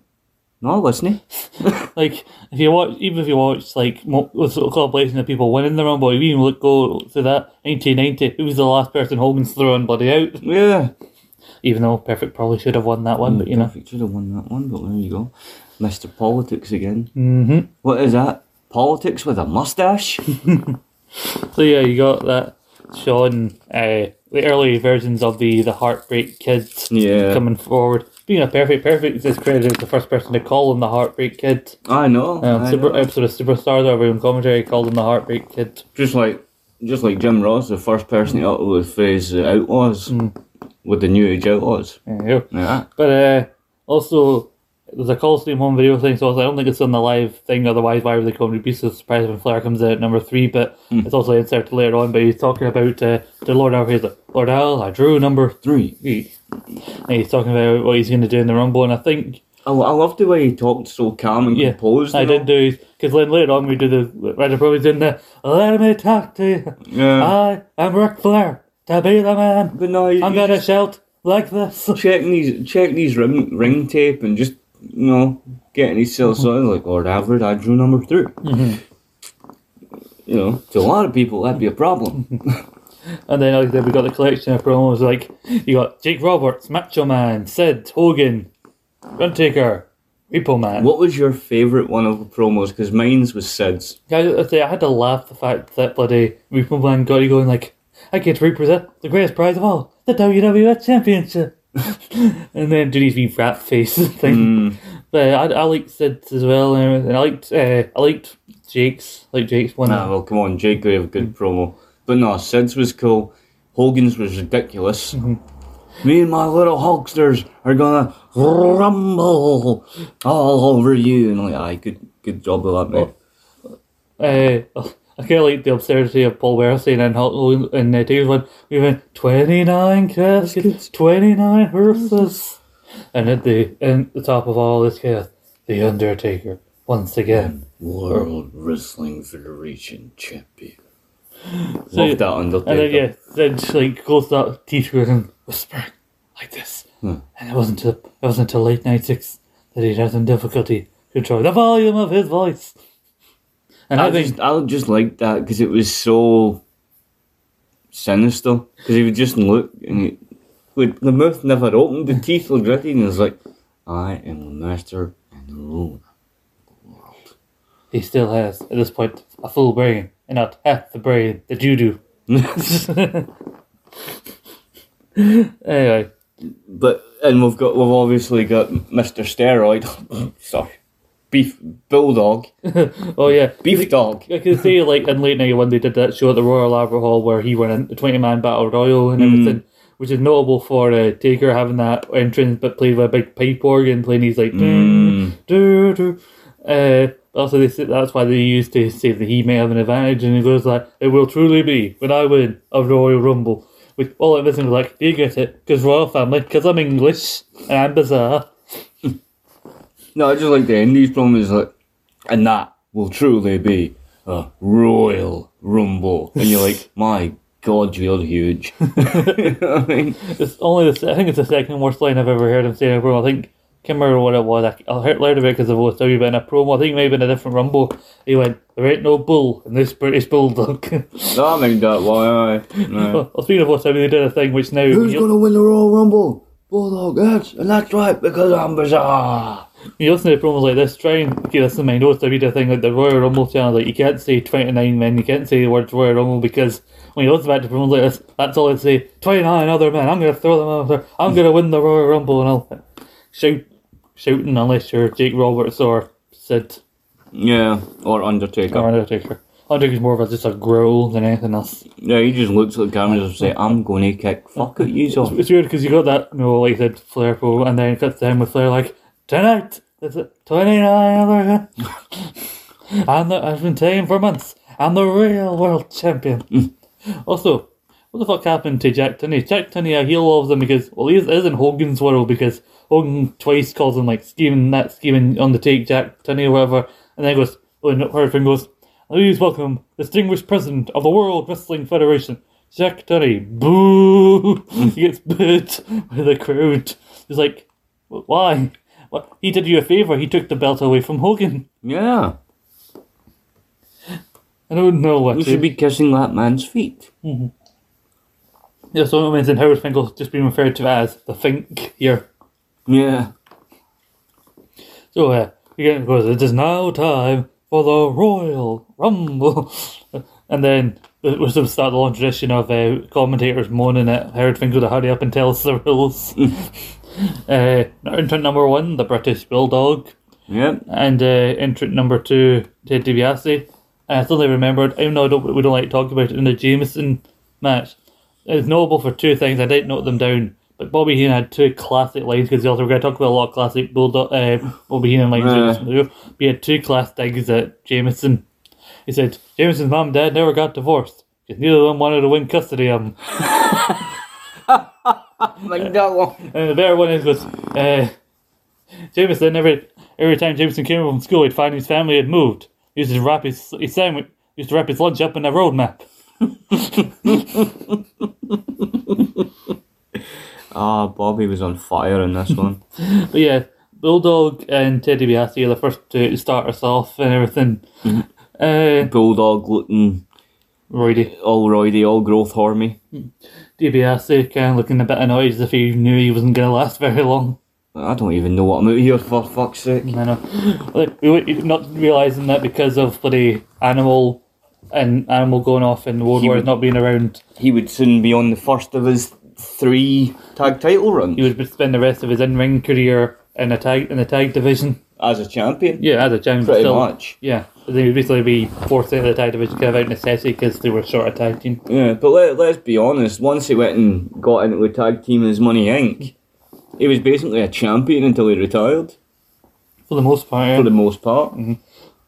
[SPEAKER 4] "No, wasn't he?"
[SPEAKER 3] Like if you watch, even if you watch like the sort of compilation of people winning the Rumble, you even look go to that 1990, who was the last person Hogan's throwing bloody out?
[SPEAKER 4] Yeah.
[SPEAKER 3] Even though Perfect probably should have won that one, but you know.
[SPEAKER 4] Perfect should have won that one, but there you go, Mister Politics again.
[SPEAKER 3] Mm-hmm.
[SPEAKER 4] What is that? Politics with a mustache?
[SPEAKER 3] So yeah, you got that showing uh, the early versions of the the Heartbreak Kids
[SPEAKER 4] Yeah.
[SPEAKER 3] coming forward. Being a perfect, perfect is credited as the first person to call him the Heartbreak Kid.
[SPEAKER 4] I know.
[SPEAKER 3] Um,
[SPEAKER 4] I
[SPEAKER 3] super,
[SPEAKER 4] know.
[SPEAKER 3] episode of Superstars, over in commentary called him the Heartbreak Kid.
[SPEAKER 4] Just like, just like Jim Ross, the first person to utter the phrase uh, "outlaws"
[SPEAKER 3] Mm.
[SPEAKER 4] With the New Age Outlaws.
[SPEAKER 3] You.
[SPEAKER 4] Yeah.
[SPEAKER 3] But uh, also, there's a Coliseum home video thing, so I don't think it's on the live thing. Otherwise, why would they call me be so surprised when Flair comes out at number three? But it's also inserted later on. But he's talking about uh, the Lord Al. He's like, Lord Al, I drew number
[SPEAKER 4] Three.
[SPEAKER 3] And he's talking about what he's going to do in the Rumble. And I think,
[SPEAKER 4] I, I loved the way he talked so calm and
[SPEAKER 3] yeah,
[SPEAKER 4] composed.
[SPEAKER 3] I did
[SPEAKER 4] all.
[SPEAKER 3] do, because then later on we do the, right, probably doing the, let me talk to you.
[SPEAKER 4] Yeah.
[SPEAKER 3] I am Ric Flair, to be the man.
[SPEAKER 4] but no,
[SPEAKER 3] I'm to shout like this.
[SPEAKER 4] check these check these ring ring tape and just you know getting these sales
[SPEAKER 3] Mm-hmm.
[SPEAKER 4] like Lord Alfred, I drew number 3 You know, to a lot of people that'd be a problem.
[SPEAKER 3] And then like, then we got the collection of promos like you got Jake Roberts, Macho Man, Sid, Hogan, Undertaker, Repo Man.
[SPEAKER 4] what was your favourite one of the promos? Because mine's was Sid's.
[SPEAKER 3] I, I I had to laugh the fact that bloody Repo Man got you going like, I get to represent the greatest prize of all, the WWF Championship. and then do these wee rat face thing. But I, I liked Sid's as well, and everything. I liked uh, I liked Jake's, like Jake's one.
[SPEAKER 4] Ah, well, come on, Jake could have a good promo. But no, Sid's was cool. Hogan's was ridiculous. Me and my little Hulksters are gonna rumble all over you. And like, aye, good, good job of that, mate.
[SPEAKER 3] Uh, I kind of like the absurdity of Paul Bearer saying in Hulk Hogan and uh, Dave's one, we went 29 caskets, 29 hearses. And at the, at the top of all this chaos, The Undertaker, once again.
[SPEAKER 4] World Wrestling Federation champion.
[SPEAKER 3] So-
[SPEAKER 4] Love that Undertaker.
[SPEAKER 3] And then, yeah, then she like goes to that teacher and whispering like this. And it wasn't until, it wasn't until late 96 that he had some difficulty controlling the volume of his voice. And I,
[SPEAKER 4] I
[SPEAKER 3] think
[SPEAKER 4] just, I just liked that because it was so sinister. Because he would just look and he, would, the mouth never opened, the teeth were gritty, and he was like, I am the master and the ruler.
[SPEAKER 3] he still has, at this point, a full brain and not half the brain that you do. anyway,
[SPEAKER 4] But and we've got we've obviously got Mr. Steroid, sorry, Beef Bulldog,
[SPEAKER 3] oh yeah,
[SPEAKER 4] Beef Dog.
[SPEAKER 3] I can see like in late '91 they did that show at the Royal Albert Hall where he went in the 20 man battle royal and everything, which is notable for uh, Taker having that entrance but played with a big pipe organ playing. He's like, do, do, do. Uh, also, they said that's why they used to say that he may have an advantage, and he goes like, "It will truly be when I win a Royal Rumble." With all I'm listening was like, "Do you get it? Because royal family, because I'm English and I'm bizarre."
[SPEAKER 4] No, I just like the Indies promo is like, and that will truly be a Royal Rumble, and you're like, my God, you're huge. You know what I mean,
[SPEAKER 3] It's only the, I think it's the second worst line I've ever heard him say in a promo. I think can't remember what it was. I, I heard learned of it because of OSW, but in a promo, I think maybe in a different Rumble, he went, "There ain't no bull in this British bulldog."
[SPEAKER 4] no, I mean that. Why? aye. No.
[SPEAKER 3] well, speaking of OSW, they did a thing which now
[SPEAKER 4] Who's gonna win the Royal Rumble? Bulldog, yes, and that's right because I'm bizarre.
[SPEAKER 3] You listen to promos like this, try and keep this in mind. Always read a thing like the Royal Rumble channel, like you can't say 29 men, you can't say the words Royal Rumble because when you listen back to promos like this, that's all it say 29 other men, I'm going to throw them out there, I'm going to win the Royal Rumble, and I'll Shout, shouting unless you're Jake Roberts or Sid
[SPEAKER 4] Yeah, or Undertaker.
[SPEAKER 3] or Undertaker. Undertaker's more of a, just a growl than anything else.
[SPEAKER 4] Yeah, he just looks at the cameras and say, I'm going to kick fuck it, you off.
[SPEAKER 3] It's weird because you got that, you know, like I said, Flair pro, and then it cuts down with Flair like, tonight, is it 29 other and the, I've been saying for months, I'm the real world champion. also, what the fuck happened to Jack Tunney? Jack Tunney, I heel loves them because, well, he is, in Hogan's world because Hogan twice calls him like scheming, that scheming on the take, Jack Tunney or whatever, and then goes, oh, when Hurricane goes, Please welcome distinguished president of the World Wrestling Federation, Jack Tunney. Boo! he gets booed by the crowd. He's like, why? What? He did you a favour. He took the belt away from Hogan.
[SPEAKER 4] Yeah,
[SPEAKER 3] I don't know what to.
[SPEAKER 4] should be kissing that man's feet.
[SPEAKER 3] Yeah, so it means in Howard Finkel's just being referred to as the Fink here.
[SPEAKER 4] Yeah.
[SPEAKER 3] So uh, again, goes, it is now time for the Royal Rumble. and then it was the start the long tradition of uh, commentators moaning at Howard Finkel to hurry up and tell us the rules. Uh, entrant number one, the British Bulldog.
[SPEAKER 4] Yep.
[SPEAKER 3] And uh, entrant number two, Ted DiBiase. And I suddenly remembered, even though I don't, we don't like to talk about it in the Jameson match, it's notable for two things. I didn't note them down. But Bobby Heenan had two classic lines because also we're going to talk about a lot of classic Bulldog, uh, Bobby Heenan lines.
[SPEAKER 4] Yeah.
[SPEAKER 3] in this video. But he had two class digs at Jameson. He said, Jameson's mom and dad never got divorced because neither of them wanted to win custody of him.
[SPEAKER 4] Like that one.
[SPEAKER 3] And the better one is was uh, Jameson every every time Jameson came home from school, he'd find his family had moved. He used to wrap his, his sandwich, he used to wrap his lunch up in a road map.
[SPEAKER 4] Ah, Bobby was on fire in this one.
[SPEAKER 3] But yeah, Bulldog and Teddy DiBiase are the first to start us off and everything. Uh,
[SPEAKER 4] Bulldog looking
[SPEAKER 3] Roydy
[SPEAKER 4] all roidy, all growth hormy.
[SPEAKER 3] DiBiase kind of looking a bit annoyed as if he knew he wasn't going to last very long.
[SPEAKER 4] I don't even know what I'm out here for, fuck's sake.
[SPEAKER 3] I know. Like, we not realizing that because of bloody animal and animal going off and World
[SPEAKER 4] He
[SPEAKER 3] Wars
[SPEAKER 4] would-
[SPEAKER 3] not being around.
[SPEAKER 4] He would soon be on the first of his three tag title runs
[SPEAKER 3] he would spend the rest of his in-ring career in a tag in the tag division.
[SPEAKER 4] as a champion.
[SPEAKER 3] Yeah, as a champion.
[SPEAKER 4] Pretty
[SPEAKER 3] still.
[SPEAKER 4] much.
[SPEAKER 3] Yeah, then he'd basically be forced out of the tag division kind of out of necessity because they were short of tag team.
[SPEAKER 4] Yeah, but let, let's be honest, once he went and got into a tag team as Money Inc., he was basically a champion until he retired,
[SPEAKER 3] For the most part. yeah.
[SPEAKER 4] for the most part. Mm-hmm.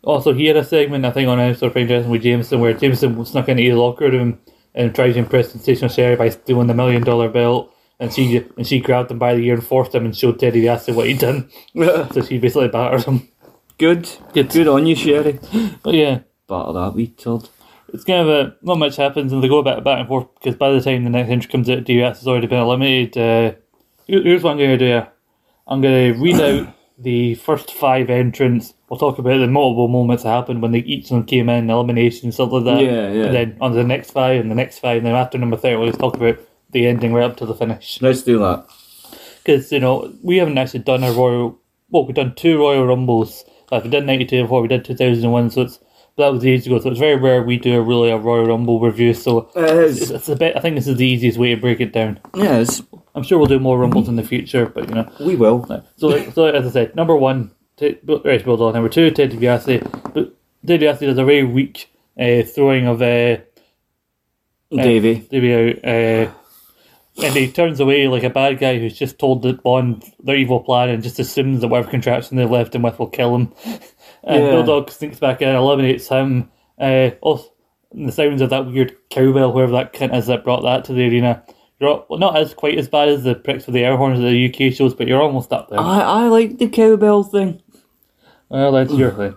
[SPEAKER 3] Also, he had a segment I think on episode of Interesting with Jameson where Jameson snuck into his locker room and tried to impress Sensational Sherri by stealing the million dollar belt. And she and she grabbed him by the ear and forced him and showed Teddy DiBiase what he'd done. so she basically battered him.
[SPEAKER 4] Good.
[SPEAKER 3] Good.
[SPEAKER 4] Good on you, Sherri.
[SPEAKER 3] But yeah,
[SPEAKER 4] Batter that wee turd.
[SPEAKER 3] it's kind of a not much happens and they go back back and forth because by the time the next entry comes out, DBS has already been eliminated. Uh, here's what I'm going to do. I'm going to read out the first five entrants. We'll talk about the multiple moments that happened when they each of them came in, elimination, stuff like that.
[SPEAKER 4] Yeah, yeah.
[SPEAKER 3] And then on to the next five and the next five, and then after number thirty, we'll just talk about the ending right up to the finish.
[SPEAKER 4] Let's do that.
[SPEAKER 3] Because you know we haven't actually done a royal. Well, we've done two royal rumbles. Like we did ninety two before, we did two thousand and one. So it's but that was ages ago. So it's very rare we do a really a royal rumble review. So
[SPEAKER 4] It
[SPEAKER 3] it's, it's a bit. I think this is the easiest way to break it down.
[SPEAKER 4] Yes,
[SPEAKER 3] I'm sure we'll do more rumbles in the future, but you know.
[SPEAKER 4] we will.
[SPEAKER 3] So, like, so as I said, number one, Ted, right, Bulldog. Number two, Ted DiBiase. But Ted DiBiase does a very weak uh, throwing of uh,
[SPEAKER 4] Davey.
[SPEAKER 3] Davey out, uh, and he turns away like a bad guy who's just told that Bond their evil plan and just assumes that whatever contraption they left him with will kill him. And
[SPEAKER 4] Yeah.
[SPEAKER 3] Bulldog sneaks back in, eliminates him. Uh, also, the sounds of that weird cowbell, whoever that cunt is that brought that to the arena. You're well, not as quite as bad as the pricks with the air horns of the UK shows, but you're almost up there.
[SPEAKER 4] I, I like the cowbell thing.
[SPEAKER 3] Well, that's your thing.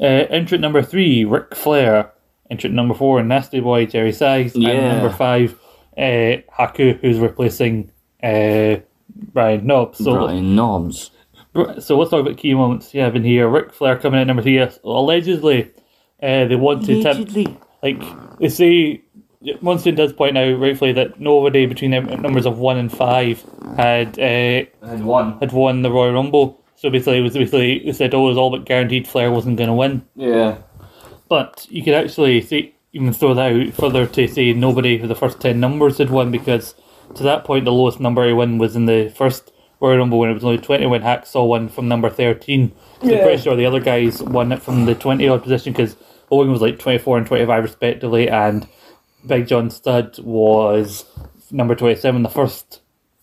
[SPEAKER 3] Uh, entrant number three, Ric Flair. Entrant number four, Nasty Boy, Jerry Sags.
[SPEAKER 4] Yeah.
[SPEAKER 3] And number five, uh, Haku, who's replacing uh, Brian Knob. So,
[SPEAKER 4] Brian Knobbs.
[SPEAKER 3] so let's talk about key moments. Yeah, I've been here. Ric Flair coming in at number three. Yes, Allegedly, uh, they wanted to tip.
[SPEAKER 4] Allegedly.
[SPEAKER 3] Like, they say, Monsoon does point out rightfully that nobody between the numbers of one and five had uh,
[SPEAKER 4] And one.
[SPEAKER 3] had won the Royal Rumble. So basically, it was basically they said, "Oh, it was all but guaranteed Flair wasn't going to win."
[SPEAKER 4] Yeah.
[SPEAKER 3] But you could actually see, even throw that out further to say nobody for the first 10 numbers had won because to that point, the lowest number he won was in the first Royal Rumble when it was only 20 when Hacksaw won from number 13. So I'm pretty sure the other guys won it from the 20 odd position because Owen was like 24 and 25 respectively, and Big John Studd was number 27, the first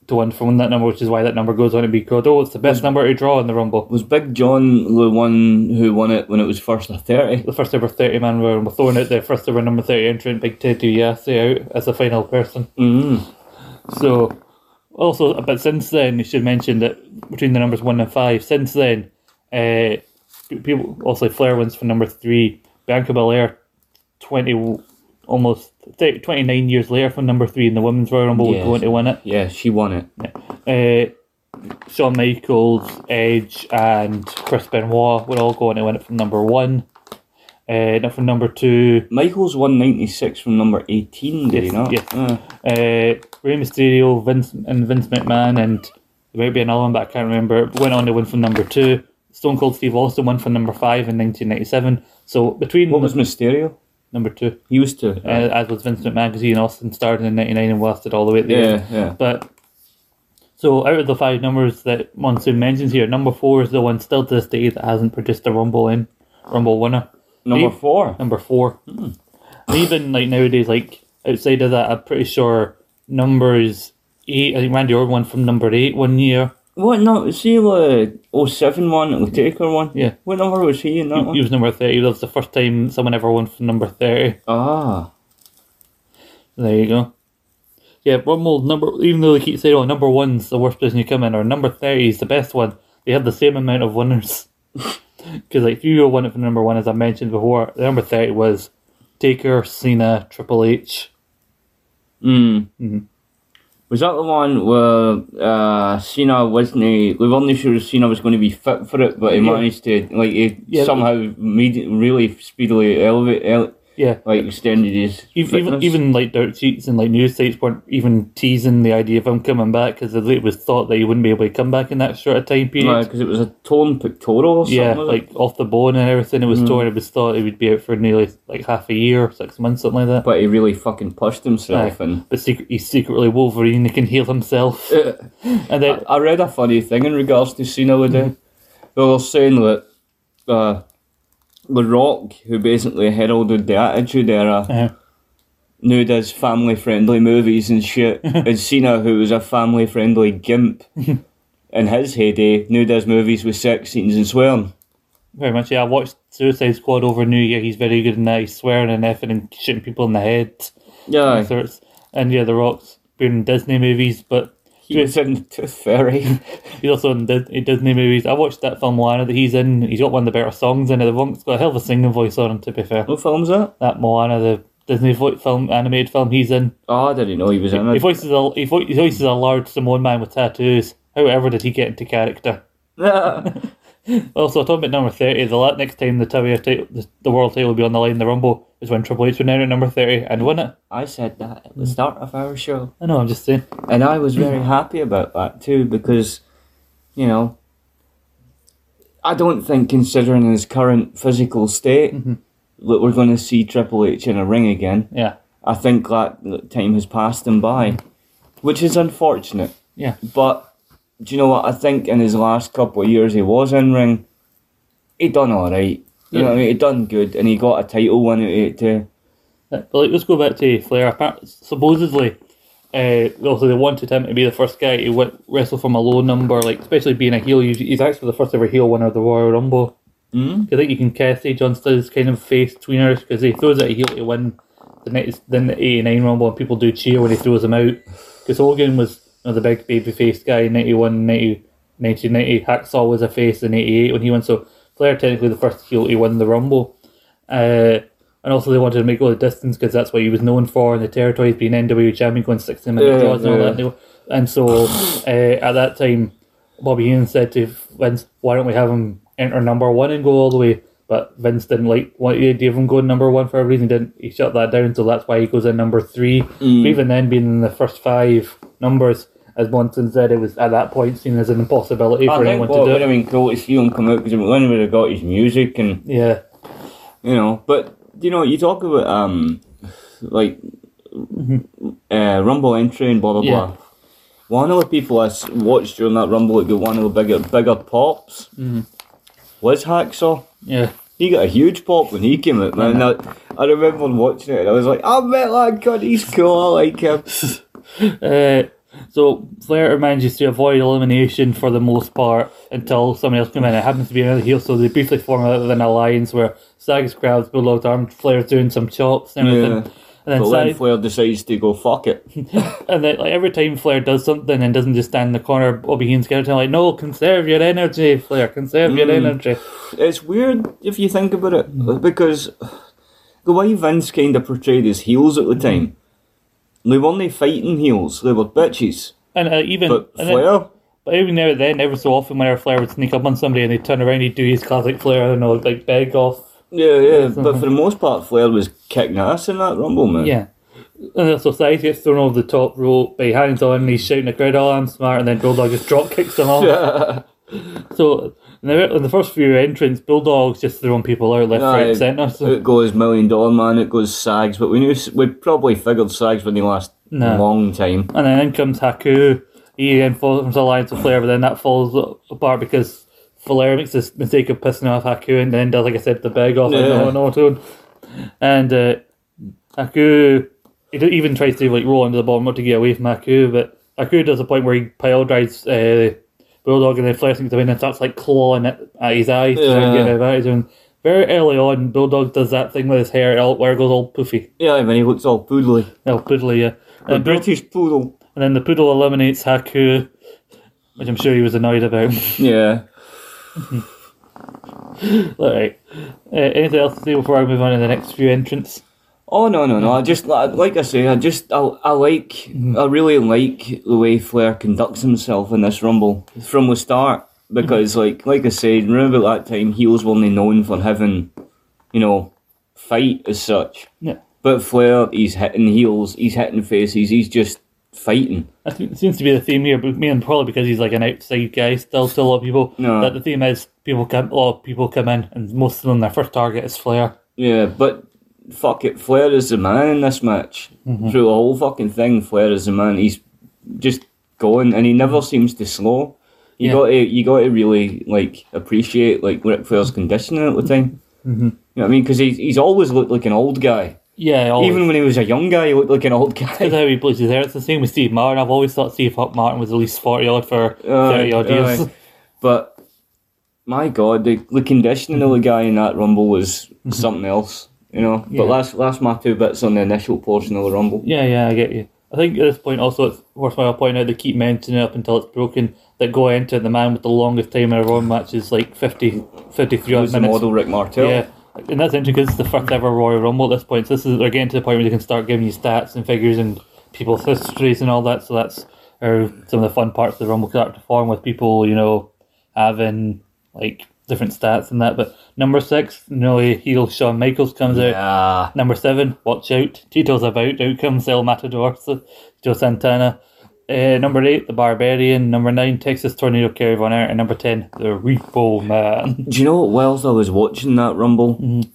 [SPEAKER 3] to win from that number, which is why that number goes on to be called, oh, it's the best number to draw in the Rumble.
[SPEAKER 4] Was Big John the one who won it when it was first a 30?
[SPEAKER 3] the first ever 30 man Royal Rumble, throwing out the first ever number 30 entrant, Big Ted DiBiase, out as the final person.
[SPEAKER 4] Mm.
[SPEAKER 3] So, also, but since then, you should mention that between the numbers 1 and 5, since then, uh, people, also Flair wins for number 3, Bianca Belair, 20, almost 30, 29 years later from number 3 in the Women's Royal Rumble, would
[SPEAKER 4] Yes.
[SPEAKER 3] go on to win it.
[SPEAKER 4] Yeah, she won it.
[SPEAKER 3] Uh, Shawn Michaels, Edge, and Chris Benoit would all go on to win it from number 1. Uh, now from number 2,
[SPEAKER 4] Michaels won 96 from number 18, did he
[SPEAKER 3] Yes,
[SPEAKER 4] not?
[SPEAKER 3] yes.
[SPEAKER 4] Uh,
[SPEAKER 3] uh, Rey Mysterio, Vince and Vince McMahon, and there might be another one, but I can't remember. Went on to win from number two. Stone Cold Steve Austin won from number five in 1997. So between
[SPEAKER 4] what was Mysterio?
[SPEAKER 3] Number two,
[SPEAKER 4] He was two.
[SPEAKER 3] uh, as was Vince McMahon, because he and Austin started in '99 and lasted all the way at the
[SPEAKER 4] yeah,
[SPEAKER 3] end.
[SPEAKER 4] yeah.
[SPEAKER 3] But so out of the five numbers that Monsoon mentions here, number four is the one still to this day that hasn't produced a Rumble in Rumble winner.
[SPEAKER 4] Number four.
[SPEAKER 3] Number four. And even like nowadays, like outside of that, I'm pretty sure numbers eight. I think Randy Orton won from number eight one year.
[SPEAKER 4] What? No, see the 07 one, the Taker one?
[SPEAKER 3] Yeah.
[SPEAKER 4] What number was he in that
[SPEAKER 3] He
[SPEAKER 4] one?
[SPEAKER 3] was number thirty. That was the first time someone ever won from number thirty.
[SPEAKER 4] Ah.
[SPEAKER 3] There you go. Yeah, one more number. Even though they keep saying, "Oh, number one's the worst position you come in," or number thirty is the best one, they have the same amount of winners. Because like if you won it from number one, as I mentioned before, the number thirty was Taker, Cena, Triple H.
[SPEAKER 4] Mm.
[SPEAKER 3] Mhm.
[SPEAKER 4] Was that the one where uh, Cena wasn't? We weren't sure Cena was going to be fit for it, but he
[SPEAKER 3] Yeah.
[SPEAKER 4] managed to like he
[SPEAKER 3] Yeah.
[SPEAKER 4] somehow made really speedily elevate, ele-
[SPEAKER 3] Yeah,
[SPEAKER 4] like extended his
[SPEAKER 3] Even, even, even like dirt sheets and like news sites weren't even teasing the idea of him coming back because it was thought that he wouldn't be able to come back in that short a time period.
[SPEAKER 4] because it was a torn pectoral or something.
[SPEAKER 3] yeah, like off the bone and everything. It was torn. It was thought he would be out for nearly like half a year, six months, something like that.
[SPEAKER 4] but he really fucking pushed himself
[SPEAKER 3] Aye.
[SPEAKER 4] and.
[SPEAKER 3] But secret, he's secretly Wolverine. He can heal himself. and then
[SPEAKER 4] I read a funny thing in regards to Cena the day. They were saying that uh, The Rock, who basically heralded the Attitude Era,
[SPEAKER 3] uh,
[SPEAKER 4] now does family friendly movies and shit. and Cena, who was a family friendly gimp in his heyday, now does movies with sex scenes and swearing.
[SPEAKER 3] very much. Yeah, I watched Suicide Squad over New Year. He's very good in that. He's swearing and effing and shooting people in the head.
[SPEAKER 4] Yeah,
[SPEAKER 3] And, and yeah, The Rock's been in Disney movies, but
[SPEAKER 4] he was in Tooth Fairy.
[SPEAKER 3] He's also in in Disney movies. I watched that film Moana that he's in. He's got one of the better songs in it. The one it's got a hell of a singing voice on him. To be fair,
[SPEAKER 4] what film's that?
[SPEAKER 3] that Moana, the Disney film, animated film he's in.
[SPEAKER 4] Oh, I didn't know he was in it.
[SPEAKER 3] He voices a he, vo- he voices a large Samoan man with tattoos. However, did he get into character? Also, talking about number thirty, the next time the title, the, the world title will be on the line, the Rumble is when Triple H went down at number thirty and won it.
[SPEAKER 4] I said that at the start of our show.
[SPEAKER 3] I know. I'm just saying.
[SPEAKER 4] And I was very happy about that too because, you know, I don't think, considering his current physical state, mm-hmm. that we're going to see Triple H in a ring again.
[SPEAKER 3] Yeah.
[SPEAKER 4] I think that time has passed him by, mm-hmm. which is unfortunate.
[SPEAKER 3] Yeah.
[SPEAKER 4] But do you know what? I think in his last couple of years he was in ring, he done all right. You know, what I mean? he done good, and he got a title out of it too.
[SPEAKER 3] But like, let's go back to Flair. Supposedly, uh, also they wanted him to be the first guy to win, wrestle from a low number, like especially being a heel. He's actually the first ever heel winner of the Royal Rumble.
[SPEAKER 4] Mm.
[SPEAKER 3] I think you can cast say John Studd's kind of face tweeners because he throws out a heel to win the next, then the '89 Rumble, and people do cheer when he throws him out. Because Hogan was you know, the big baby face guy, 91, 90, 1990. Hacksaw was a face in '88 when he won. So Flair technically the first heel to win the Rumble. Uh, and also they wanted to make all the distance because that's what he was known for in the territories, being NWA champion, going 60 minute
[SPEAKER 4] Yeah,
[SPEAKER 3] draws and all that. And so uh, at that time, Bobby Heenan said to Vince, "Why don't we have him enter number one and go all the way?" But Vince didn't like want the idea of him going number one for a reason. Didn't he shut that down? So that's why he goes in number three. But even then, being in the first five numbers, as Monsoon said, it was at that point seen as an impossibility
[SPEAKER 4] I
[SPEAKER 3] for
[SPEAKER 4] think
[SPEAKER 3] anyone
[SPEAKER 4] what
[SPEAKER 3] to do.
[SPEAKER 4] have
[SPEAKER 3] it.
[SPEAKER 4] been cool to see him come out because then would have got his music and
[SPEAKER 3] Yeah,
[SPEAKER 4] you know. But you know, you talk about um, like uh, Rumble entry and blah blah
[SPEAKER 3] Yeah.
[SPEAKER 4] blah. One of the people I watched during that Rumble that got one of the bigger bigger pops was Hacksaw.
[SPEAKER 3] yeah.
[SPEAKER 4] He got a huge pop when he came out, man. I, I remember watching it and I was like, I met that god, he's cool, I like him.
[SPEAKER 3] Uh, so Flair manages to avoid elimination for the most part until somebody else comes in. It happens to be another heel, so they briefly form out of an alliance where Sags grabs Bulldog's arm, Flair's doing some chops and everything.
[SPEAKER 4] Yeah.
[SPEAKER 3] And then,
[SPEAKER 4] But then Flair decides to go fuck it.
[SPEAKER 3] and then like every time Flair does something and doesn't just stand in the corner, Bobby Heen's getting like, "No, conserve your energy, Flair. Conserve your
[SPEAKER 4] Mm.
[SPEAKER 3] energy."
[SPEAKER 4] It's weird if you think about it, because the way Vince kind of portrayed his heels at the time, they weren't fighting heels, they were bitches.
[SPEAKER 3] And uh, even
[SPEAKER 4] But
[SPEAKER 3] and then-
[SPEAKER 4] Flair,
[SPEAKER 3] but even now and then, every so often, whenever Flair would sneak up on somebody and they turn around, he'd do his classic Flair, I don't know, like beg off.
[SPEAKER 4] yeah, yeah, but for the most part, Flair was kicking ass in that Rumble, man.
[SPEAKER 3] Yeah. And then so Sage gets thrown over the top rope, but he hangs on and he's shouting the crowd, oh, I'm smart, and then Bulldog just drop kicks him off. so, in the, in the first few entrants, Bulldog's just throwing people out left, right, centre. So,
[SPEAKER 4] It goes Million Dollar Man, it goes Sags, but we knew we probably figured Sags for the last
[SPEAKER 3] No.
[SPEAKER 4] long time.
[SPEAKER 3] and then in comes Haku. He then forms an alliance with Flair, but then that falls apart because Flair makes this mistake of pissing off Haku and then does, like I said, the beg off.
[SPEAKER 4] Yeah.
[SPEAKER 3] No, tone. And uh, Haku, he even tries to like roll under the bottom to get away from Haku, but Haku does a point where he pile drives uh, Bulldog and then Flair thinks to win and starts like clawing it at his eyes to and get
[SPEAKER 4] Yeah.
[SPEAKER 3] And very early on, Bulldog does that thing with his hair all, where it goes all poofy.
[SPEAKER 4] Yeah, I mean, he looks all poodly.
[SPEAKER 3] Oh, poodly, yeah.
[SPEAKER 4] A
[SPEAKER 3] And,
[SPEAKER 4] British poodle.
[SPEAKER 3] and then the poodle eliminates Haku, which I'm sure he was annoyed about.
[SPEAKER 4] Yeah.
[SPEAKER 3] Alright. Uh, anything else to say before I move on to the next few entrants?
[SPEAKER 4] Oh no no no! I just like like I say, I just I, I like mm-hmm. I really like the way Flair conducts himself in this Rumble from the start because mm-hmm. like like I said, remember that time heels weren't known for having, you know, fight as such.
[SPEAKER 3] Yeah.
[SPEAKER 4] But Flair, he's hitting heels, he's hitting faces, he's just fighting.
[SPEAKER 3] I think it seems to be the theme here, but me and probably because he's like an outside guy still to a lot of people.
[SPEAKER 4] No.
[SPEAKER 3] That the theme is people come, a lot of people come in, and most of them their first target is Flair.
[SPEAKER 4] Yeah, but fuck it, Flair is the man in this match. Through the whole fucking thing, Flair is the man. He's just going, and he never seems to slow. You
[SPEAKER 3] Yeah.
[SPEAKER 4] got to, you got to really like appreciate like Ric Flair's conditioning at the time. Mm-hmm. You know what I mean? Because he's he's always looked like an old guy.
[SPEAKER 3] Yeah, always.
[SPEAKER 4] Even when he was a young guy, he looked like an old
[SPEAKER 3] That's
[SPEAKER 4] guy.
[SPEAKER 3] how he plays his hair. It's the same with Steve Martin. I've always thought Steve Martin was at least 40 odd for 30 odd years.
[SPEAKER 4] But my God, the, the conditioning of the guy in that rumble was something else. You know.
[SPEAKER 3] Yeah.
[SPEAKER 4] But that's that's my two bits on the initial portion of the rumble.
[SPEAKER 3] Yeah, yeah, I get you. I think at this point also it's worthwhile pointing out they keep mentioning it up until it's broken that go into the man with the longest time in a Raw match is like 50, 53
[SPEAKER 4] It
[SPEAKER 3] odd
[SPEAKER 4] was the model Rick Martel.
[SPEAKER 3] Yeah, and that's interesting because it's the first ever Royal Rumble at this point. So this is they're getting to the point where they can start giving you stats and figures and people's histories and all that. So that's how some of the fun parts of the Rumble start to form with people, you know, having like different stats and that. But number six, know, heel Shawn Michaels comes out.
[SPEAKER 4] Yeah.
[SPEAKER 3] Number seven, watch out. Tito's about. Out comes El Matador, so Joe Santana. Uh, number eight, the Barbarian. Number nine, Texas Tornado Kerry Von Erich. And number ten, the Repo Man.
[SPEAKER 4] Do you know what? Whilst I was watching that rumble,
[SPEAKER 3] Mm-hmm.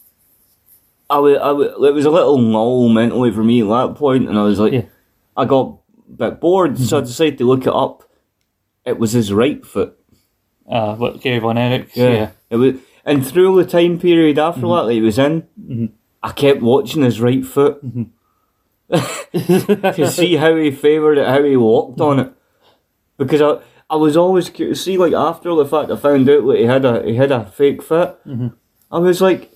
[SPEAKER 4] I was, I was, it was a little lull mentally for me at that point, and I was like,
[SPEAKER 3] Yeah. Mm-hmm.
[SPEAKER 4] I got a bit bored, so I decided to look it up. It was his right foot.
[SPEAKER 3] Uh, but Kerry Von Erich, yeah.
[SPEAKER 4] It was, and through the time period after
[SPEAKER 3] Mm-hmm.
[SPEAKER 4] that that he was in, I kept watching his right foot
[SPEAKER 3] Mm-hmm.
[SPEAKER 4] to see how he favoured it, how he walked on it. Because I, I was always curious. See, like after the fact I found out that he had a he had a fake foot,
[SPEAKER 3] Mm-hmm.
[SPEAKER 4] I was like,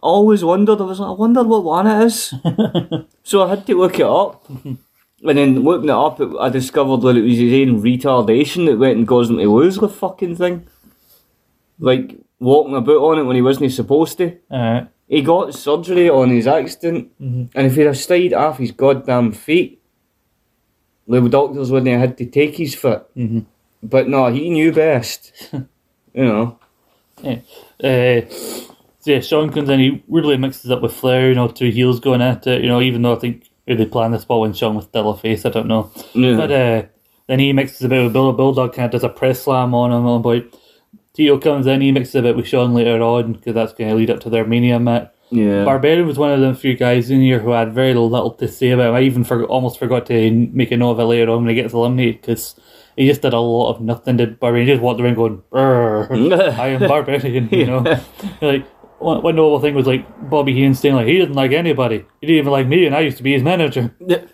[SPEAKER 4] always wondered. I was like, I wonder what one it is. so I had to look it up. And then looking it up, it, I discovered that it was his own retardation that went and caused him to lose the fucking thing. Like walking about on it when he wasn't supposed to.
[SPEAKER 3] Alright.
[SPEAKER 4] He got surgery on his accident,
[SPEAKER 3] Mm-hmm.
[SPEAKER 4] and if he'd have stayed off his goddamn feet, the doctors wouldn't have had to take his foot.
[SPEAKER 3] Mm-hmm.
[SPEAKER 4] But no, he knew best. you know.
[SPEAKER 3] Yeah. Uh, so yeah, Shawn comes in, he really mixes up with Flair, you know, two heels going at it, you know, even though I think who they planned this ball when Shawn was still a face, I don't know.
[SPEAKER 4] Yeah.
[SPEAKER 3] But uh, Then he mixes a bit with Bill. Bulldog kind of does a press slam on him. But Tito comes in, he mixes a bit with Shawn later on because that's going to lead up to their Mania match.
[SPEAKER 4] Yeah.
[SPEAKER 3] Barbarian was one of the few guys in here who had very little to say about him. I even forgot, almost forgot to make a note of it later on when he gets eliminated because he just did a lot of nothing. Did Barbarian he just walked around going, "I am Barbarian," you know, like. One, one notable thing was like Bobby Heenan saying like he didn't like anybody. He didn't even like me, and I used to be his manager. Yeah.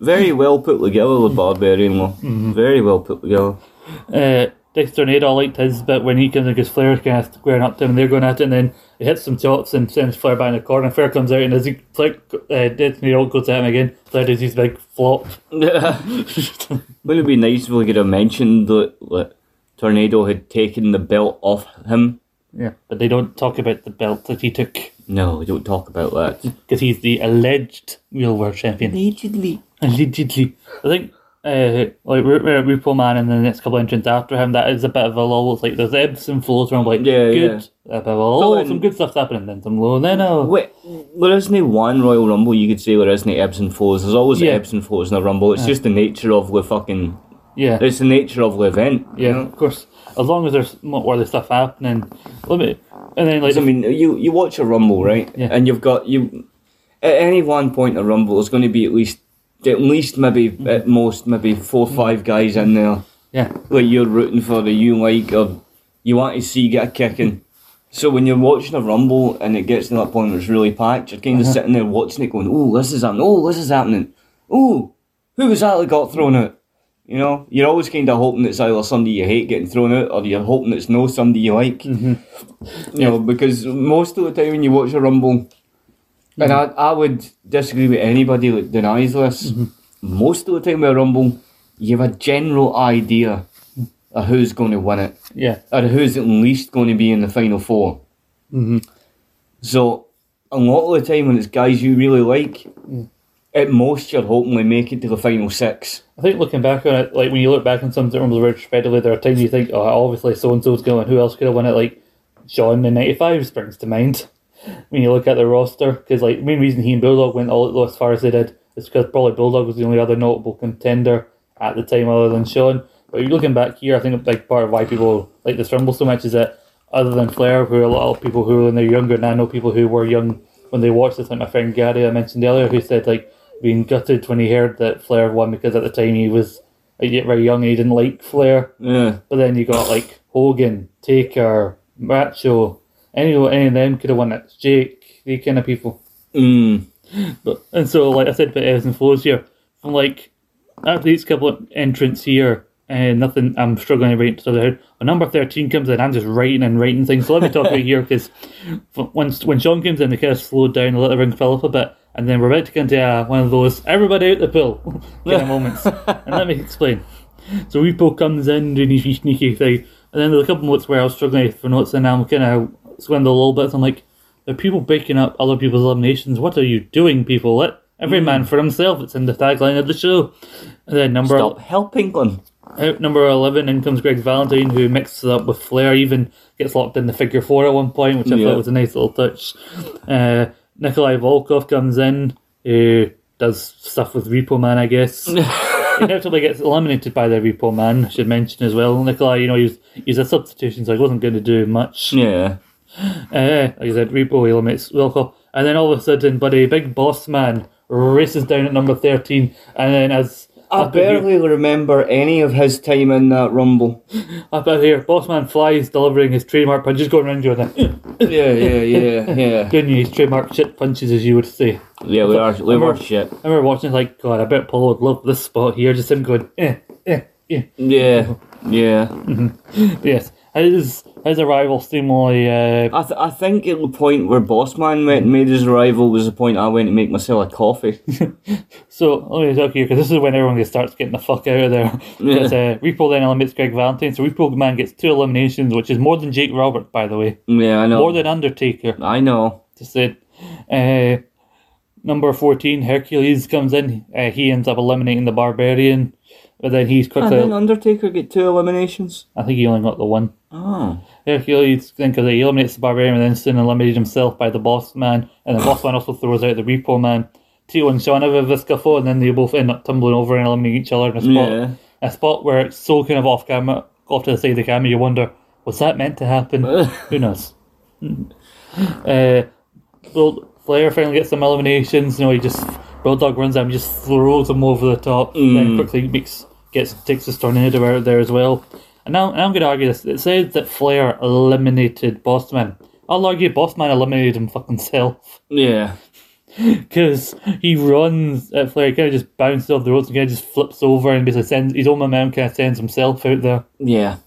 [SPEAKER 4] Very well put together, the Barbarian.
[SPEAKER 3] Mm-hmm.
[SPEAKER 4] Very well put together.
[SPEAKER 3] uh, Texas Tornado, I liked his bit when he comes in because Flair kind of squaring up to him and they're going at it and then he hits some chops and sends Flair back in the corner and Flair comes out and as he Flair, uh, Texas Tornado goes at him again, Flair does his big flop.
[SPEAKER 4] Wouldn't it be nice if we could have mentioned that, that Tornado had taken the belt off him?
[SPEAKER 3] Yeah. But they don't talk about the belt that he took
[SPEAKER 4] No, we don't talk about that.
[SPEAKER 3] because he's the alleged real world champion.
[SPEAKER 4] Allegedly.
[SPEAKER 3] Allegedly. I think uh, like Ru- Ru- Repo Man and the next couple entrants after him, that is a bit of a lull. It's like there's ebbs and flows where I'm like,
[SPEAKER 4] Yeah,
[SPEAKER 3] good, a bit of a lull,
[SPEAKER 4] So,
[SPEAKER 3] some good stuff's happening, then some low, then oh.
[SPEAKER 4] Wait, there isn't one Royal Rumble you could say there isn't ebbs and flows. There's always
[SPEAKER 3] Yeah.
[SPEAKER 4] ebbs and flows in a Rumble. It's just the nature of the fucking.
[SPEAKER 3] Yeah.
[SPEAKER 4] It's the nature of the event. you
[SPEAKER 3] Yeah,
[SPEAKER 4] know?
[SPEAKER 3] of course. As long as there's more other stuff happening, let me. And then like,
[SPEAKER 4] I mean, you you watch a Rumble, right?
[SPEAKER 3] Yeah.
[SPEAKER 4] And you've got you. At any one point a Rumble, is going to be at least at least maybe mm-hmm. at most maybe four or five guys in there
[SPEAKER 3] yeah,
[SPEAKER 4] like you're rooting for the you like or you want to see get a kicking. So when you're watching a rumble and it gets to that point where it's really packed, you're kind of uh-huh. sitting there watching it, going, "Oh, this is happening! Oh, this is happening! Oh, who was that that got thrown out?" You know, you're always kind of hoping it's either somebody you hate getting thrown out, or you're hoping it's no somebody you like. Mm-hmm. You know, because most of the time when you watch a rumble, and I, I would disagree with anybody that denies this. Mm-hmm. Most of the time with a rumble, you have a general idea of who's going to win it,
[SPEAKER 3] yeah,
[SPEAKER 4] or who's at least going to be in the final 4 mm-hmm. So, a lot of the time when it's guys you really like, mm. At most you're hoping they make it to the final six.
[SPEAKER 3] I think looking back on it, like when you look back on some of the retrospectively, there are times you think, oh, obviously so and so's going. Who else could have won it? Like Shawn in '95 springs to mind when you look at the roster. Because like the main reason he and Bulldog went all as far as they did is because probably Bulldog was the only other notable contender at the time other than Shawn. But you're looking back here, I think a big part of why people like this rumble so much is that other than Flair, who a lot of people who when they're younger, and I know people who were young when they watched this, like my friend Gary I mentioned earlier, who said like being gutted when he heard that Flair won because at the time he was yet very young he didn't like Flair.
[SPEAKER 4] Yeah.
[SPEAKER 3] But then you got like Hogan, Taker, Macho, any any of them could have won it. Jake, the kind of people.
[SPEAKER 4] Mm.
[SPEAKER 3] But and so like I said about ebbs and flows here, from like after these couple of entrants here, and nothing I'm struggling to write head. When number thirteen comes in, I'm just writing and writing things. So let me talk about here because when when Shawn comes in, they kind of slowed down, let everything fill up a bit, and then we're about to get into uh, one of those everybody out the pool kind of moments. And let me explain. So Repo comes in doing his sneaky thing, and then there's a couple moments where I was struggling for notes, and I'm kind of swindle a little bit. So I'm like, there are people breaking up other people's eliminations. What are you doing, people? Let every man for himself. It's in the tagline of the show. And then number
[SPEAKER 4] Stop helping them.
[SPEAKER 3] Out number 11 in comes Greg Valentine, who mixes it up with Flair, even gets locked in the figure four at one point, which I
[SPEAKER 4] Yeah.
[SPEAKER 3] thought was a nice little touch. Uh, Nikolai Volkoff comes in, who does stuff with Repo Man, I guess. He inevitably gets eliminated by the Repo Man, I should mention as well. Nikolai, you know, he's, he's a substitution, so he wasn't going to do much.
[SPEAKER 4] Yeah.
[SPEAKER 3] Uh, like I said, Repo eliminates Wilco. And then all of a sudden, buddy, big boss man races down at number 13, and then as.
[SPEAKER 4] I barely remember any of his time in that rumble.
[SPEAKER 3] Up out here, Bossman flies, delivering his trademark punches, going around doing that.
[SPEAKER 4] Yeah, yeah, yeah, yeah.
[SPEAKER 3] You his trademark shit punches, as you would say.
[SPEAKER 4] Yeah, we are, we were shit.
[SPEAKER 3] I remember watching, like, God, I bet Paul would love this spot here, just him going, eh, eh, eh.
[SPEAKER 4] Yeah, yeah.
[SPEAKER 3] Yes, his, his arrival seemingly, uh,
[SPEAKER 4] I, th- I think at the point where Bossman went and made his arrival was the point I went to make myself a coffee.
[SPEAKER 3] so, let me talk here, because this is when everyone starts getting the fuck out of there.
[SPEAKER 4] Yeah.
[SPEAKER 3] Uh, Repo then eliminates Greg Valentine, so Repo Man gets two eliminations, which is more than Jake Roberts, by the way.
[SPEAKER 4] yeah, I know.
[SPEAKER 3] More than Undertaker.
[SPEAKER 4] I know.
[SPEAKER 3] Just it. Uh, number 14, Hercules comes in. Uh, he ends up eliminating the Barbarian. But then he's
[SPEAKER 4] And
[SPEAKER 3] quickly.
[SPEAKER 4] then Undertaker get two eliminations.
[SPEAKER 3] I think he only got the one.
[SPEAKER 4] Oh.
[SPEAKER 3] Hercules, then because he eliminates the Barbarian and then soon eliminated himself by the Boss Man. And the Boss Man also throws out the Repo Man. Tito and Shawn have a scuffle and then they both end up tumbling over and eliminating each other in a spot.
[SPEAKER 4] Yeah.
[SPEAKER 3] a spot where it's so kind of off camera, off to the side of the camera, you wonder, was that meant to happen? Who knows? uh, well, Flair finally gets some eliminations. You know, he just Road Dog runs out and just throws him over the top. Then quickly makes gets takes his tornado out there as well. And now and I'm going to argue this. It says that Flair eliminated Bossman. I'll argue Bossman eliminated him fucking self
[SPEAKER 4] Yeah.
[SPEAKER 3] because he runs at Flair, he kind of just bounces off the ropes and kind of just flips over and basically sends his own momentum, kind of sends himself out there.
[SPEAKER 4] Yeah.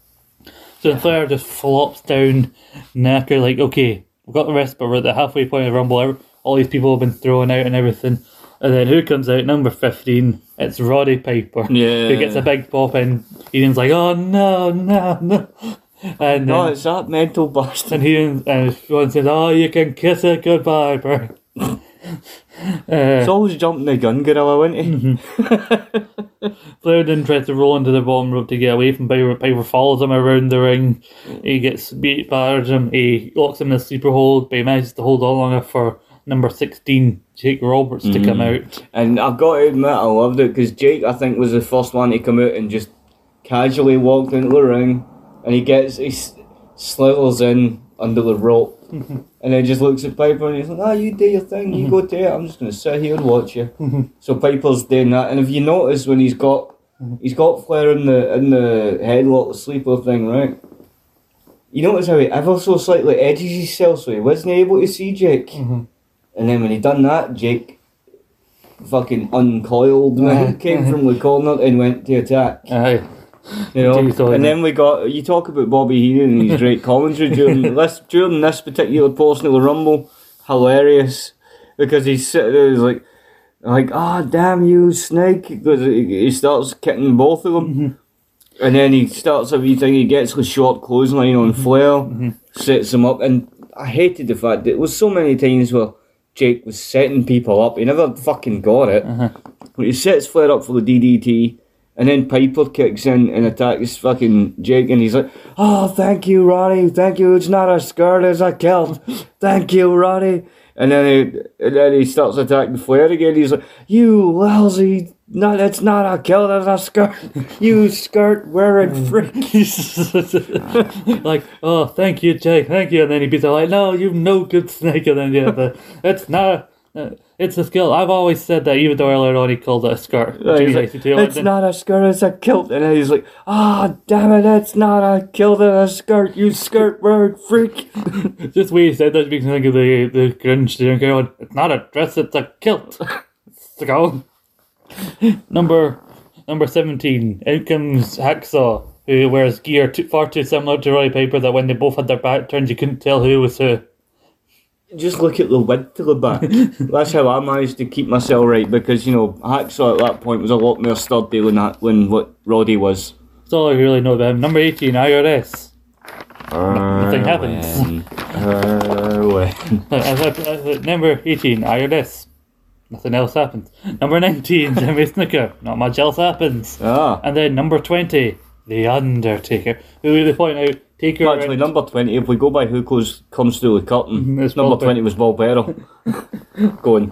[SPEAKER 3] So Flair just flops down, knacker like, okay, we've got the rest, but we're at the halfway point of the Rumble. All these people have been thrown out and everything. And then who comes out? Number 15. It's Roddy Piper.
[SPEAKER 4] Yeah.
[SPEAKER 3] Who gets a big pop and Ian's like, oh no, no, no. And
[SPEAKER 4] No,
[SPEAKER 3] then,
[SPEAKER 4] it's that mental bastard.
[SPEAKER 3] and he and Ron says, oh, you can kiss it goodbye, Piper.
[SPEAKER 4] He's always jumping the gun gorilla, wasn't he?
[SPEAKER 3] Mm-hmm. Flair then tries to roll into the bottom rope to get away from Piper. Piper follows him around the ring. He gets beat, batters him. He locks him in a sleeper hold, but he manages to hold on longer for number 16, Jake Roberts, to come mm-hmm. out.
[SPEAKER 4] And I've got to admit, I loved it because Jake, I think, was the first one to come out and just casually walked into the ring, and he gets he slithers in under the rope, mm-hmm. and then just looks at Piper and he's like, "Ah, you do your thing, you go mm-hmm. to it. I'm just gonna sit here and watch you." so Piper's doing that, and if you notice when he's got he's got Flair in the in the headlock sleeper thing, right? You notice how he ever so slightly edges himself so he wasn't able to see Jake. And then when he done that, Jake fucking uncoiled, man. Came from the corner and went to attack.
[SPEAKER 3] Aye.
[SPEAKER 4] You know? And then we got you talk about Bobby Heenan and his great commentary during this during this particular portion of the Rumble. Hilarious. Because he's sitting there he's like like, ah damn you snake because he starts kicking both of them. And then he starts everything, he gets the short clothesline on Flair, sets him up, and I hated the fact that there was so many times where Jake was setting people up, he never fucking got it. Uh-huh. But he sets Flair up for the DDT, and then Piper kicks in and attacks fucking Jake, and he's like, Oh, thank you, Ronnie, thank you, it's not a skirt, it's a kilt. Thank you, Ronnie. And then he, and then he starts attacking Flair again. He's like, "You lousy, no, that's not a kilt, that's a skirt. You skirt wearing freak."
[SPEAKER 3] like, oh, thank you, Jake, thank you. And then he beats like, no, you no good snake. And then, yeah, the, it's not, uh, it's a skill. I've always said that, even though earlier on he called it a skirt.
[SPEAKER 4] Yeah, he's like, it's not a skirt, it's a kilt. And then he's like, ah, damn it, it's not a kilt, it's a skirt, you skirt wearing freak.
[SPEAKER 3] Just the he said that makes me think of the, the Grinch going, it's not a dress, it's a kilt. so, number, number 17, out comes Hacksaw, who wears gear too, far too similar to Roddy Piper that when they both had their back turned, you couldn't tell who was who.
[SPEAKER 4] Just look at the width of the back. That's how I managed to keep myself right because, you know, Hacksaw at that point was a lot more sturdy than, that, than what Roddy was.
[SPEAKER 3] That's all I really know about him. Number 18, IRS. Nothing happens. Uh, uh, uh, uh, Number 18, IRS. Nothing else happens. Number 19, Jimmy Snuka. Not much else happens.
[SPEAKER 4] ah.
[SPEAKER 3] And then number 20, The Undertaker. Who they point out, Taker.
[SPEAKER 4] Actually, number 20, if we go by who goes, comes through the curtain,
[SPEAKER 3] It's
[SPEAKER 4] number
[SPEAKER 3] Paul
[SPEAKER 4] 20 was Bob Barrow. Going,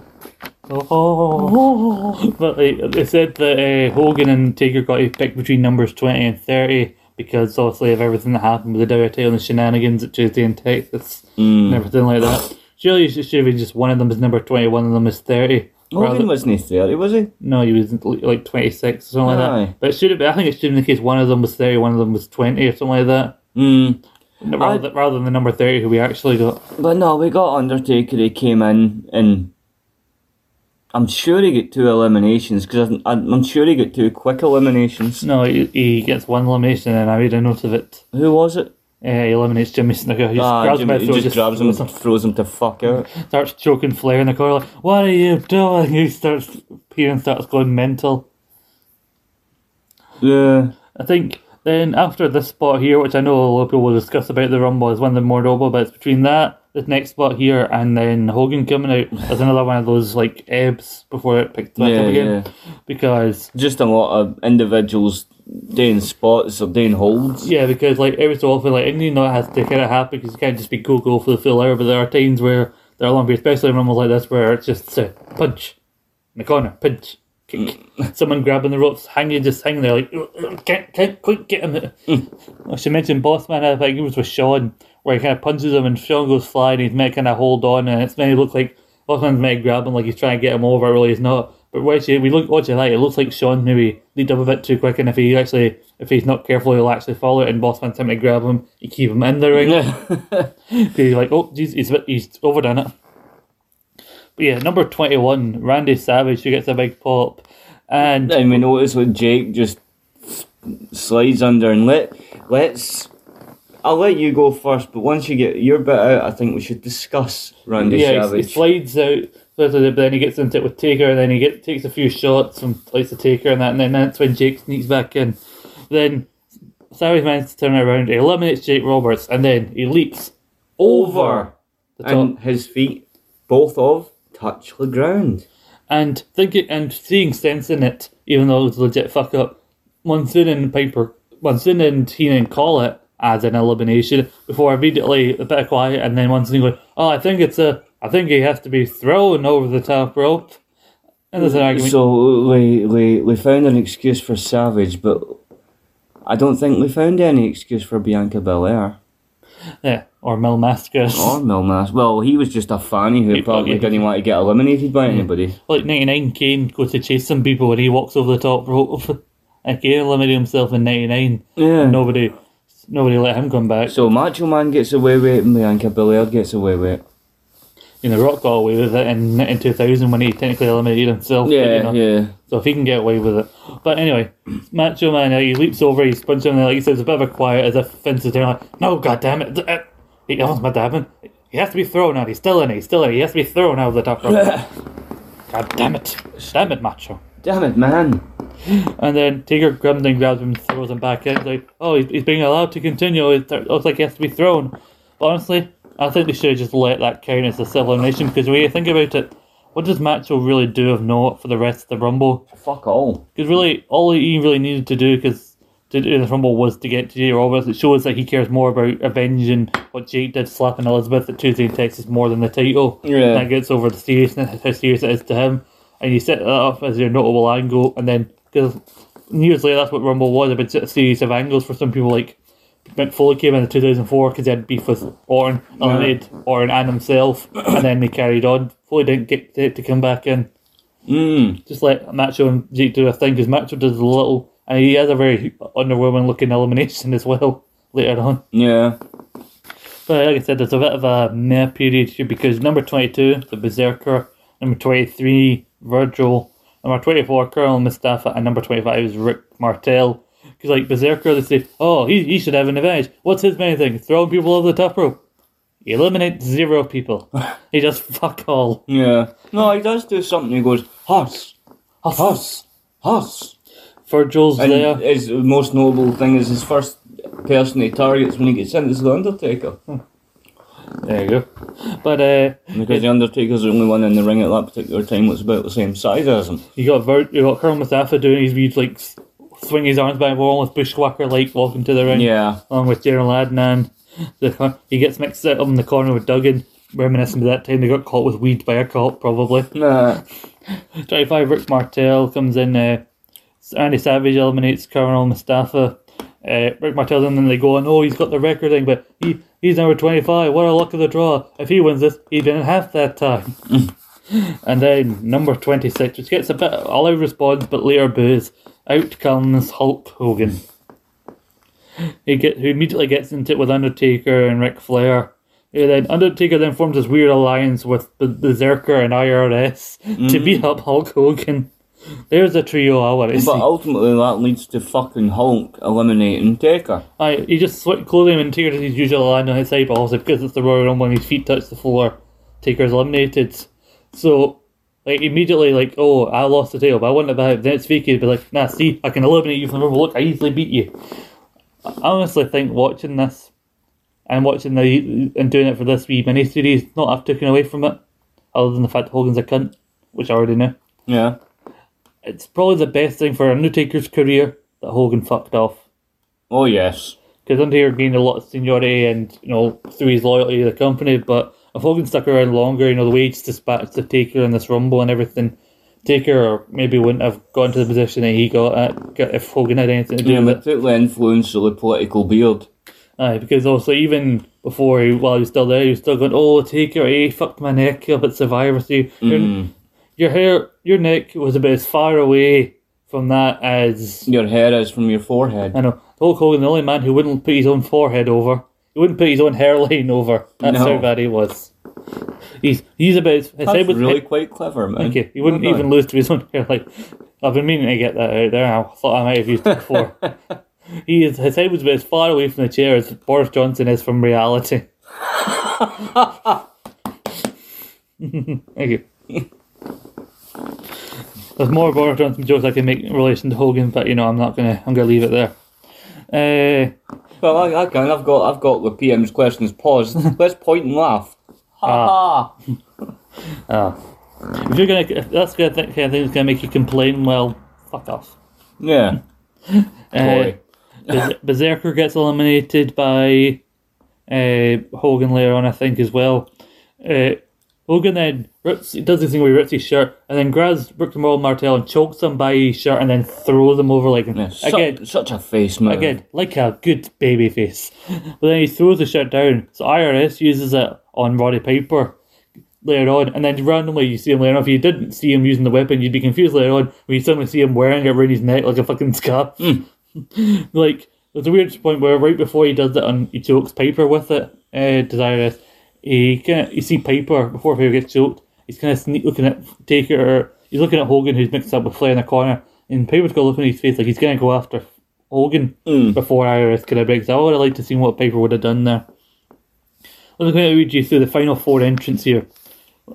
[SPEAKER 3] Oh, but like, they said that uh, Hogan and Taker got to pick between numbers 20 and 30 because obviously of everything that happened with the WTA and the shenanigans at Tuesday in Texas and everything like that. Surely it should have been just one of them is number 20, one of them is 30.
[SPEAKER 4] Hogan
[SPEAKER 3] Rather-
[SPEAKER 4] wasn't he 30, was he?
[SPEAKER 3] no, he was like 26 or something like that. But it should have been, I think it should have been the case one of them was 30, one of them was 20 or something like that.
[SPEAKER 4] Mm.
[SPEAKER 3] Rather, than, rather than the number 30 who we actually got.
[SPEAKER 4] But no, we got Undertaker. He came in and I'm sure he got two eliminations because I'm, I'm sure he got two quick eliminations.
[SPEAKER 3] No, he, he gets one elimination and I made a note of it.
[SPEAKER 4] Who was it?
[SPEAKER 3] He eliminates Jimmy Snuka. He just
[SPEAKER 4] Ah,
[SPEAKER 3] grabs him
[SPEAKER 4] Jimmy,
[SPEAKER 3] the
[SPEAKER 4] he
[SPEAKER 3] throat,
[SPEAKER 4] just grabs him, and throws him to fuck out.
[SPEAKER 3] starts choking Flair in the corner. Like, what are you doing? He starts, Peter starts going mental.
[SPEAKER 4] Yeah.
[SPEAKER 3] I think then after this spot here, which I know a lot of people will discuss about the Rumble, is one of the more noble bits. Between that, this next spot here, and then Hogan coming out, there's another one of those like ebbs before it picked back
[SPEAKER 4] Yeah,
[SPEAKER 3] up again.
[SPEAKER 4] yeah.
[SPEAKER 3] Because
[SPEAKER 4] Just a lot of individuals doing spots or doing holds.
[SPEAKER 3] yeah, because like every so often, like and you know it has to kind of happen because you can't just be go go for the full hour. But there are times where there are long periods, especially in Rumbles like this, where it's just a punch in the corner, punch, kick. Mm. Someone grabbing the ropes, hanging, just hanging there, like, can't, can't quite get him. Mm. I should mention Bossman, I think it was with Shawn, where he kind of punches him and Shawn goes flying, he's meant kind of hold on, and it's meant to look like Bossman's meant to grab him, like he's trying to get him over, really he's not. But watch it, we look, watch it like, it looks like Shawn maybe lead up a bit too quick, and if he actually, if he's not careful, he'll actually follow it, and Bossman's trying to grab him, you keep him in the ring.
[SPEAKER 4] Yeah.
[SPEAKER 3] You're like, oh, geez, he's, he's overdone it. But yeah, number 21, Randy Savage, who gets a big pop. And
[SPEAKER 4] Then we notice when Jake just slides under and let let's. I'll let you go first, but once you get your bit out, I think we should discuss Randy
[SPEAKER 3] yeah,
[SPEAKER 4] Savage.
[SPEAKER 3] slides slides out, but then he gets into it with Taker, and then he takes a few shots and likes the Taker, and that, and then that's when Jake sneaks back in. Then Savage manages to turn around, he eliminates Jake Roberts, and then he leaps over the top.
[SPEAKER 4] and his feet, both of, touch the ground.
[SPEAKER 3] and thinking and seeing sense in it, even though it was a legit fuck up. Monsoon and Piper, Monsoon and Heenan call it as an elimination before immediately a bit of quiet, and then Monsoon going, "Oh, I think it's a, I think he has to be thrown over the top rope." And there's an argument.
[SPEAKER 4] So we, we, we found an excuse for Savage, but I don't think we found any excuse for Bianca Belair
[SPEAKER 3] yeah, or Mil Mascaras.
[SPEAKER 4] or Milmas. Well, he was just a fanny who
[SPEAKER 3] He-
[SPEAKER 4] probably didn't want to get eliminated by anybody.
[SPEAKER 3] Like 99 Kane goes to chase some people and he walks over the top rope. and Kane eliminated himself in 99.
[SPEAKER 4] Yeah.
[SPEAKER 3] Nobody, nobody let him come back.
[SPEAKER 4] So Macho Man gets away with it, and Bianca Belair gets away with it.
[SPEAKER 3] You know, Rock got away with it in, in 2000 when he technically eliminated himself. but, you
[SPEAKER 4] Yeah,
[SPEAKER 3] know.
[SPEAKER 4] yeah.
[SPEAKER 3] So if he can get away with it. But anyway, Macho Man, uh, he leaps over, he's punching him, like he says, a bit of a quiet as if Vince is there, like, no, god damn it. uh, He almost meant to happen. He has to be thrown out. He's still in it. He's still in it. He has to be thrown out of the top rope. god damn it. Damn it, Macho.
[SPEAKER 4] Damn it, man.
[SPEAKER 3] And then grabs him, grabs him, and throws him back in. It's like, oh, he's, he's being allowed to continue. It looks like he has to be thrown. But honestly, I think they should have just let that count as a civil elimination because when you think about it, what does Macho really do of note for the rest of the Rumble?
[SPEAKER 4] Fuck all.
[SPEAKER 3] Because really, all he really needed to do, because to do the Rumble was to get to Jake Roberts. It shows that he cares more about avenging what Jake did slapping Elizabeth at Tuesday in Texas more than the title.
[SPEAKER 4] Yeah.
[SPEAKER 3] That gets over the seriousness, how serious it is to him. And you set that up as your notable angle, and then, because years later, that's what Rumble was a bit a series of angles for some people. Like, Mick Foley came in in 2004 because he had beef with Orton, eliminated Orton and himself, and then they carried on. Foley didn't get to, to come back in
[SPEAKER 4] Mm.
[SPEAKER 3] just let Macho and Jake do a thing because Macho does a little, and he has a very underwhelming looking elimination as well later on.
[SPEAKER 4] Yeah.
[SPEAKER 3] But like I said, there's a bit of a meh period here because number 22, the Berserker, number 23, Virgil, number 24, Colonel Mustafa, and number 25 is Rick Martel. Like Berserker, they say, oh, he, he should have an advantage. What's his main thing? Throwing people over the top rope. He eliminates zero people. he does fuck all.
[SPEAKER 4] Yeah. No, he does do something. He goes, Huss, Huss, Huss.
[SPEAKER 3] Virgil's
[SPEAKER 4] And
[SPEAKER 3] there.
[SPEAKER 4] his most notable thing is his first person he targets when he gets in is the Undertaker.
[SPEAKER 3] There you go. But uh,
[SPEAKER 4] Because the Undertaker's the only one in the ring at that particular time that's about the same size as him.
[SPEAKER 3] You got Vert, you got Colonel Mustafa doing his weird like swing his arms back, with bushwhacker like walking to the ring.
[SPEAKER 4] Yeah.
[SPEAKER 3] Along with General Adnan, the he gets mixed up in the corner with Duggan, reminiscent of that time they got caught with weed by a cop probably.
[SPEAKER 4] Nah.
[SPEAKER 3] Twenty five Rick Martel comes in. Uh, Randy Savage eliminates Colonel Mustafa. Uh, Rick Martel and then they go on. Oh, he's got the record thing, but he he's number twenty five. What a luck of the draw! If he wins this, he'd been in half that time. And then number 26, which gets a bit all out response, but later boos. Out comes Hulk Hogan. He get who immediately gets into it with Undertaker and Ric Flair. And then Undertaker then forms this weird alliance with the Berserker and IRS to mm-hmm. beat up Hulk Hogan. There's a trio I want to see.
[SPEAKER 4] But ultimately, that leads to fucking Hulk eliminating Taker.
[SPEAKER 3] I, he just sw- closing him and Taker does his usual line on his side, but also because it's the Royal Rumble and his feet touch the floor, Taker's eliminated. So, like, immediately, like, oh, I lost the title, but I wouldn't have had it. Then it's vacated, be like, nah, see, I can eliminate you from the. Look, I easily beat you. I honestly think watching this and watching the and doing it for this wee mini series, not I've taken away from it, other than the fact that Hogan's a cunt, which I already knew.
[SPEAKER 4] Yeah.
[SPEAKER 3] It's probably the best thing for Undertaker's career that Hogan fucked off.
[SPEAKER 4] Oh, yes.
[SPEAKER 3] because Undertaker gained a lot of seniority and you know through his loyalty to the company. But if Hogan stuck around longer, you know the way he dispatched the Taker in this Rumble and everything, Taker or maybe wouldn't have gone to the position that he got at if Hogan had anything to do
[SPEAKER 4] Yeah,
[SPEAKER 3] with it.
[SPEAKER 4] took the influence of the political beard.
[SPEAKER 3] Aye, because also even before he, while he was still there, he was still going, "Oh, Taker, eh, he fucked my neck up at Survivor Series. Your, mm. your hair, your neck was about as far away from that as
[SPEAKER 4] Your hair is from your forehead.
[SPEAKER 3] I know. Hulk Hogan, the only man who wouldn't put his own forehead over. He wouldn't put his own hairline over. That's
[SPEAKER 4] No.
[SPEAKER 3] how bad he was. He's he's about his
[SPEAKER 4] That's
[SPEAKER 3] head was
[SPEAKER 4] really quite clever, man.
[SPEAKER 3] Thank you. He wouldn't
[SPEAKER 4] Well
[SPEAKER 3] even lose to his own hairline. I've been meaning to get that out there. I thought I might have used it before. he is his head was about as far away from the chair as Boris Johnson is from reality. Thank you. There's more Boris Johnson jokes I can make in relation to Hogan, but you know I'm not gonna. I'm gonna leave it there. Uh,
[SPEAKER 4] Well, I, I can. I've got. I've got the PM's questions paused. Let's point and laugh. Ha ha.
[SPEAKER 3] if you're gonna, if that's gonna think, kind of thing that's gonna make you complain, well, fuck off.
[SPEAKER 4] Yeah.
[SPEAKER 3] Uh,
[SPEAKER 4] Boy.
[SPEAKER 3] Bez- Berserker gets eliminated by uh, Hogan later on, I think, as well. Uh, Hogan then rips, does this thing where he rips his shirt and then grabs Rick Roll Martel and chokes him by his shirt and then throws him over like
[SPEAKER 4] Yeah,
[SPEAKER 3] again,
[SPEAKER 4] such a face move.
[SPEAKER 3] again, like a good baby face. But then he throws the shirt down. So IRS uses it on Roddy Piper later on, and then randomly you see him later on. If you didn't see him using the weapon, you'd be confused later on when you suddenly see him wearing it around his neck like a fucking scarf. like there's a weird point where right before he does it, and he chokes Piper with it. Uh, Desirous, Eh, he kind of you see Piper before Piper gets choked. He's kind of sneak looking at Taker. He's looking at Hogan, who's mixed up with Flair in the corner, and Piper's got looking at his face like he's gonna go after Hogan hmm. before Iris kind of breaks. I would have liked to see what Piper would have done there. Let me kind of read you through the final four entrants here.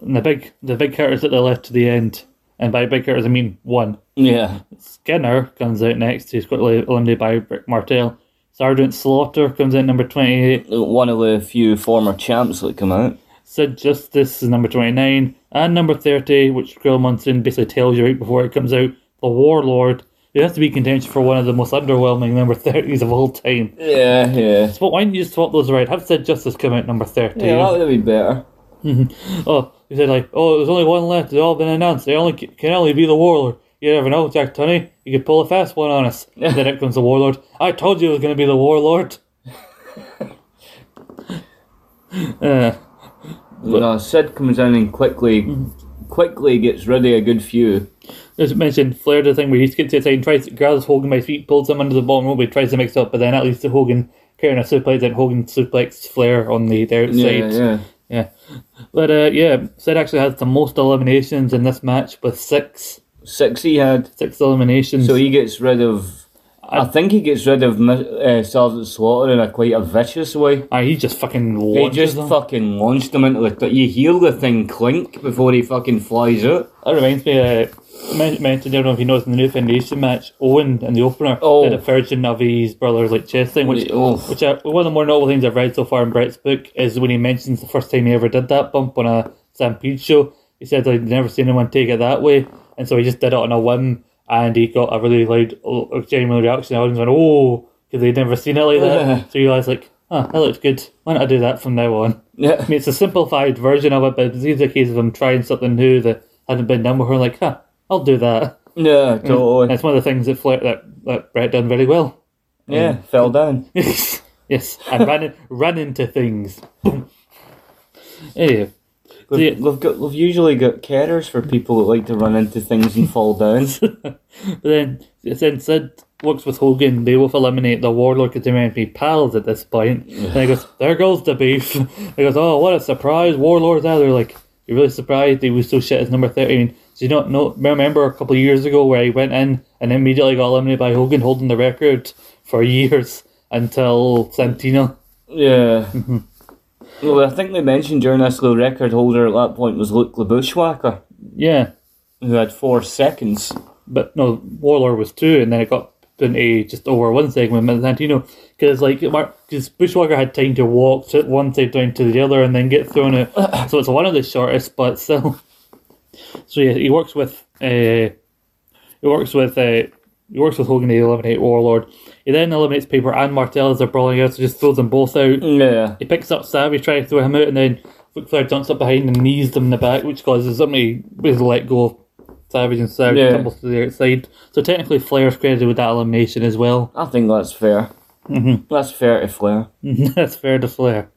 [SPEAKER 3] And the big, the big characters at the left to the end, and by big characters I mean one.
[SPEAKER 4] Yeah.
[SPEAKER 3] Skinner comes out next. He's got eliminated by Rick Martel. Sergeant Slaughter comes in number 28.
[SPEAKER 4] One of the few former champs that come out.
[SPEAKER 3] Sid Justice is number 29. And number 30, which Gorilla Monsoon basically tells you right before it comes out, the Warlord. It has to be contention for one of the most underwhelming number 30s of all time.
[SPEAKER 4] Yeah, yeah.
[SPEAKER 3] But why don't you swap those around? Have Sid Justice come out number 30.
[SPEAKER 4] Yeah, that would been better.
[SPEAKER 3] Oh, he said like, oh, there's only one left. They've all been announced. They only can only be the warlord. You never know, Jack Tunney. You could pull a fast one on us. then it comes the warlord. I told you it was going to be the warlord. uh,
[SPEAKER 4] No, Sid comes in and quickly, quickly gets of a good few.
[SPEAKER 3] as mentioned, Flair the thing where he gets to the side and tries to grabs Hogan by his feet, pulls him under the bottom rope, he tries to mix up, but then at least the Hogan carrying a suplex and Hogan suplexes Flair on the, the
[SPEAKER 4] Yeah,
[SPEAKER 3] outside.
[SPEAKER 4] yeah.
[SPEAKER 3] yeah. But uh, yeah, Sid actually has the most eliminations in this match with six.
[SPEAKER 4] Six he had.
[SPEAKER 3] Six eliminations.
[SPEAKER 4] So he gets rid of. I think he gets rid of uh, Sergeant Slaughter in a quite a vicious way.
[SPEAKER 3] Ah, he just fucking
[SPEAKER 4] He just
[SPEAKER 3] them.
[SPEAKER 4] fucking launched him into the. Th- you hear the thing clink before he fucking flies out.
[SPEAKER 3] That reminds me, uh, men- mentioned, I don't know if you noticed in the new Foundation match, Owen in the opener
[SPEAKER 4] Oh.
[SPEAKER 3] did a version of his brother's like chest thing, which,
[SPEAKER 4] Oh.
[SPEAKER 3] which uh, one of the more notable things I've read so far in Bret's book is when he mentions the first time he ever did that bump on a Stampede show. He said like, he'd never seen anyone take it that way, and so he just did it on a whim, and he got a really loud, genuine reaction. The audience went, "Oh," because they'd never seen it like that. so he realized like, "Ah, that looks good. Why don't I do that from now on?"
[SPEAKER 4] Yeah.
[SPEAKER 3] I mean, it's a simplified version of it, but it's either a case of him trying something new that hadn't been done before. Like, huh, I'll do that.
[SPEAKER 4] Yeah, totally.
[SPEAKER 3] That's one of the things that Flair, that, that Bret done very well.
[SPEAKER 4] Yeah, fell down.
[SPEAKER 3] yes, yes, and ran in, ran into things. Anyway,
[SPEAKER 4] We've, we've got we've usually got carers for people that like to run into things and fall down.
[SPEAKER 3] but then then Sid works with Hogan. They both eliminate the Warlord because they to be pals at this point. And he goes, "There goes the beef." he goes, "Oh, what a surprise! Warlord's out." They're like, "You're really surprised he was so shit as number 30? I mean, do you not know? Remember a couple of years ago where he went in and immediately got eliminated by Hogan, holding the record for years until Santino.
[SPEAKER 4] Yeah. Mm-hmm. Well, I think they mentioned during this the record holder at that point was Luke the Bushwhacker,
[SPEAKER 3] Yeah,
[SPEAKER 4] who had four seconds.
[SPEAKER 3] but no, Warlord was two, and then it got into just over one segment with Santino because like because Bushwhacker had time to walk to one side down to the other and then get thrown out, so it's one of the shortest, but still. So yeah, he works with uh, he works with uh, he works with Hogan to eliminate Warlord. He then eliminates Piper and Martel as they're brawling out, so just throws them both out.
[SPEAKER 4] Yeah.
[SPEAKER 3] He picks up Savage, trying to throw him out, and then Ric Flair jumps up behind and knees them in the back, which causes somebody to let go of Savage and Savage
[SPEAKER 4] Yeah.
[SPEAKER 3] tumbles to the outside. So technically, Flair's credited with that elimination as well.
[SPEAKER 4] I think that's fair. Mm-hmm. That's fair to Flair.
[SPEAKER 3] That's fair to Flair.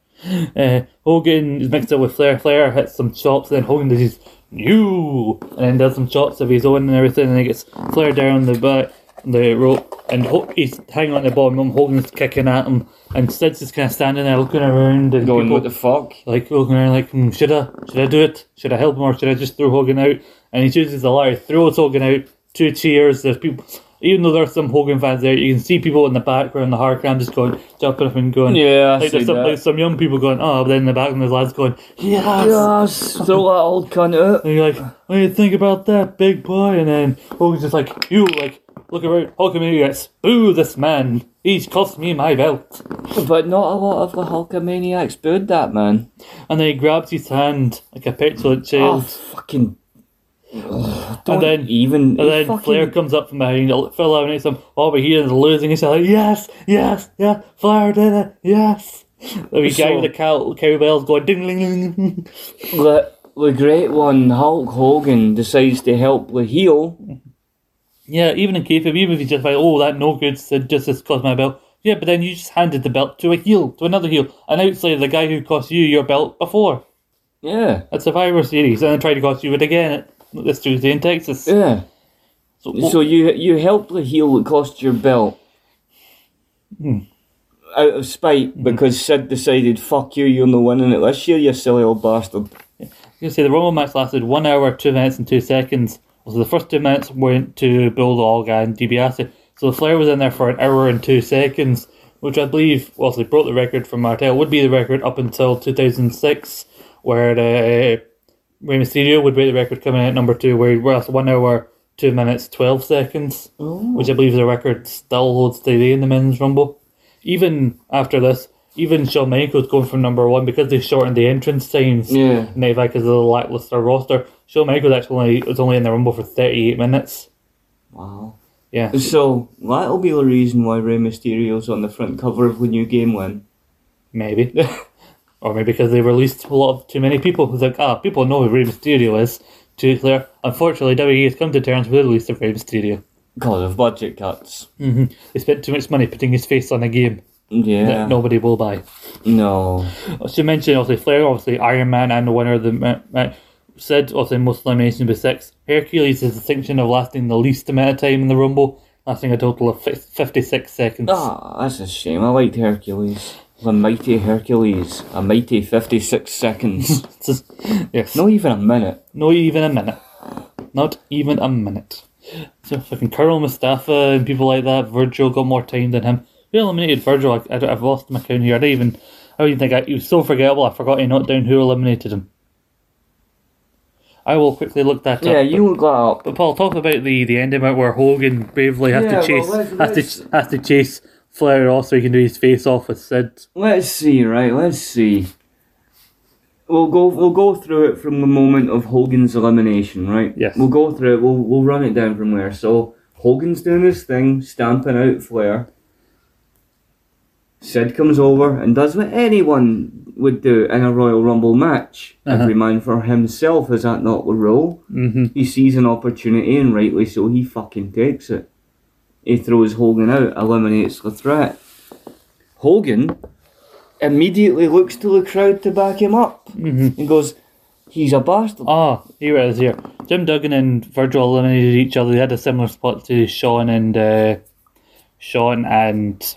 [SPEAKER 3] Uh, Hogan is mixed up with Flair. Flair hits some chops, then Hogan does his new, and then does some chops of his own and everything, and he gets Flair down the back, the rope, and Ho- he's hanging on the bottom. And Hogan's kicking at him, and Sid's just kind of standing there looking around and
[SPEAKER 4] Going,
[SPEAKER 3] people,
[SPEAKER 4] what the fuck?
[SPEAKER 3] like looking around like, hmm, should I, should I do it? Should I help him or should I just throw Hogan out? And he chooses the latter, throws Hogan out. Two cheers. There's people. Even though there's some Hogan fans there, you can see people in the background, the hard cram, just going, jumping up and going.
[SPEAKER 4] Yeah, I
[SPEAKER 3] like
[SPEAKER 4] see
[SPEAKER 3] there's some,
[SPEAKER 4] that.
[SPEAKER 3] like some young people going, oh, but then in the back, and there's lads going, yes.
[SPEAKER 4] Yes, throw that old cunt out.
[SPEAKER 3] And you're like, what do you think about that, big boy? And then Hogan's just like, you, like, look around, Hulkamaniacs, boo this man. He's cost me my belt.
[SPEAKER 4] But not a lot of the Hulkamaniacs booed that man.
[SPEAKER 3] And then he grabs his hand like a petulant child.
[SPEAKER 4] Oh,
[SPEAKER 3] child.
[SPEAKER 4] fucking. Don't
[SPEAKER 3] and then
[SPEAKER 4] even.
[SPEAKER 3] And then
[SPEAKER 4] fucking,
[SPEAKER 3] Flair comes up from behind, Phil eliminates him over here and losing. He's like, yes, yes, yeah, Flair did it, yes. The wee guy with the cow, cowbells going ding ding ding.
[SPEAKER 4] The, the great one, Hulk Hogan, decides to help the heel.
[SPEAKER 3] Yeah, even in kayfabe, even if he's just like, oh, that no good Sid Justice cost my belt. Yeah, but then you just handed the belt to a heel, to another heel, and outside the guy who cost you your belt before
[SPEAKER 4] Yeah,
[SPEAKER 3] at Survivor Series, and then tried to cost you it again at this Tuesday in Texas.
[SPEAKER 4] yeah.
[SPEAKER 3] So,
[SPEAKER 4] So you you helped the heel that cost your belt
[SPEAKER 3] Hmm.
[SPEAKER 4] out of spite because Sid decided, "Fuck you, you're not winning it this year, you silly old bastard."
[SPEAKER 3] You can say the Rumble match lasted one hour, two minutes, and two seconds. So the first two minutes went to Bulldog and DiBiase. So the Flair was in there for an hour and two seconds, which I believe, well, they broke the record for Martel, would be the record up until 2006, where the Rey Mysterio would break the record coming in at number two, where he was one hour, two minutes, 12 seconds, oh. which I believe the record still holds today in the Men's Rumble. Even after this, even Shawn Michaels going from number one because they shortened the entrance times.
[SPEAKER 4] Yeah.
[SPEAKER 3] Now because of the lackluster roster, Shawn Michaels actually only, was only in the Rumble for 38 minutes.
[SPEAKER 4] Wow.
[SPEAKER 3] Yeah.
[SPEAKER 4] So that'll be the reason why Rey Mysterio's on the front cover of the new game when.
[SPEAKER 3] Maybe. or maybe because they released a lot of too many people. It's like, ah, people know who Rey Mysterio is. To be clear, unfortunately, WWE has come to terms with the release of Rey Mysterio.
[SPEAKER 4] Because of budget cuts.
[SPEAKER 3] They spent too much money putting his face on a game
[SPEAKER 4] Yeah.
[SPEAKER 3] that nobody will buy.
[SPEAKER 4] No.
[SPEAKER 3] I should mention, obviously, Flair, obviously, Iron Man, and the winner of the ma- match. Sid, obviously, most eliminations with six. Hercules is the distinction of lasting the least amount of time in the Rumble, lasting a total of fif- 56 seconds.
[SPEAKER 4] Ah, that's a shame. I liked Hercules. The mighty Hercules. A mighty 56 seconds.
[SPEAKER 3] Just- yes.
[SPEAKER 4] Not even a minute.
[SPEAKER 3] Not even a minute. Not even a minute. So fucking Colonel Mustafa and people like that. Virgil got more time than him. Who eliminated Virgil? I, I, have lost my count here. I don't even. I don't even think I, he was so forgettable. I forgot to note down who eliminated him. I will quickly look that up.
[SPEAKER 4] Yeah, you look that up.
[SPEAKER 3] But Paul, talk about the the ending bit where Hogan bravely has
[SPEAKER 4] Yeah,
[SPEAKER 3] to chase
[SPEAKER 4] well, let's-
[SPEAKER 3] has to has to chase Flair off so he can do his face off with Sid.
[SPEAKER 4] Let's see, right? Let's see. We'll go. We'll go through it from the moment of Hogan's elimination, right?
[SPEAKER 3] Yes.
[SPEAKER 4] We'll go through it. We'll we'll run it down from there. So Hogan's doing his thing, stamping out Flair. Sid comes over and does what anyone would do in a Royal Rumble match.
[SPEAKER 3] Uh-huh.
[SPEAKER 4] Every man for himself, is that not the rule?
[SPEAKER 3] Mm-hmm.
[SPEAKER 4] He sees an opportunity and rightly so he fucking takes it. He throws Hogan out, eliminates the threat. Hogan immediately looks to the crowd to back him up
[SPEAKER 3] Mm-hmm.
[SPEAKER 4] and goes, He's a bastard.
[SPEAKER 3] Ah, here it is here. Jim Duggan and Virgil eliminated each other. They had a similar spot to Shawn and uh, Shawn and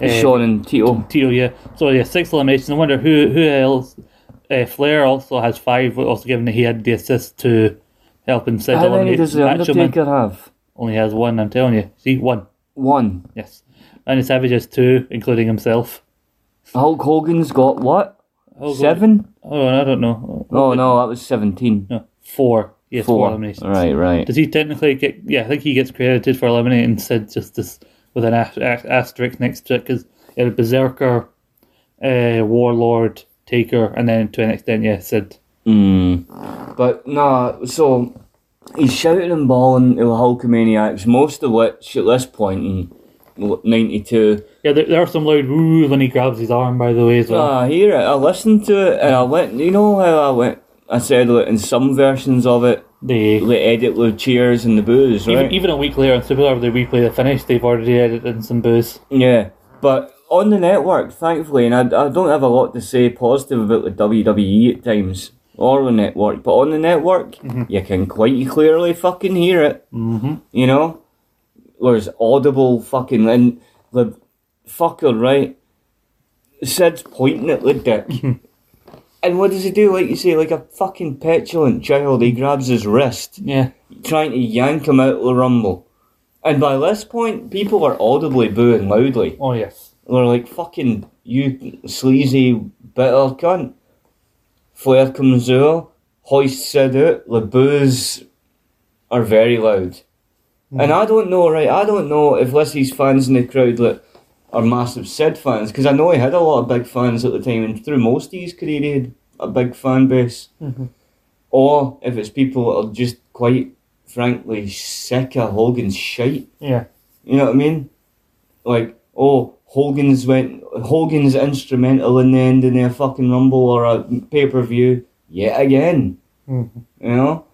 [SPEAKER 3] uh,
[SPEAKER 4] Shawn and Tito.
[SPEAKER 3] Tito. Yeah. So yeah, six eliminations. I wonder who who else. Uh, Flair also has five. Also, given that he had the assist to help him set
[SPEAKER 4] How many
[SPEAKER 3] eliminate
[SPEAKER 4] does the. Undertaker have?
[SPEAKER 3] Only has one. I'm telling you. See one.
[SPEAKER 4] One.
[SPEAKER 3] Yes. And Savage has two, including himself.
[SPEAKER 4] Hulk Hogan's got what?
[SPEAKER 3] Oh,
[SPEAKER 4] Seven?
[SPEAKER 3] Oh, I don't know.
[SPEAKER 4] Oh no, that was 17.
[SPEAKER 3] No, four. Has four,
[SPEAKER 4] Four.
[SPEAKER 3] eliminations.
[SPEAKER 4] Right, right.
[SPEAKER 3] Does he technically get? Yeah, I think he gets credited for eliminating Sid Justice with an ast- ast- asterisk next to it because it was Berserker, uh, Warlord, Taker, and then to an extent, yeah, Sid.
[SPEAKER 4] Mm. But nah, so he's shouting and bawling to the Hulkamaniacs, most of which at this point in 92.
[SPEAKER 3] Yeah, there, there are some loud woos when he grabs his arm. By the way, as well.
[SPEAKER 4] Ah, hear it. I listened to it and I went, you know how I went, I said it in some versions of it,
[SPEAKER 3] they
[SPEAKER 4] They edit the cheers and the boos, right?
[SPEAKER 3] even, even a week later on Superstar, the replay the finish, they've already edited in some boos.
[SPEAKER 4] Yeah, but on the network, thankfully, and I, I don't have a lot to say positive about the WWE at times or the network, but on the network, you can quite clearly fucking hear it. Mm-hmm. You know, there's audible fucking and the fucker right. Sid's pointing at the dick. And what does he do? Like you say, like a fucking petulant child, he grabs his wrist
[SPEAKER 3] Yeah,
[SPEAKER 4] trying to yank him out of the rumble. And by this point, people are audibly booing loudly.
[SPEAKER 3] oh yes,
[SPEAKER 4] They're like, fucking, you sleazy bitter cunt. Flair comes out, hoists it out, the boos are very loud. And hmm. I don't know, right, I don't know if Lissy's fans in the crowd like, are massive Sid fans, because I know he had a lot of big fans at the time, and through most of his career he had a big fan base. Mm-hmm. Or if it's people that are just quite frankly sick of Hogan's shite.
[SPEAKER 3] yeah,
[SPEAKER 4] You know what I mean? Like, oh, Hogan's went Hogan's instrumental in the end in a fucking rumble or a pay per view yet again. Mm-hmm. You know?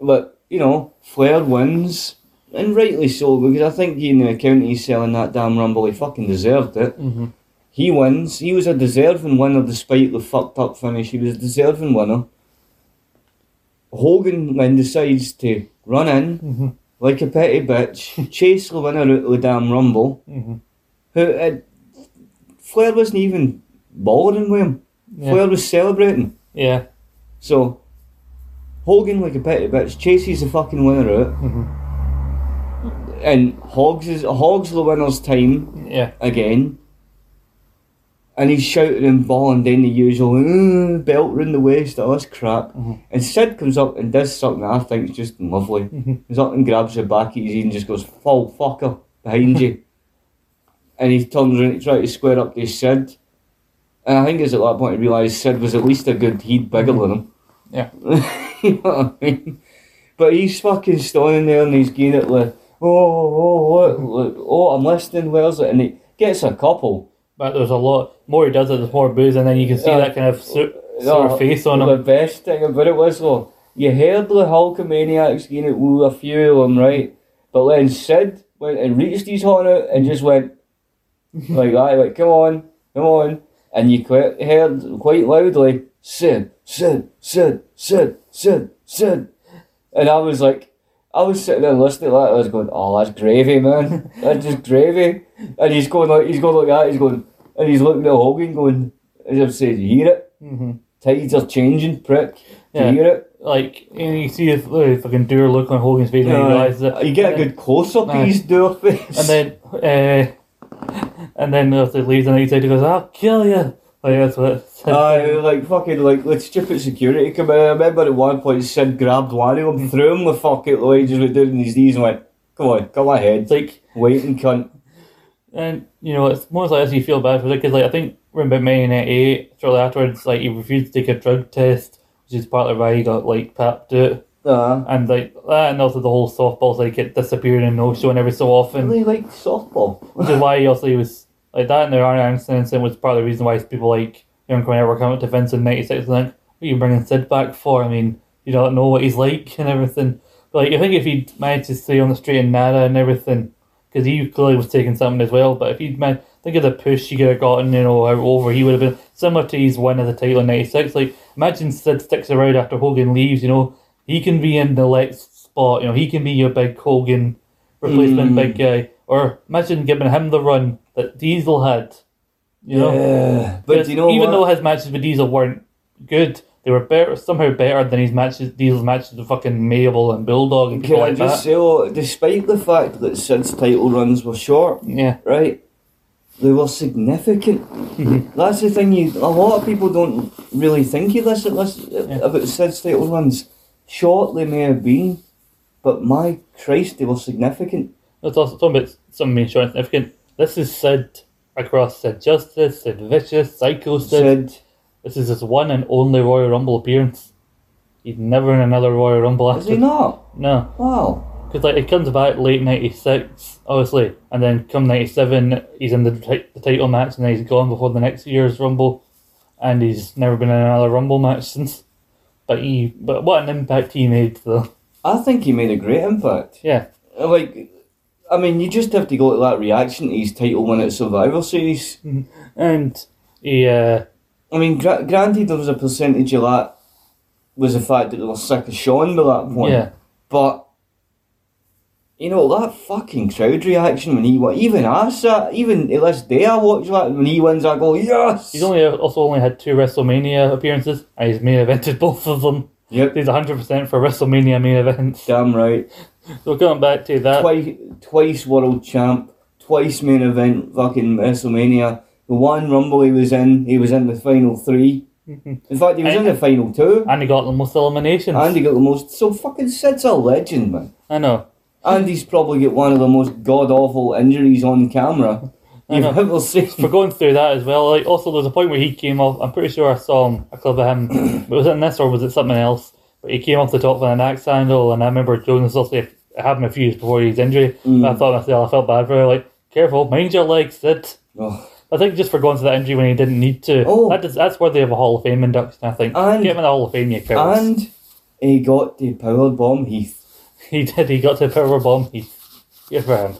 [SPEAKER 4] But, you know, Flair wins, and rightly so, because I think he in the account he's selling that damn rumble, he fucking deserved it. Mm-hmm. He wins. He was a deserving winner despite the fucked up finish. He was a deserving winner. Hogan then decides to run in mm-hmm. like a petty bitch, chase the winner out of the damn rumble. Mm-hmm. Who uh, Flair wasn't even bothering with him.
[SPEAKER 3] Yeah.
[SPEAKER 4] Flair was celebrating.
[SPEAKER 3] yeah,
[SPEAKER 4] So Hogan, like a petty bitch, chases the fucking winner out. And hogs is hogs the winner's time
[SPEAKER 3] yeah,
[SPEAKER 4] again. And he's shouting and bawling down the usual "Uh, belt round the waist, oh, all this crap. Mm-hmm. And Sid comes up and does something that I think is just lovely. Mm-hmm. He's up and grabs the back of his ear and just goes, Fall fucker, behind you. And he turns around to try to square up to Sid. And I think it's at that point he realised Sid was at least a good heat bigger than him. Mm-hmm.
[SPEAKER 3] yeah,
[SPEAKER 4] you know what I mean? But he's fucking standing there and he's getting it like, oh, oh, oh, oh what, what, oh, I'm listening, where's it? And he gets a couple.
[SPEAKER 3] but there's a lot more he does it, there's more booze, and then you can see that kind of sort, sort of face on him.
[SPEAKER 4] The best thing about it was though, you heard the Hulkamaniacs getting it with a few of them, right? But then Sid went and reached his horn out and just went like that, like come on, come on, and you quite heard quite loudly, Sid, Sid, Sid, Sid, Sid, Sid, and I was like. I was sitting there listening to that. I was going, "Oh, that's gravy, man. That's just gravy." And he's going like, he's going like that. He's going, and he's looking at Hogan, going, as if to say, "You hear it?
[SPEAKER 3] hmm
[SPEAKER 4] Tides are changing, prick. Do
[SPEAKER 3] Yeah.
[SPEAKER 4] you hear it?
[SPEAKER 3] Like and you see the the fucking dour look on Hogan's face, and he realizes it.
[SPEAKER 4] you get a good close up of his door face.
[SPEAKER 3] And then, uh, and then after he leaves on the outside, he goes, "I'll kill you." Like that's what. It said.
[SPEAKER 4] Aye, like fucking like the stupid security come in. I remember at one point Sid grabbed one of them, threw him the fuck out the way, just went down on his knees and went, Come on, come ahead.
[SPEAKER 3] It's like,
[SPEAKER 4] Waiting cunt.
[SPEAKER 3] and you know, it's most like this you feel bad for it because, like, I think around about May '98, shortly afterwards, like he refused to take a drug test, which is partly why he got like papped out,
[SPEAKER 4] Uh,
[SPEAKER 3] and like that, and also the whole softballs like it disappearing and no showing every so often.
[SPEAKER 4] really like softball.
[SPEAKER 3] which is why he also he was like that and the Arn Anderson was part of the reason why people like Young Cornette were coming to Vince in '96 and like, what are you bringing Sid back for? I mean, you don't know what he's like and everything. But like, I think if he'd managed to stay on the straight and narrow and everything, because he clearly was taking something as well. But if he'd man, think of the push he could have gotten, you know, over, he would have been similar to his win of the title in '96. Like, imagine Sid sticks around after Hogan leaves. You know, he can be in the next spot. You know, he can be your big Hogan replacement hmm. big guy. Or imagine giving him the run that Diesel had. You know,
[SPEAKER 4] Yeah. But you know
[SPEAKER 3] even
[SPEAKER 4] what?
[SPEAKER 3] though his matches with Diesel weren't good, they were better somehow better than his matches. Diesel's matches with fucking Mabel and Bulldog and
[SPEAKER 4] Can I
[SPEAKER 3] like
[SPEAKER 4] just
[SPEAKER 3] that.
[SPEAKER 4] say, oh, despite the fact that Sid's title runs were short,
[SPEAKER 3] Yeah,
[SPEAKER 4] right? They were significant.
[SPEAKER 3] Mm-hmm.
[SPEAKER 4] That's the thing. You a lot of people don't really think of this, this about Sid's title runs. Short they may have been, but my Christ, they were significant.
[SPEAKER 3] it's also talking about some being short and significant. This is Sid across Sid Justice, Sid Vicious, Psycho Sid.
[SPEAKER 4] Sid,
[SPEAKER 3] This is his one and only Royal Rumble appearance. He's never in another Royal Rumble
[SPEAKER 4] is he not?
[SPEAKER 3] No.
[SPEAKER 4] Wow.
[SPEAKER 3] Because like it comes back late '96, obviously, and then come '97, he's in the, ti- the title match, and then he's gone before the next year's Rumble, and he's never been in another Rumble match since. but he, but what an impact he made though.
[SPEAKER 4] I think he made a great impact.
[SPEAKER 3] Yeah, uh,
[SPEAKER 4] Like, I mean, you just have to go to that reaction to his title win at Survivor Series.
[SPEAKER 3] and he, uh,
[SPEAKER 4] I mean, gra- granted, there was a percentage of that was the fact that they were sick of Shawn by that point.
[SPEAKER 3] yeah,
[SPEAKER 4] But you know that fucking crowd reaction when he won. Even I sat, even to this day, I watch that when he wins. I go yes.
[SPEAKER 3] he's only also only had two WrestleMania appearances, and he's main evented both of them.
[SPEAKER 4] Yep,
[SPEAKER 3] He's hundred percent for WrestleMania main events.
[SPEAKER 4] damn right.
[SPEAKER 3] So going back to that,
[SPEAKER 4] Twice, twice world champ, twice main event, fucking WrestleMania. The one Rumble he was in, he was in the final 3 In fact, he was in the final two,
[SPEAKER 3] and he got the most eliminations.
[SPEAKER 4] and he got the most. So fucking Sid's a legend, man.
[SPEAKER 3] I know.
[SPEAKER 4] And he's probably got one of the most god awful injuries on camera you've
[SPEAKER 3] know.
[SPEAKER 4] ever seen.
[SPEAKER 3] For going through that as well, like also there's a point where he came off. I'm pretty sure I saw him a clip of him. but was it in this or was it something else? He came off the top with an axe handle, and I remember Jonas also having a few years before his injury.
[SPEAKER 4] Mm.
[SPEAKER 3] I thought to myself, I felt bad for him. Like, careful, mind your legs, Sid.
[SPEAKER 4] Oh.
[SPEAKER 3] I think just for going to that injury when he didn't need to.
[SPEAKER 4] Oh.
[SPEAKER 3] That is, that's worthy of a Hall of Fame induction. I think.
[SPEAKER 4] And-
[SPEAKER 3] Get him in the Hall of Fame, you cowards.
[SPEAKER 4] And he got the power bomb Heath.
[SPEAKER 3] He did. He got the power bomb. He, good for him.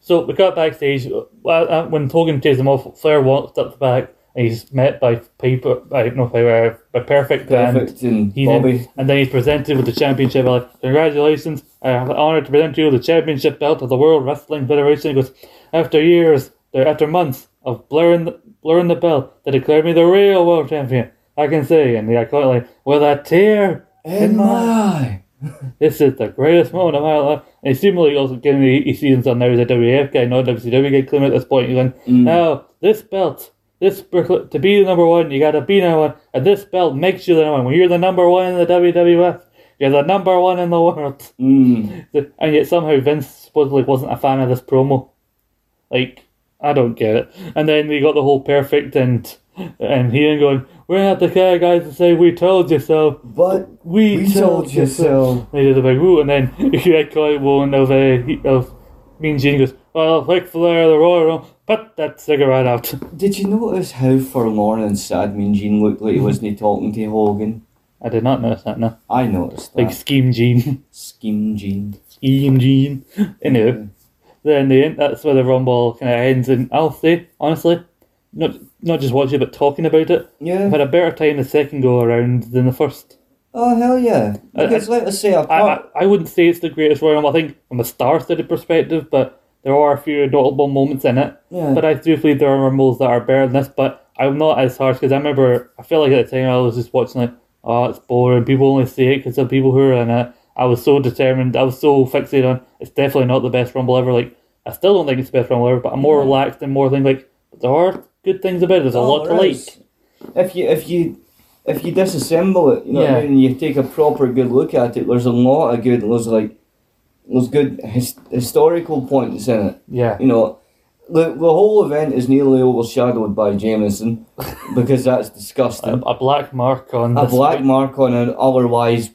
[SPEAKER 3] So we got backstage. uh, uh, When Hogan chased him off, Flair walked up the back. He's met by Piper, by no Piper, uh, by Perfect,
[SPEAKER 4] Perfect
[SPEAKER 3] and
[SPEAKER 4] and Bobby.
[SPEAKER 3] then, and then he's presented with the championship. Like, congratulations! I have the honor to present you the championship belt of the World Wrestling Federation. He goes after years, after months of blurring the, blurring the belt, they declared me the real world champion. I can say, and I call it like with a tear
[SPEAKER 4] In my eye.
[SPEAKER 3] this is the greatest moment of my life. And he seemingly also getting the he sees himself now as a WF guy, not a WCW guy. Claiming at this point, he's going, mm. now this belt, this to be the number one, you gotta be number one, and this belt makes you the number one. When you're the number one in the WWF, you're the number one in the world.
[SPEAKER 4] Mm.
[SPEAKER 3] And yet somehow Vince supposedly wasn't a fan of this promo. Like, I don't get it. And then we got the whole perfect and and he and going, we're not the kind of guys to say we told you so.
[SPEAKER 4] But
[SPEAKER 3] We,
[SPEAKER 4] we told you so.
[SPEAKER 3] they did a big woo, and then you had quite one of uh, of Mean Gene goes, "Well, Ric Flair, the Royal Rumble, put that cigarette out."
[SPEAKER 4] Did you notice how forlorn and sad Mean Gene looked like he hmm. wasn't talking to Hogan?
[SPEAKER 3] I did not notice that. No,
[SPEAKER 4] I noticed that.
[SPEAKER 3] like Scheme Gene,
[SPEAKER 4] Scheme Gene.
[SPEAKER 3] Scheme Gene. Anyway, then the end, that's where the Rumble kind of ends, and I'll say honestly, not not just watching it, but talking about it. I've
[SPEAKER 4] Yeah.
[SPEAKER 3] had a better time the second go around than the first.
[SPEAKER 4] Oh hell yeah!
[SPEAKER 3] I-
[SPEAKER 4] Because let us say
[SPEAKER 3] I. I, I wouldn't say it's the greatest Royal Rumble. I think from a star-studded perspective, but there are a few notable moments in it.
[SPEAKER 4] Yeah.
[SPEAKER 3] But I do believe there are Rumbles that are better than this. But I'm not as harsh because I remember I feel like at the time I was just watching like, oh, it's boring. People only see it because of people who are in it. I was so determined. I was so fixated on it's definitely not the best Rumble ever. Like I still don't think it's the best Rumble ever, but I'm more relaxed and more think like there are good things about it. There's a
[SPEAKER 4] Oh,
[SPEAKER 3] lot to
[SPEAKER 4] there
[SPEAKER 3] like.
[SPEAKER 4] If you if you if you disassemble it, you know what I mean, and you take a proper good look at it, there's a lot of good. There's like there's good his, historical points in it.
[SPEAKER 3] Yeah.
[SPEAKER 4] You know, the the whole event is nearly overshadowed by Jameson because that's disgusting.
[SPEAKER 3] a black mark on
[SPEAKER 4] A black mark on an otherwise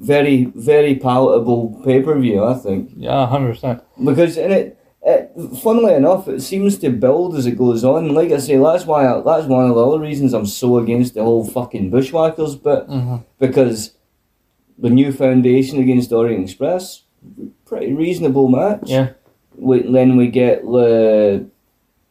[SPEAKER 4] very very palatable pay per view. I think
[SPEAKER 3] Yeah, hundred percent.
[SPEAKER 4] because in it, it, funnily enough, it seems to build as it goes on. Like I say, that's why I, that's one of the other reasons I'm so against the whole fucking bushwhackers bit
[SPEAKER 3] Mm-hmm.
[SPEAKER 4] because the new foundation against Orient Express, pretty reasonable match.
[SPEAKER 3] Yeah.
[SPEAKER 4] We, then we get the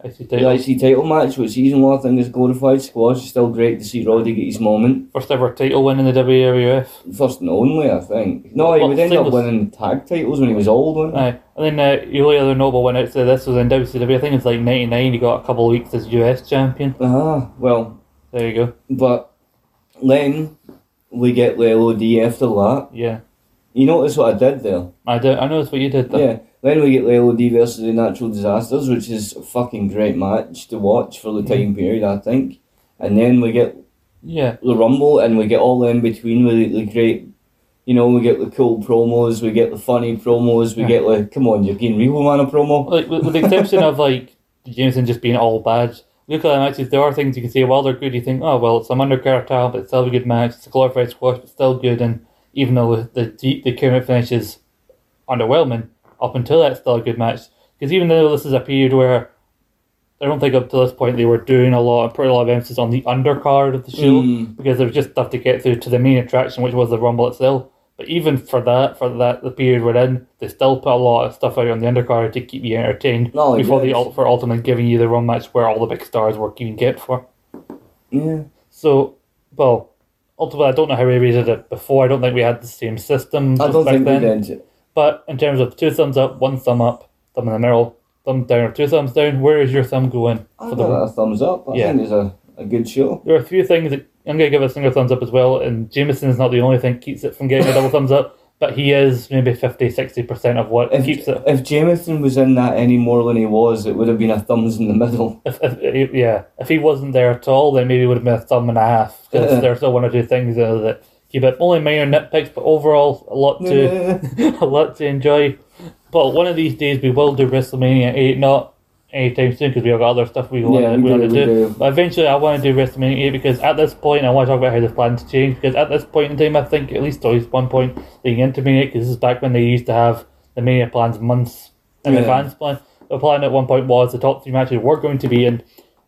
[SPEAKER 3] I see
[SPEAKER 4] the. IC title match, which even though I think is glorified squash, it's still great to see Roddy get his moment.
[SPEAKER 3] First ever title win in the WWF.
[SPEAKER 4] First and only, I think. No, he
[SPEAKER 3] Well,
[SPEAKER 4] would end up winning tag titles when he was old, wouldn't he?
[SPEAKER 3] Aye. And then uh, the only other notable win outside this was in WCW. I think it's like 99. He got a couple of weeks as US champion.
[SPEAKER 4] Ah, well,
[SPEAKER 3] There you go.
[SPEAKER 4] But then we get the LOD after that.
[SPEAKER 3] Yeah.
[SPEAKER 4] You notice what I did there?
[SPEAKER 3] I, do, I noticed what you did there.
[SPEAKER 4] Yeah. Then we get the LOD versus the Natural Disasters, which is a fucking great match to watch for the time mm-hmm. period, I think. And then we get
[SPEAKER 3] Yeah.
[SPEAKER 4] the Rumble, and we get all the in between with the, the great. You know, we get the cool promos, we get the funny promos, we
[SPEAKER 3] Yeah.
[SPEAKER 4] get like, come on, you're getting real man a promo.
[SPEAKER 3] Like, with, with the exception of like Jameson just being all bad, look at the matches, there are things you can say, while they're good, you think, oh, well, it's some undercard talent, but it's still a good match. It's a glorified squash, but still good. And even though the the, the current finish is underwhelming, up until that's still a good match. Because even though this is a period where I don't think up to this point they were doing a lot, and putting a lot of emphasis on the undercard of the show
[SPEAKER 4] Mm.
[SPEAKER 3] because there was just stuff to get through to the main attraction, which was the Rumble itself. But even for that, for that the period we're in, they still put a lot of stuff out on the undercard to keep you entertained
[SPEAKER 4] No,
[SPEAKER 3] before the
[SPEAKER 4] yes.
[SPEAKER 3] ult- for ultimate giving you the run match where all the big stars were being get for.
[SPEAKER 4] Yeah.
[SPEAKER 3] So, well, ultimately, I don't know how we rated it before. I don't think we had the same system
[SPEAKER 4] I don't
[SPEAKER 3] back
[SPEAKER 4] think
[SPEAKER 3] then.
[SPEAKER 4] we did.
[SPEAKER 3] But in terms of two thumbs up, one thumb up, thumb in the middle, thumb down, or two thumbs down, where is your thumb going
[SPEAKER 4] I
[SPEAKER 3] for the?
[SPEAKER 4] a thumbs up. I
[SPEAKER 3] Yeah.
[SPEAKER 4] think it's a, a good show.
[SPEAKER 3] There are a few things that I'm going to give a single thumbs up as well, and Jameson is not the only thing that keeps it from getting a double thumbs up, but he is maybe 50 60% of what
[SPEAKER 4] If,
[SPEAKER 3] keeps it.
[SPEAKER 4] if Jameson was in that any more than he was, it would have been a thumbs in the middle.
[SPEAKER 3] If, if, yeah, if he wasn't there at all, then maybe it would have been a thumb and a half, because
[SPEAKER 4] Yeah.
[SPEAKER 3] there are still one or two things uh, that keep it only minor nitpicks, but overall, a lot to. a lot to enjoy. But one of these days we will do WrestleMania 8, not anytime soon because we have got other stuff we want
[SPEAKER 4] Yeah,
[SPEAKER 3] to
[SPEAKER 4] we
[SPEAKER 3] we want
[SPEAKER 4] do,
[SPEAKER 3] to do.
[SPEAKER 4] do.
[SPEAKER 3] But eventually I want to do WrestleMania 8 because at this point I want to talk about how the plan's change. because at this point in time I think at least always one point leading into Mania because this is back when they used to have the Mania plans months in
[SPEAKER 4] Yeah.
[SPEAKER 3] advance plan. The plan at one point was the top three matches were going to be in.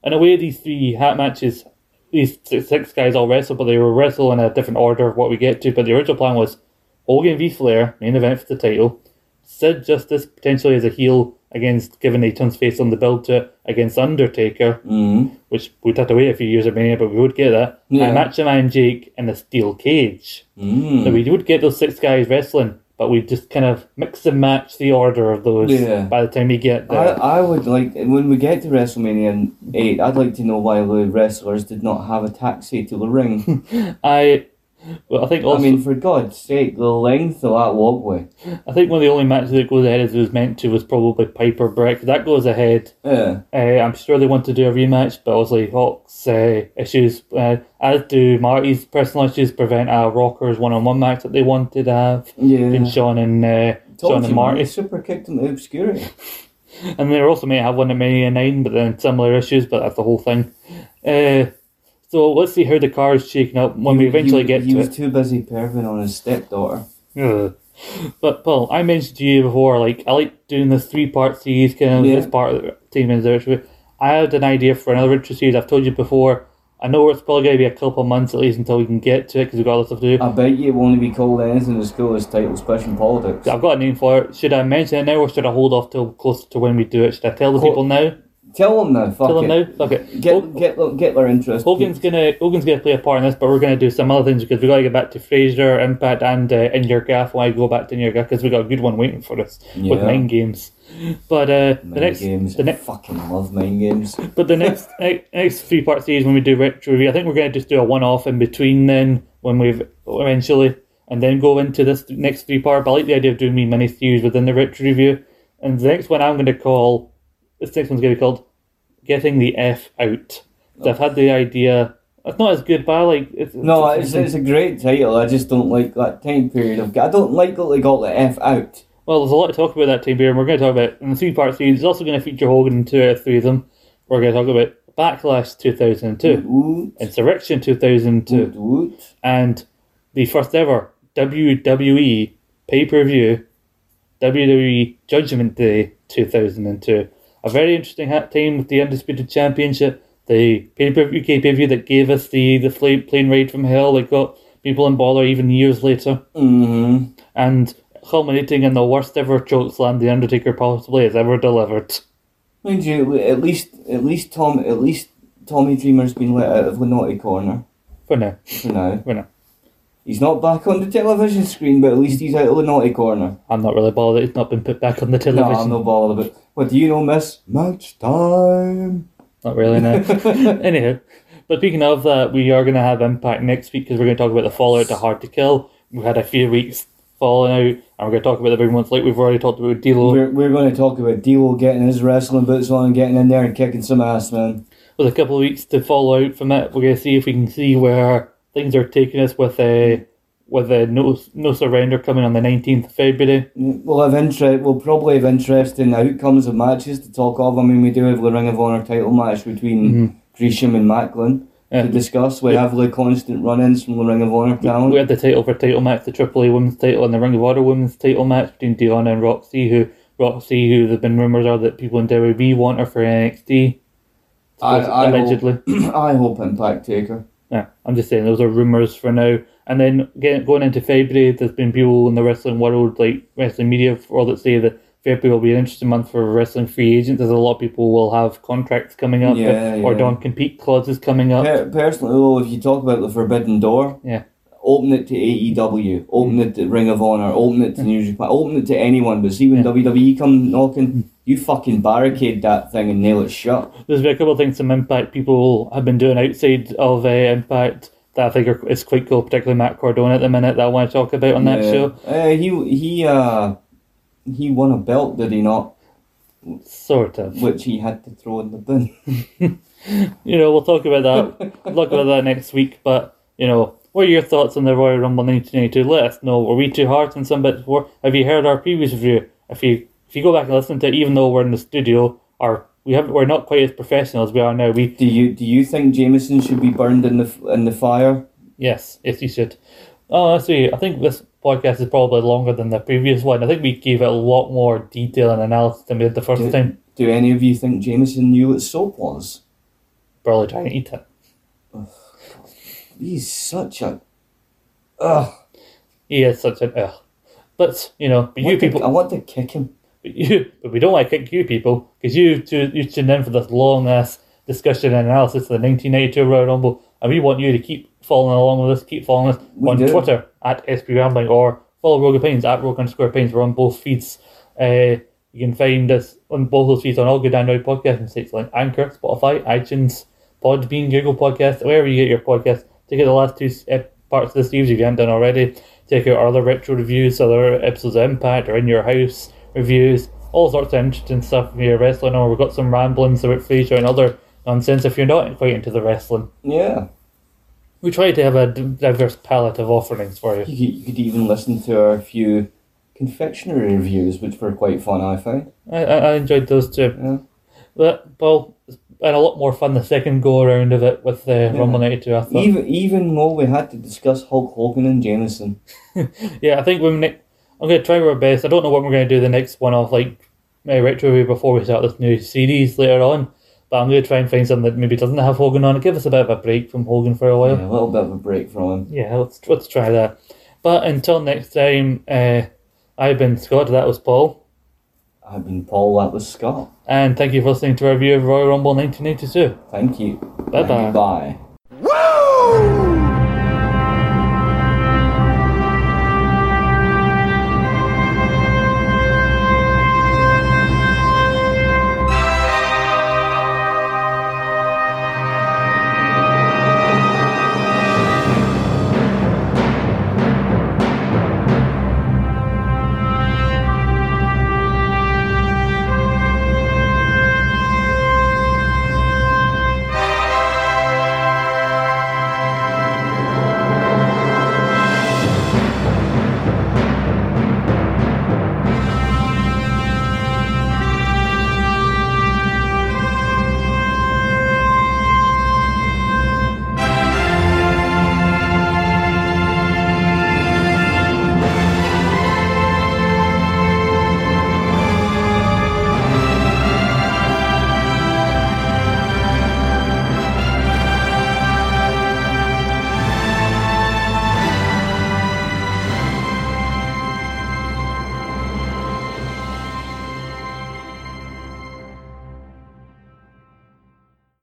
[SPEAKER 3] In a way, these three hat matches, these six, six guys all wrestle, but they will wrestle in a different order of what we get to. But the original plan was Hogan v Flair, main event for the title. Sid Justice potentially as a heel against giving a tons face on the build to it against Undertaker,
[SPEAKER 4] Mm-hmm.
[SPEAKER 3] which we'd have to wait a few years of Mania, but we would get that.
[SPEAKER 4] Yeah.
[SPEAKER 3] And Macho Man Jake in the steel cage.
[SPEAKER 4] Mm.
[SPEAKER 3] So we would get those six guys wrestling, but we'd just kind of mix and match the order of those
[SPEAKER 4] Yeah.
[SPEAKER 3] by the time we get
[SPEAKER 4] I,
[SPEAKER 3] there.
[SPEAKER 4] I would like when we get to WrestleMania eight. I'd like to know why the wrestlers did not have a taxi to the ring.
[SPEAKER 3] I, well, I think also,
[SPEAKER 4] I mean, for God's sake, the length of that walkway.
[SPEAKER 3] I think one of the only matches that goes ahead as it was meant to was probably Piper Bret. That goes ahead.
[SPEAKER 4] Yeah,
[SPEAKER 3] Uh, I'm sure they want to do a rematch, but obviously Hawk's uh, issues, uh, as do Marty's personal issues, prevent a Rockers one-on-one match that they wanted to have
[SPEAKER 4] yeah.
[SPEAKER 3] between Shawn and uh, Shawn and Marty.
[SPEAKER 4] Super kicked him to obscurity.
[SPEAKER 3] And they also may have one at Mania 9, but then similar issues, but that's the whole thing. Uh, so let's see how the car is shaking up when we eventually
[SPEAKER 4] he,
[SPEAKER 3] get
[SPEAKER 4] he
[SPEAKER 3] to
[SPEAKER 4] was
[SPEAKER 3] it.
[SPEAKER 4] too busy perving on his stepdaughter.
[SPEAKER 3] Ugh. But Paul, I mentioned to you before, like I like doing the three-part series, kind of
[SPEAKER 4] Yeah.
[SPEAKER 3] as part of the team anniversary. I had an idea for another intro series. I've told you before. I know it's probably going to be a couple of months at least until we can get to it because we've got other stuff to do.
[SPEAKER 4] I bet you it won't be called anything as cool as Title Special Politics.
[SPEAKER 3] I've got a name for it. Should I mention it now or should I hold off till closer to when we do it? Should I tell the
[SPEAKER 4] Cool.
[SPEAKER 3] people now?
[SPEAKER 4] Tell them now, fuck
[SPEAKER 3] Tell
[SPEAKER 4] it.
[SPEAKER 3] them now? Fuck it.
[SPEAKER 4] Get,
[SPEAKER 3] Hog-
[SPEAKER 4] get, get their interest.
[SPEAKER 3] Hogan's gonna Hogan's gonna play a part in this, but we're gonna do some other things because we gotta get back to Fraser, Impact, and uh, In Your Gaff. I go back to In Your Gaff, because we got a good one waiting for us with
[SPEAKER 4] Yeah.
[SPEAKER 3] nine games. But uh, the next,
[SPEAKER 4] games.
[SPEAKER 3] the next,
[SPEAKER 4] fucking love mind games.
[SPEAKER 3] but the next ne- next three part series when we do retro review, I think we're gonna just do a one off in between then when we've eventually, and then go into this next three part. But I like the idea of doing me mini series within the retro review. And the next one I'm gonna call this next one's gonna be called "Getting the F Out." So I've had the idea. It's not as good, but I like. It's,
[SPEAKER 4] No, it's, it's a great title. I just don't like that time period of. I don't like that they got the F out.
[SPEAKER 3] Well, there's a lot to talk about that time period, and we're going to talk about in the three part series. It's also going to feature Hogan in two out of three of them. We're going to talk about Backlash 2002,
[SPEAKER 4] Woot,
[SPEAKER 3] Insurrextion 2002,
[SPEAKER 4] woot, woot.
[SPEAKER 3] and the first ever WWE pay per view, WWE Judgment Day 2002. A very interesting time with the Undisputed Championship, the pay per view pay per view that gave us the, the plane ride from hell that got people in bother even years later
[SPEAKER 4] Mm-hmm.
[SPEAKER 3] and culminating in the worst ever chokeslam the Undertaker possibly has ever delivered.
[SPEAKER 4] Mind you, at least, at least Tom, at least Tommy Dreamer's been let out of the naughty corner
[SPEAKER 3] For now,
[SPEAKER 4] for now.
[SPEAKER 3] for now.
[SPEAKER 4] He's not back on the television screen, but at least he's out of the naughty corner.
[SPEAKER 3] I'm not really bothered that he's not been put back on the television. No.
[SPEAKER 4] I'm not bothered about. What do you know, Miss? Match time.
[SPEAKER 3] Not really, no. Anyhow, but speaking of that, we are going to have Impact next week because we're going to talk about the fallout to Hard to Kill. We've had a few weeks falling out, and we're going to talk about the big ones like we've already talked about D'Lo.
[SPEAKER 4] We're, we're going to talk about D'Lo getting his wrestling boots on and getting in there and kicking some ass, man.
[SPEAKER 3] With a couple of weeks to fall out from it, we're going to see if we can see where things are taking us with a with a no no surrender coming on the 19th of February.
[SPEAKER 4] We'll have interest. We'll probably have interesting outcomes of matches to talk of. I mean, we do have the Ring of Honor title match between mm-hmm. Gresham and Macklin
[SPEAKER 3] Yeah.
[SPEAKER 4] to discuss. We have the constant run-ins from the Ring of Honor talent.
[SPEAKER 3] We had the title for title match, the Triple A Women's title, and the Ring of Honor Women's title match between Deonna and Roxy, who Roxy, who there have been rumours are that people in WWE want her for NXT.
[SPEAKER 4] I, I
[SPEAKER 3] allegedly.
[SPEAKER 4] Hope, I hope Impact Taker.
[SPEAKER 3] Yeah, I'm just saying those are rumors for now. And then getting, going into February, there's been people in the wrestling world, like wrestling media, for all that say that February will be an interesting month for wrestling free agents, as a lot of people will have contracts coming up,
[SPEAKER 4] Yeah,
[SPEAKER 3] or
[SPEAKER 4] yeah.
[SPEAKER 3] non compete clauses coming up.
[SPEAKER 4] Per- personally, though, if you talk about the Forbidden Door,
[SPEAKER 3] Yeah.
[SPEAKER 4] Open it to AEW, open it to Ring of Honor, open it to New Japan, open it to anyone. But see when WWE come knocking, you fucking barricade that thing and nail it shut.
[SPEAKER 3] There's been a couple of things some Impact people have been doing outside of uh, Impact that I think are, is quite cool, particularly Matt Cardona at the minute that I want to talk about on that
[SPEAKER 4] Yeah.
[SPEAKER 3] show.
[SPEAKER 4] Uh, he he uh he won a belt, did he not?
[SPEAKER 3] Sort of.
[SPEAKER 4] Which he had to throw in the bin.
[SPEAKER 3] You know, we'll talk about that. we'll talk about that next week. But you know, what are your thoughts on the Royal Rumble 1982? Let us know. Were we too hard on some bits before? Have you heard our previous review? If you if you go back and listen to it, even though we're in the studio, our we have we're not quite as professional as we are now. We
[SPEAKER 4] Do you do you think Jameson should be burned in the in the fire?
[SPEAKER 3] yes, yes, you should. Oh, I see. I think this podcast is probably longer than the previous one. I think we gave it a lot more detail and analysis than we did the first time.
[SPEAKER 4] Do any of you think Jameson knew what soap was?
[SPEAKER 3] Probably trying to eat it.
[SPEAKER 4] He's such a. Ugh.
[SPEAKER 3] He is such an ugh. But you know, but you
[SPEAKER 4] to-
[SPEAKER 3] people,
[SPEAKER 4] I want to kick him.
[SPEAKER 3] But you, but we don't want to kick you people because you two, you tuned in for this long ass discussion and analysis of the 1992 Royal Rumble, and we want you to keep following along with us, keep following us
[SPEAKER 4] We
[SPEAKER 3] on
[SPEAKER 4] do.
[SPEAKER 3] Twitter at SP Rambling or follow Rogue Opinions at Rogue underscore Opinions. We're on both feeds. Uh, you can find us on both those feeds on all good Android podcasting sites like Anchor, Spotify, iTunes, Podbean, Google Podcasts, wherever you get your podcasts. Check out the last two parts of the series if you haven't done already. Check out our other retro reviews, other episodes of Impact or In Your House reviews, all sorts of interesting stuff if you're wrestling or we've got some ramblings about Fraser and other nonsense if you're not quite into the wrestling.
[SPEAKER 4] Yeah.
[SPEAKER 3] We try to have a diverse palette of offerings for you.
[SPEAKER 4] You could, you could even listen to our few confectionery reviews, which were quite fun, I found.
[SPEAKER 3] I, I, enjoyed those too.
[SPEAKER 4] Yeah.
[SPEAKER 3] But, well, it's a lot more fun the second go around of it with the Rumble 92, I thought.
[SPEAKER 4] Even even though we had to discuss Hulk Hogan and Jameson.
[SPEAKER 3] Yeah, I think we're ne- I'm going to try our best. I don't know what we're going to do the next one off, like uh, retro before we start this new series later on. But I'm going to try and find something that maybe doesn't have Hogan on it. Give us a bit of a break from Hogan for a while.
[SPEAKER 4] Yeah, a little bit of a break from him.
[SPEAKER 3] Yeah, let's let's try that. But until next time, uh, I've been Scott. That was Paul,
[SPEAKER 4] I've been Paul, that was Scott.
[SPEAKER 3] and thank you for listening to our review of Royal Rumble 1982.
[SPEAKER 4] Thank you.
[SPEAKER 3] Bye-bye.
[SPEAKER 4] Bye.